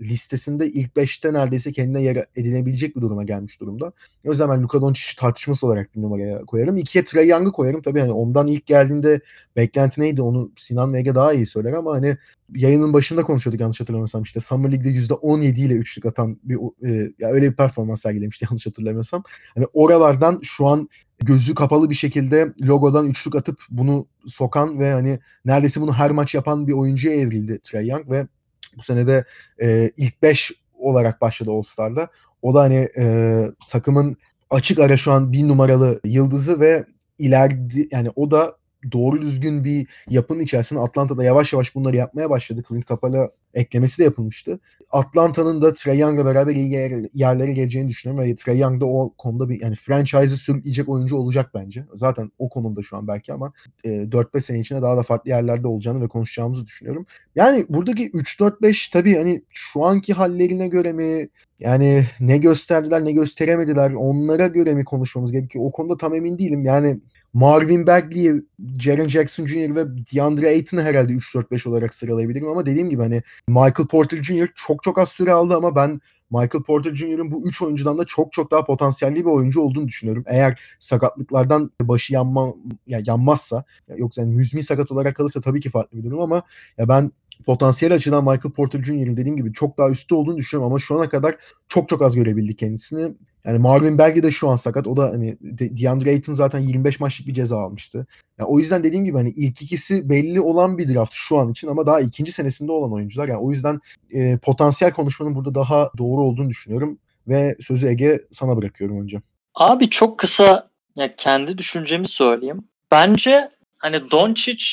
A: listesinde ilk 5'te neredeyse kendine yer edinebilecek bir duruma gelmiş durumda. O yüzden ben Luka Doncic tartışması olarak bir numaraya koyarım. İkiye Trae Young'ı koyarım. Tabii hani ondan ilk geldiğinde beklenti neydi onu Sinan Mega daha iyi söyler ama hani yayının başında konuşuyorduk yanlış hatırlamıyorsam işte Summer League'de %17 ile üçlük atan bir e, ya öyle bir performans sergilemişti yanlış hatırlamıyorsam. Hani oralardan şu an gözü kapalı bir şekilde logodan üçlük atıp bunu sokan ve hani neredeyse bunu her maç yapan bir oyuncuya evrildi Trae Young ve bu sene de e, ilk 5 olarak başladı All-Star'da. O da hani e, takımın açık ara şu an bir numaralı yıldızı ve ileride yani o da doğru düzgün bir yapının içerisinde Atlanta'da yavaş yavaş bunları yapmaya başladı. Clint Capela eklemesi de yapılmıştı. Atlanta'nın da Trae Young'la beraber iyi yer- yerlere geleceğini düşünüyorum. Ve Trae Young da o konuda bir yani franchise'ı sürükleyecek oyuncu olacak bence. Zaten o konumda şu an belki ama e, 4-5 sene içinde daha da farklı yerlerde olacağını ve konuşacağımızı düşünüyorum. Yani buradaki 3-4-5 tabii hani şu anki hallerine göre mi yani ne gösterdiler ne gösteremediler onlara göre mi konuşmamız gerekiyor? O konuda tam emin değilim. Yani Marvin Bagley, Jaren Jackson Jr. ve DeAndre Ayton'u herhalde 3-4-5 olarak sıralayabilirim ama dediğim gibi hani Michael Porter Jr. çok çok az süre aldı ama ben Michael Porter Jr.'ın bu 3 oyuncudan da çok çok daha potansiyelli bir oyuncu olduğunu düşünüyorum. Eğer sakatlıklardan başı yanma ya yanmazsa ya yoksa yani müzmin sakat olarak kalırsa tabii ki farklı bir durum ama ya ben potansiyel açıdan Michael Porter Jr.'ın dediğim gibi çok daha üstte olduğunu düşünüyorum ama şu ana kadar çok çok az görebildik kendisini. Yani Marvin Bagley de şu an sakat. O da hani De- DeAndre Ayton zaten 25 maçlık bir ceza almıştı. Ya o yüzden dediğim gibi hani ilk ikisi belli olan bir draft şu an için ama daha ikinci senesinde olan oyuncular. Yani o yüzden e, potansiyel konuşmanın burada daha doğru olduğunu düşünüyorum ve sözü Ege sana bırakıyorum önce.
C: Abi çok kısa ya kendi düşüncemi söyleyeyim. Bence hani Doncic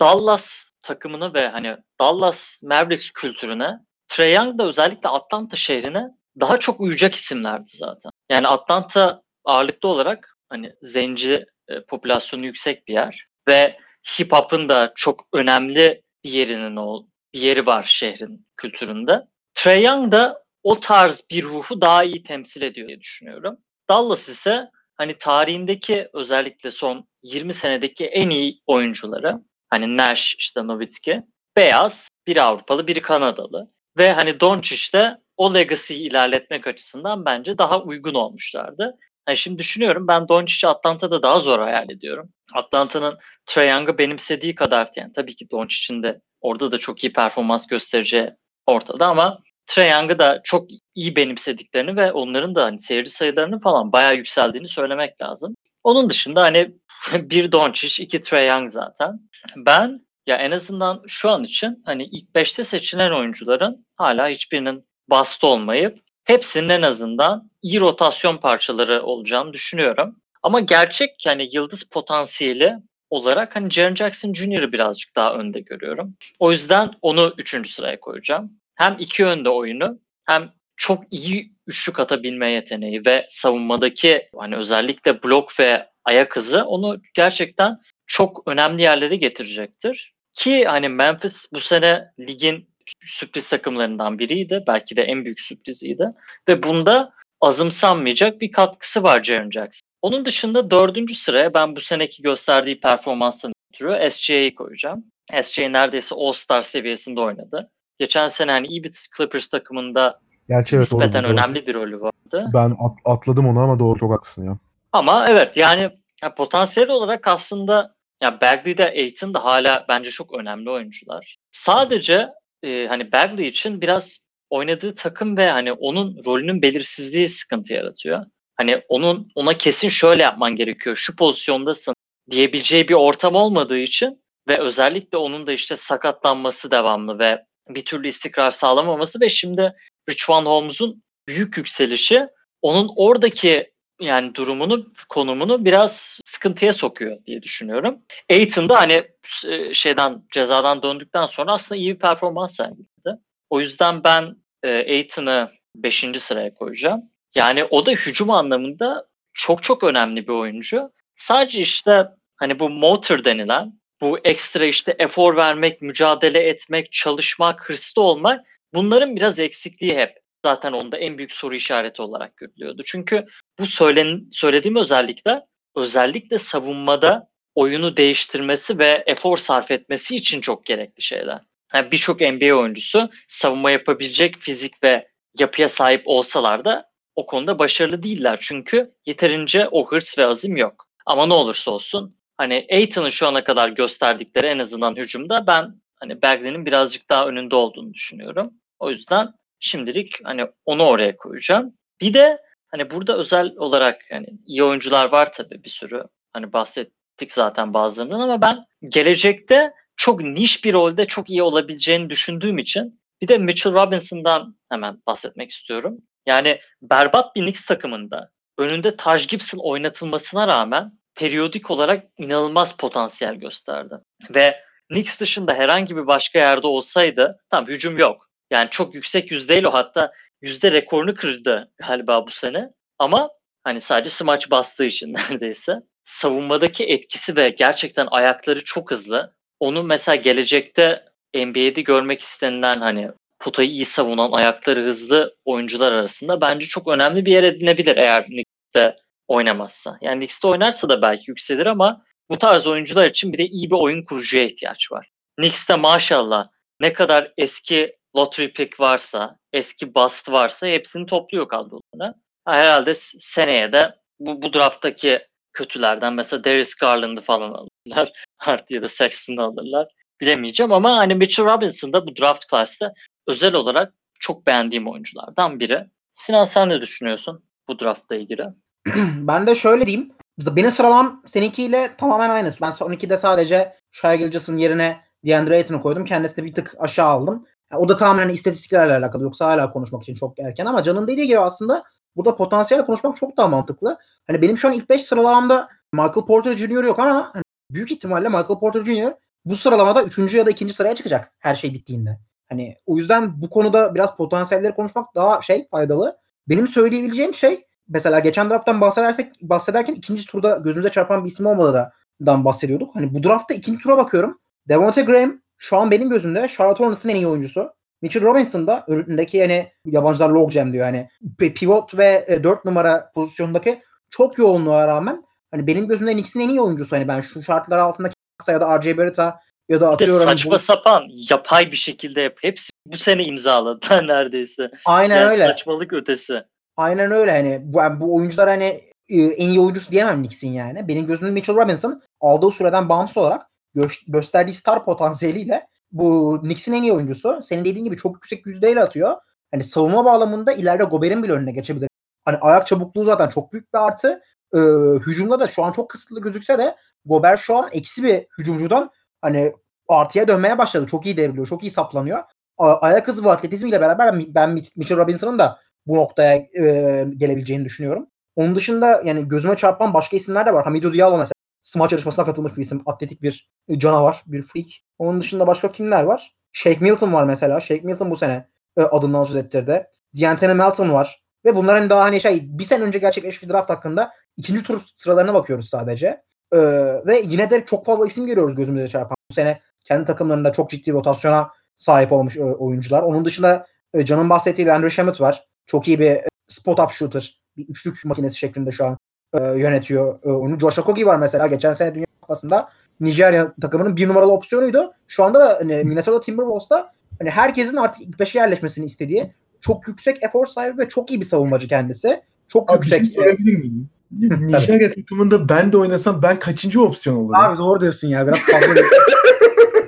C: Dallas takımını ve hani Dallas Mavericks kültürüne Trae Young da özellikle Atlanta şehrine daha çok uyacak isimlerdi zaten. Yani Atlanta ağırlıklı olarak hani zenci e, popülasyonu yüksek bir yer ve hip hop'ın da çok önemli bir yerinin ol, bir yeri var şehrin kültüründe. Trae Young da o tarz bir ruhu daha iyi temsil ediyor diye düşünüyorum. Dallas ise hani tarihindeki özellikle son 20 senedeki en iyi oyuncuları hani Nash işte Nowitzki beyaz, biri Avrupalı, biri Kanadalı ve hani Doncic de o legacy'yi ilerletmek açısından bence daha uygun olmuşlardı. Yani şimdi düşünüyorum ben Doncic'i Atlanta'da daha zor hayal ediyorum. Atlanta'nın Trae Young'ı benimsediği kadar yani tabii ki Doncic'in de orada da çok iyi performans göstereceği ortada ama Trae Young'ı da çok iyi benimsediklerini ve onların da hani seyirci sayılarının falan bayağı yükseldiğini söylemek lazım. Onun dışında hani bir Doncic, iki Trae Young zaten. Ben ya en azından şu an için hani ilk 5'te seçilen oyuncuların hala hiçbirinin bastı olmayıp hepsinin en azından iyi rotasyon parçaları olacağını düşünüyorum. Ama gerçek yani yıldız potansiyeli olarak hani Jaren Jackson Jr.'ı birazcık daha önde görüyorum. O yüzden onu üçüncü sıraya koyacağım. Hem iki yönde oyunu hem çok iyi üçlük atabilme yeteneği ve savunmadaki hani özellikle blok ve ayak hızı onu gerçekten çok önemli yerlere getirecektir. Ki hani Memphis bu sene ligin sürpriz takımlarından biriydi. Belki de en büyük sürpriziydi. Ve bunda azımsanmayacak bir katkısı var Jaren Jackson. Onun dışında dördüncü sıraya ben bu seneki gösterdiği performanstan ötürü SCA'yı koyacağım. SCA neredeyse All-Star seviyesinde oynadı. Geçen sene hani iyi bir Clippers takımında
A: Gerçi evet doğru,
C: nispeten
A: doğru.
C: önemli bir rolü vardı.
A: Ben at- atladım onu ama doğru çok haklısın ya.
C: Ama evet yani ya potansiyel olarak aslında ya Bagley de Aiton da hala bence çok önemli oyuncular. Sadece e, hani Bagley için biraz oynadığı takım ve hani onun rolünün belirsizliği sıkıntı yaratıyor. Hani onun ona kesin şöyle yapman gerekiyor. Şu pozisyondasın diyebileceği bir ortam olmadığı için ve özellikle onun da işte sakatlanması devamlı ve bir türlü istikrar sağlamaması ve şimdi Richwan Holmes'un büyük yükselişi onun oradaki yani durumunu, konumunu biraz sıkıntıya sokuyor diye düşünüyorum. Aiton da hani e, şeyden cezadan döndükten sonra aslında iyi bir performans sergiledi. O yüzden ben e, Aiton'ı 5. sıraya koyacağım. Yani o da hücum anlamında çok çok önemli bir oyuncu. Sadece işte hani bu motor denilen bu ekstra işte efor vermek, mücadele etmek, çalışmak, hırslı olmak bunların biraz eksikliği hep zaten onda en büyük soru işareti olarak görülüyordu. Çünkü bu söylen, söylediğim özellikler özellikle savunmada oyunu değiştirmesi ve efor sarf etmesi için çok gerekli şeyler. Yani Birçok NBA oyuncusu savunma yapabilecek fizik ve yapıya sahip olsalar da o konuda başarılı değiller. Çünkü yeterince o hırs ve azim yok. Ama ne olursa olsun hani Aiton'un şu ana kadar gösterdikleri en azından hücumda ben hani Bagley'nin birazcık daha önünde olduğunu düşünüyorum. O yüzden şimdilik hani onu oraya koyacağım. Bir de hani burada özel olarak hani iyi oyuncular var tabii bir sürü. Hani bahsettik zaten bazılarından ama ben gelecekte çok niş bir rolde çok iyi olabileceğini düşündüğüm için bir de Mitchell Robinson'dan hemen bahsetmek istiyorum. Yani berbat bir Knicks takımında önünde Taj Gibson oynatılmasına rağmen periyodik olarak inanılmaz potansiyel gösterdi. Ve Knicks dışında herhangi bir başka yerde olsaydı tam hücum yok. Yani çok yüksek yüzdeyle o hatta yüzde rekorunu kırdı galiba bu sene. Ama hani sadece smaç bastığı için neredeyse. Savunmadaki etkisi ve gerçekten ayakları çok hızlı. Onu mesela gelecekte NBA'de görmek istenilen hani potayı iyi savunan ayakları hızlı oyuncular arasında bence çok önemli bir yer edinebilir eğer Knicks'te oynamazsa. Yani Knicks'te oynarsa da belki yükselir ama bu tarz oyuncular için bir de iyi bir oyun kurucuya ihtiyaç var. Knicks'te maşallah ne kadar eski lottery pick varsa, eski bust varsa hepsini topluyor kadrolarına. Herhalde seneye de bu, bu drafttaki kötülerden mesela Darius Garland'ı falan alırlar. Artı ya da Sexton'ı alırlar. Bilemeyeceğim ama hani Mitchell Robinson da bu draft class'ta özel olarak çok beğendiğim oyunculardan biri. Sinan sen ne düşünüyorsun bu draftla ilgili?
B: ben de şöyle diyeyim. Benim sıralamam seninkiyle tamamen aynısı. Ben son 12'de sadece Shai Gilgeous'ın yerine DeAndre Ayton'u koydum. Kendisini bir tık aşağı aldım. Yani o da tamamen istatistiklerle alakalı. Yoksa hala konuşmak için çok erken ama Can'ın dediği gibi aslında burada potansiyel konuşmak çok daha mantıklı. Hani benim şu an ilk 5 sıralamamda Michael Porter Jr. yok ama hani büyük ihtimalle Michael Porter Jr. bu sıralamada 3. ya da 2. sıraya çıkacak her şey bittiğinde. Hani o yüzden bu konuda biraz potansiyelleri konuşmak daha şey faydalı. Benim söyleyebileceğim şey mesela geçen drafttan bahsedersek bahsederken ikinci turda gözümüze çarpan bir isim olmadığından bahsediyorduk. Hani bu draftta ikinci tura bakıyorum. Devonte Graham şu an benim gözümde Charlotte Hornets'ın en iyi oyuncusu. Mitchell Robinson da önündeki yani yabancılar logjam diyor hani pivot ve 4 e, numara pozisyondaki çok yoğunluğa rağmen hani benim gözümde Knicks'in en iyi oyuncusu. Hani ben şu şartlar altındaki ya da RJ Barrett'a ya da atıyorum.
C: saçma bu... sapan yapay bir şekilde yap. Hepsi bu sene imzaladı neredeyse.
B: Aynen
C: yani
B: öyle.
C: Saçmalık ötesi.
B: Aynen öyle hani bu, bu oyuncular hani e, en iyi oyuncusu diyemem Knicks'in yani. Benim gözümde Mitchell Robinson aldığı süreden bağımsız olarak gö- gösterdiği star potansiyeliyle bu Knicks'in en iyi oyuncusu. Senin dediğin gibi çok yüksek yüzdeyle atıyor. Hani savunma bağlamında ileride Gober'in bile önüne geçebilir. Hani ayak çabukluğu zaten çok büyük bir artı. Ee, hücumda da şu an çok kısıtlı gözükse de Gober şu an eksi bir hücumcudan hani artıya dönmeye başladı. Çok iyi devriliyor, çok iyi saplanıyor. Ayak hızı ve atletizmiyle beraber ben Mitchell Robinson'ın da bu noktaya e, gelebileceğini düşünüyorum. Onun dışında yani gözüme çarpan başka isimler de var. Hamidou Diallo mesela smaç yarışmasına katılmış bir isim. Atletik bir canavar, bir freak. Onun dışında başka kimler var? Shake Milton var mesela. Shake Milton bu sene e, adından söz ettirdi. D'Anthony Melton var. Ve bunların daha hani şey bir sene önce gerçekleşmiş draft hakkında ikinci tur sıralarına bakıyoruz sadece. Ee, ve yine de çok fazla isim görüyoruz gözümüze çarpan. Bu sene kendi takımlarında çok ciddi rotasyona sahip olmuş e, oyuncular. Onun dışında e, Can'ın bahsettiği Andrew Shamet var. Çok iyi bir e, spot up shooter. Bir üçlük makinesi şeklinde şu an e, yönetiyor e, onu. Josh Okogie var mesela. Geçen sene Dünya Kupası'nda Nijerya takımının bir numaralı opsiyonuydu. Şu anda da hani, Minnesota Timberwolves'ta hani herkesin artık ilk beşe yerleşmesini istediği çok yüksek efor sahibi ve çok iyi bir savunmacı kendisi. Çok
A: Abi
B: yüksek.
A: Bir şey sorabilir miyim? Nijerya takımında ben de oynasam ben kaçıncı opsiyon olurum?
B: Abi doğru diyorsun ya. Biraz fazla.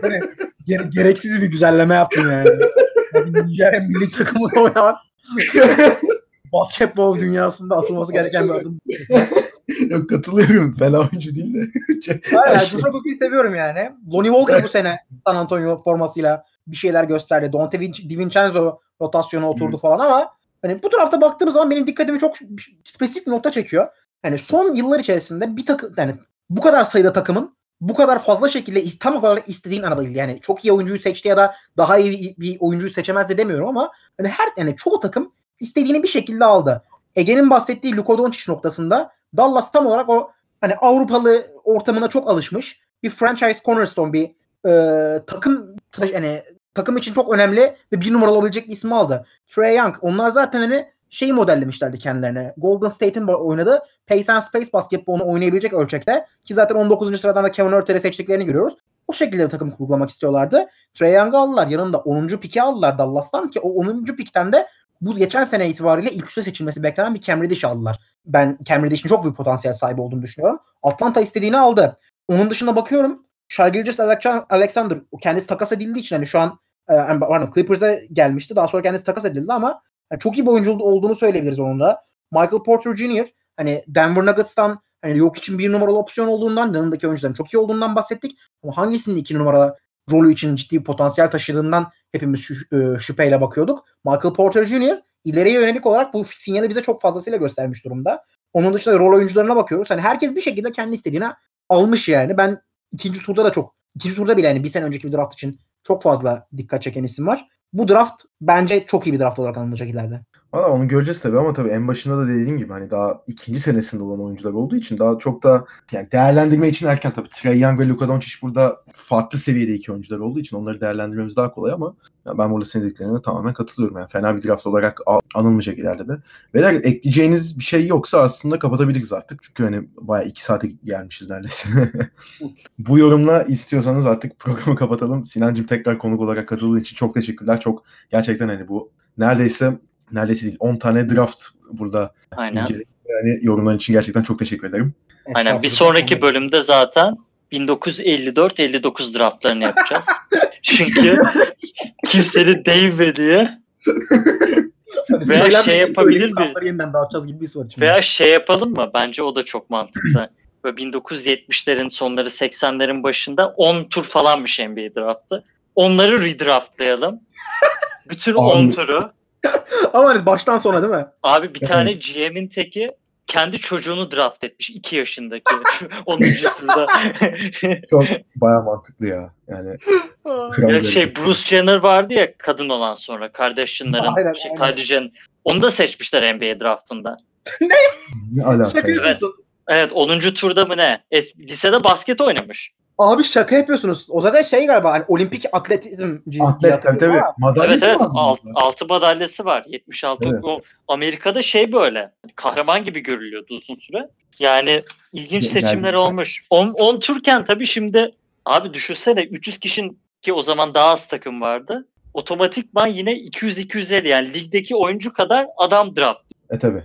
B: hani, gere- gereksiz bir güzelleme yaptın yani. yani Nijerya milli takımında oynamak basketbol dünyasında atılması gereken bir adım.
A: Yok katılıyorum. Fena oyuncu değil de.
B: Hayır, yani Josh Okogie'yi seviyorum yani. Lonnie Walker bu sene San Antonio formasıyla bir şeyler gösterdi. Dante Vin- DiVincenzo rotasyona oturdu falan ama hani bu tarafta baktığımız zaman benim dikkatimi çok spesifik bir nokta çekiyor. Yani son yıllar içerisinde bir takım yani bu kadar sayıda takımın bu kadar fazla şekilde tam olarak istediğin anlamda değil. Yani çok iyi oyuncuyu seçti ya da daha iyi bir oyuncuyu seçemez de demiyorum ama hani her yani çoğu takım istediğini bir şekilde aldı. Ege'nin bahsettiği Luka Doncic noktasında Dallas tam olarak o hani Avrupalı ortamına çok alışmış bir franchise cornerstone bir e, takım yani takım için çok önemli ve bir numaralı olabilecek bir ismi aldı. Trey Young. Onlar zaten hani şeyi modellemişlerdi kendilerine. Golden State'in oynadığı pace and space basketbolunu oynayabilecek ölçekte ki zaten 19. sıradan da Kevin Örter'i seçtiklerini görüyoruz. O şekilde bir takım kurgulamak istiyorlardı. Trey Young'ı aldılar. Yanında 10. piki aldılar Dallas'tan ki o 10. pikten de bu geçen sene itibariyle ilk üçte seçilmesi beklenen bir Cam Reddish aldılar. Ben Cam Reddish'in çok büyük potansiyel sahibi olduğunu düşünüyorum. Atlanta istediğini aldı. Onun dışında bakıyorum Shai Gilgeous Alexander kendisi takas edildiği için hani şu an e, pardon, Clippers'a gelmişti. Daha sonra kendisi takas edildi ama yani çok iyi bir oyuncu olduğunu söyleyebiliriz onun da. Michael Porter Jr. hani Denver Nuggets'tan hani yok için bir numaralı opsiyon olduğundan yanındaki oyuncuların çok iyi olduğundan bahsettik. Ama hangisinin iki numara rolü için ciddi bir potansiyel taşıdığından hepimiz şü- e, şüpheyle bakıyorduk. Michael Porter Jr. ileriye yönelik olarak bu sinyali bize çok fazlasıyla göstermiş durumda.
F: Onun dışında rol oyuncularına bakıyoruz. Hani herkes bir şekilde kendi istediğine almış yani. Ben ikinci turda da çok ikinci turda bile yani bir sene önceki bir draft için çok fazla dikkat çeken isim var. Bu draft bence çok iyi bir draft olarak anılacak ileride.
A: Valla onu göreceğiz tabii ama tabii en başında da dediğim gibi hani daha ikinci senesinde olan oyuncular olduğu için daha çok da yani değerlendirme için erken tabii. Trae Young ve Luka Doncic burada farklı seviyede iki oyuncular olduğu için onları değerlendirmemiz daha kolay ama ya ben burada senin dediklerine tamamen katılıyorum. Yani fena bir draft olarak anılmayacak ileride de. Beyler ekleyeceğiniz bir şey yoksa aslında kapatabiliriz artık. Çünkü hani bayağı iki saate gelmişiz neredeyse. Bu yorumla istiyorsanız artık programı kapatalım. Sinancım tekrar konuk olarak katıldığın için çok teşekkürler. Çok gerçekten hani bu neredeyse neredeyse değil 10 tane draft burada
C: Aynen.
A: Yani yorumlar için gerçekten çok teşekkür ederim.
C: Aynen. Bir sonraki bölümde zaten 1954-59 draftlarını yapacağız. Çünkü kimsenin değmediği
F: Hani
C: Veya şey yapabilir mi?
F: kartları yeniden dağıtacağız gibi bir var
C: veya şey yapalım mı? Bence o da çok mantıklı. Böyle 1970'lerin sonları 80'lerin başında 10 tur falanmış NBA draftı. Onları redraftlayalım. Bütün 10
A: Abi.
C: turu.
F: Ama hani baştan sona değil mi?
C: Abi bir tane GM'in teki kendi çocuğunu draft etmiş 2 yaşındaki 10. turda.
A: Çok bayağı mantıklı ya. Yani
C: ya şey. Bruce Jenner vardı ya kadın olan sonra Kardashian'ların
F: Aynen,
C: şey,
F: aynen.
C: Kylie Jenner. Onu da seçmişler NBA draftında.
A: ne alaka?
F: Şaka yapıyorsun.
C: Evet 10. turda mı ne? Es- lisede basket oynamış.
F: Abi şaka yapıyorsunuz. O zaten şey galiba hani olimpik atletizm diye
A: Atlet tabii tabii. Madalyası
C: Evet evet
A: var mı
C: alt, altı madalyası var 76.
A: Evet.
C: O Amerika'da şey böyle kahraman gibi görülüyordu uzun süre. Yani ilginç seçimler olmuş. 10 turken tabii şimdi abi düşünsene 300 kişinin ki o zaman daha az takım vardı. Otomatikman yine 200-250 yani ligdeki oyuncu kadar adam draft.
A: E tabii.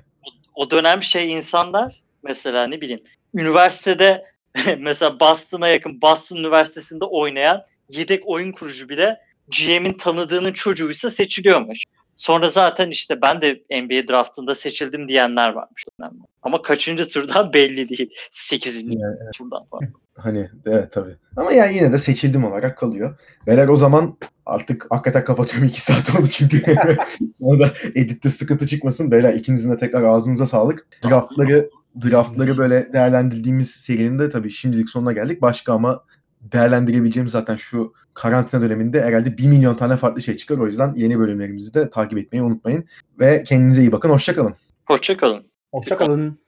C: O dönem şey insanlar mesela ne bileyim üniversitede mesela Boston'a yakın Boston Üniversitesi'nde oynayan yedek oyun kurucu bile GM'in tanıdığının çocuğuysa seçiliyormuş. Sonra zaten işte ben de NBA draftında seçildim diyenler varmış. Ama kaçıncı turdan belli değil. 8.
A: Yani,
C: turdan falan.
A: Hani evet tabii. Ama yani yine de seçildim olarak kalıyor. Beyler o zaman artık hakikaten kapatıyorum iki saat oldu çünkü. Orada editte sıkıntı çıkmasın. Beyler ikinizin de tekrar ağzınıza sağlık. Draftları draftları böyle değerlendirdiğimiz serinin de tabii şimdilik sonuna geldik. Başka ama değerlendirebileceğimiz zaten şu karantina döneminde herhalde 1 milyon tane farklı şey çıkar. O yüzden yeni bölümlerimizi de takip etmeyi unutmayın. Ve kendinize iyi bakın. Hoşçakalın.
C: Hoşçakalın.
F: Hoşçakalın.